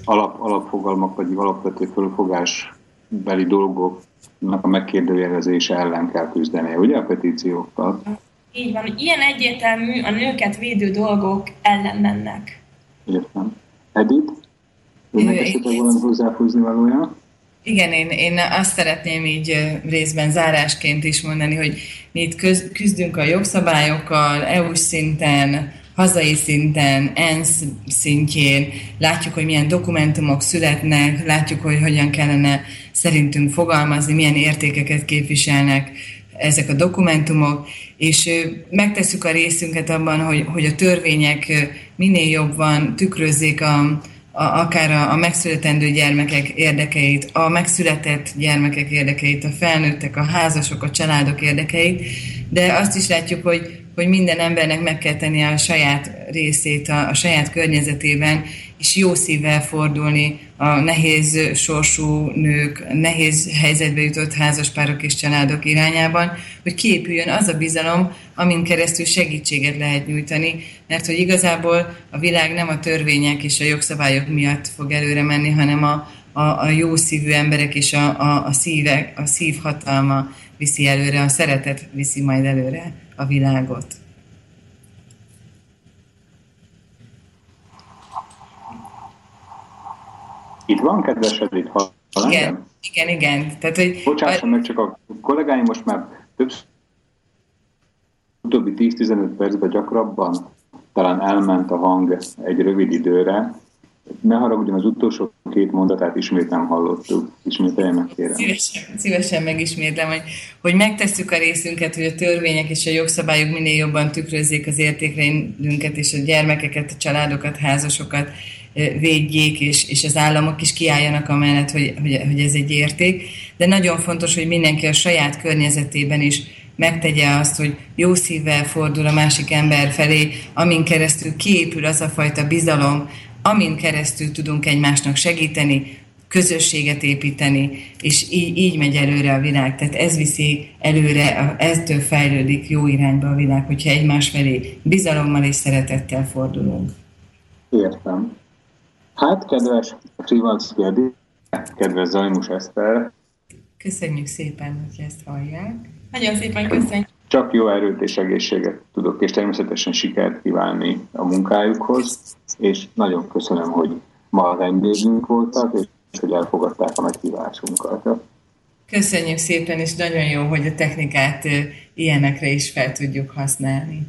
alap, alapfogalmak vagy alapvető fölfogásbeli dolgoknak a megkérdőjelezése ellen kell küzdenie, ugye a petíciókkal? Így van, ilyen egyértelmű a nőket védő dolgok ellen mennek. Értem. Edith? Önnek esetleg valami hozzáfúzni valója? Igen, én, én azt szeretném így részben zárásként is mondani, hogy mi itt köz, küzdünk a jogszabályokkal, EU-s szinten, hazai szinten, ENSZ szintjén, látjuk, hogy milyen dokumentumok születnek, látjuk, hogy hogyan kellene szerintünk fogalmazni, milyen értékeket képviselnek ezek a dokumentumok, és megtesszük a részünket abban, hogy, hogy a törvények minél jobban tükrözzék a, a, akár a, a megszületendő gyermekek érdekeit, a megszületett gyermekek érdekeit, a felnőttek, a házasok, a családok érdekeit, de azt is látjuk, hogy, hogy minden embernek meg kell tennie a saját részét a, a saját környezetében, és jó szívvel fordulni a nehéz sorsú nők, nehéz helyzetbe jutott házaspárok és családok irányában, hogy kiépüljön az a bizalom, amin keresztül segítséget lehet nyújtani, mert hogy igazából a világ nem a törvények és a jogszabályok miatt fog előre menni, hanem a, a, a jó szívű emberek és a, a, a, szíve, a szív hatalma viszi előre, a szeretet viszi majd előre a világot. Itt van, kedves Edith, Igen, igen, igen. Tehát, hogy Bocsásson meg, csak a kollégáim most már többször utóbbi 10-15 percben gyakrabban talán elment a hang egy rövid időre. Ne haragudjon, az utolsó két mondatát ismét nem hallottuk. Ismételjen meg, kérem. Szívesen, szívesen megismétlem, hogy, hogy megtesszük a részünket, hogy a törvények és a jogszabályok minél jobban tükrözzék az értékrendünket és a gyermekeket, a családokat, házasokat védjék, és, és az államok is kiálljanak amellett, hogy, hogy, hogy ez egy érték. De nagyon fontos, hogy mindenki a saját környezetében is megtegye azt, hogy jó szívvel fordul a másik ember felé, amin keresztül kiépül az a fajta bizalom, amin keresztül tudunk egymásnak segíteni, közösséget építeni, és így, így megy előre a világ. Tehát ez viszi előre, eztől fejlődik jó irányba a világ, hogyha egymás felé bizalommal és szeretettel fordulunk. Értem. Hát, kedves Trivalszki kedves Zajmus Eszter, Köszönjük szépen, hogy ezt hallják. Nagyon szépen köszönjük. Csak jó erőt és egészséget tudok, és természetesen sikert kívánni a munkájukhoz, és nagyon köszönöm, hogy ma a vendégünk voltak, és hogy elfogadták a meghívásunkat. Köszönjük szépen, és nagyon jó, hogy a technikát ilyenekre is fel tudjuk használni.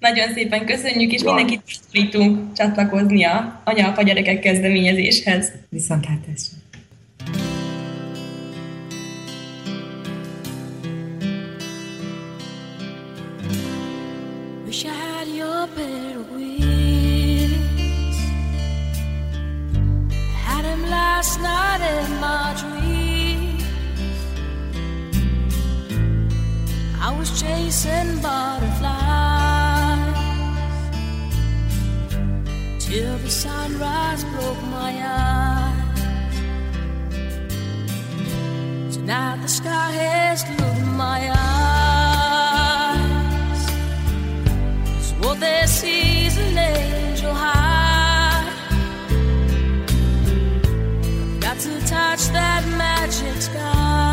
Nagyon szépen köszönjük, és mindenkit tudunk csatlakozni a anya gyerekek kezdeményezéshez. Viszont ez sem. Wish I had your of wings. Had him last night in my dreams. I was chasing butterflies till the sunrise broke my eyes. Tonight the sky has glued my eyes. It's what they see is an angel high. Got to touch that magic sky.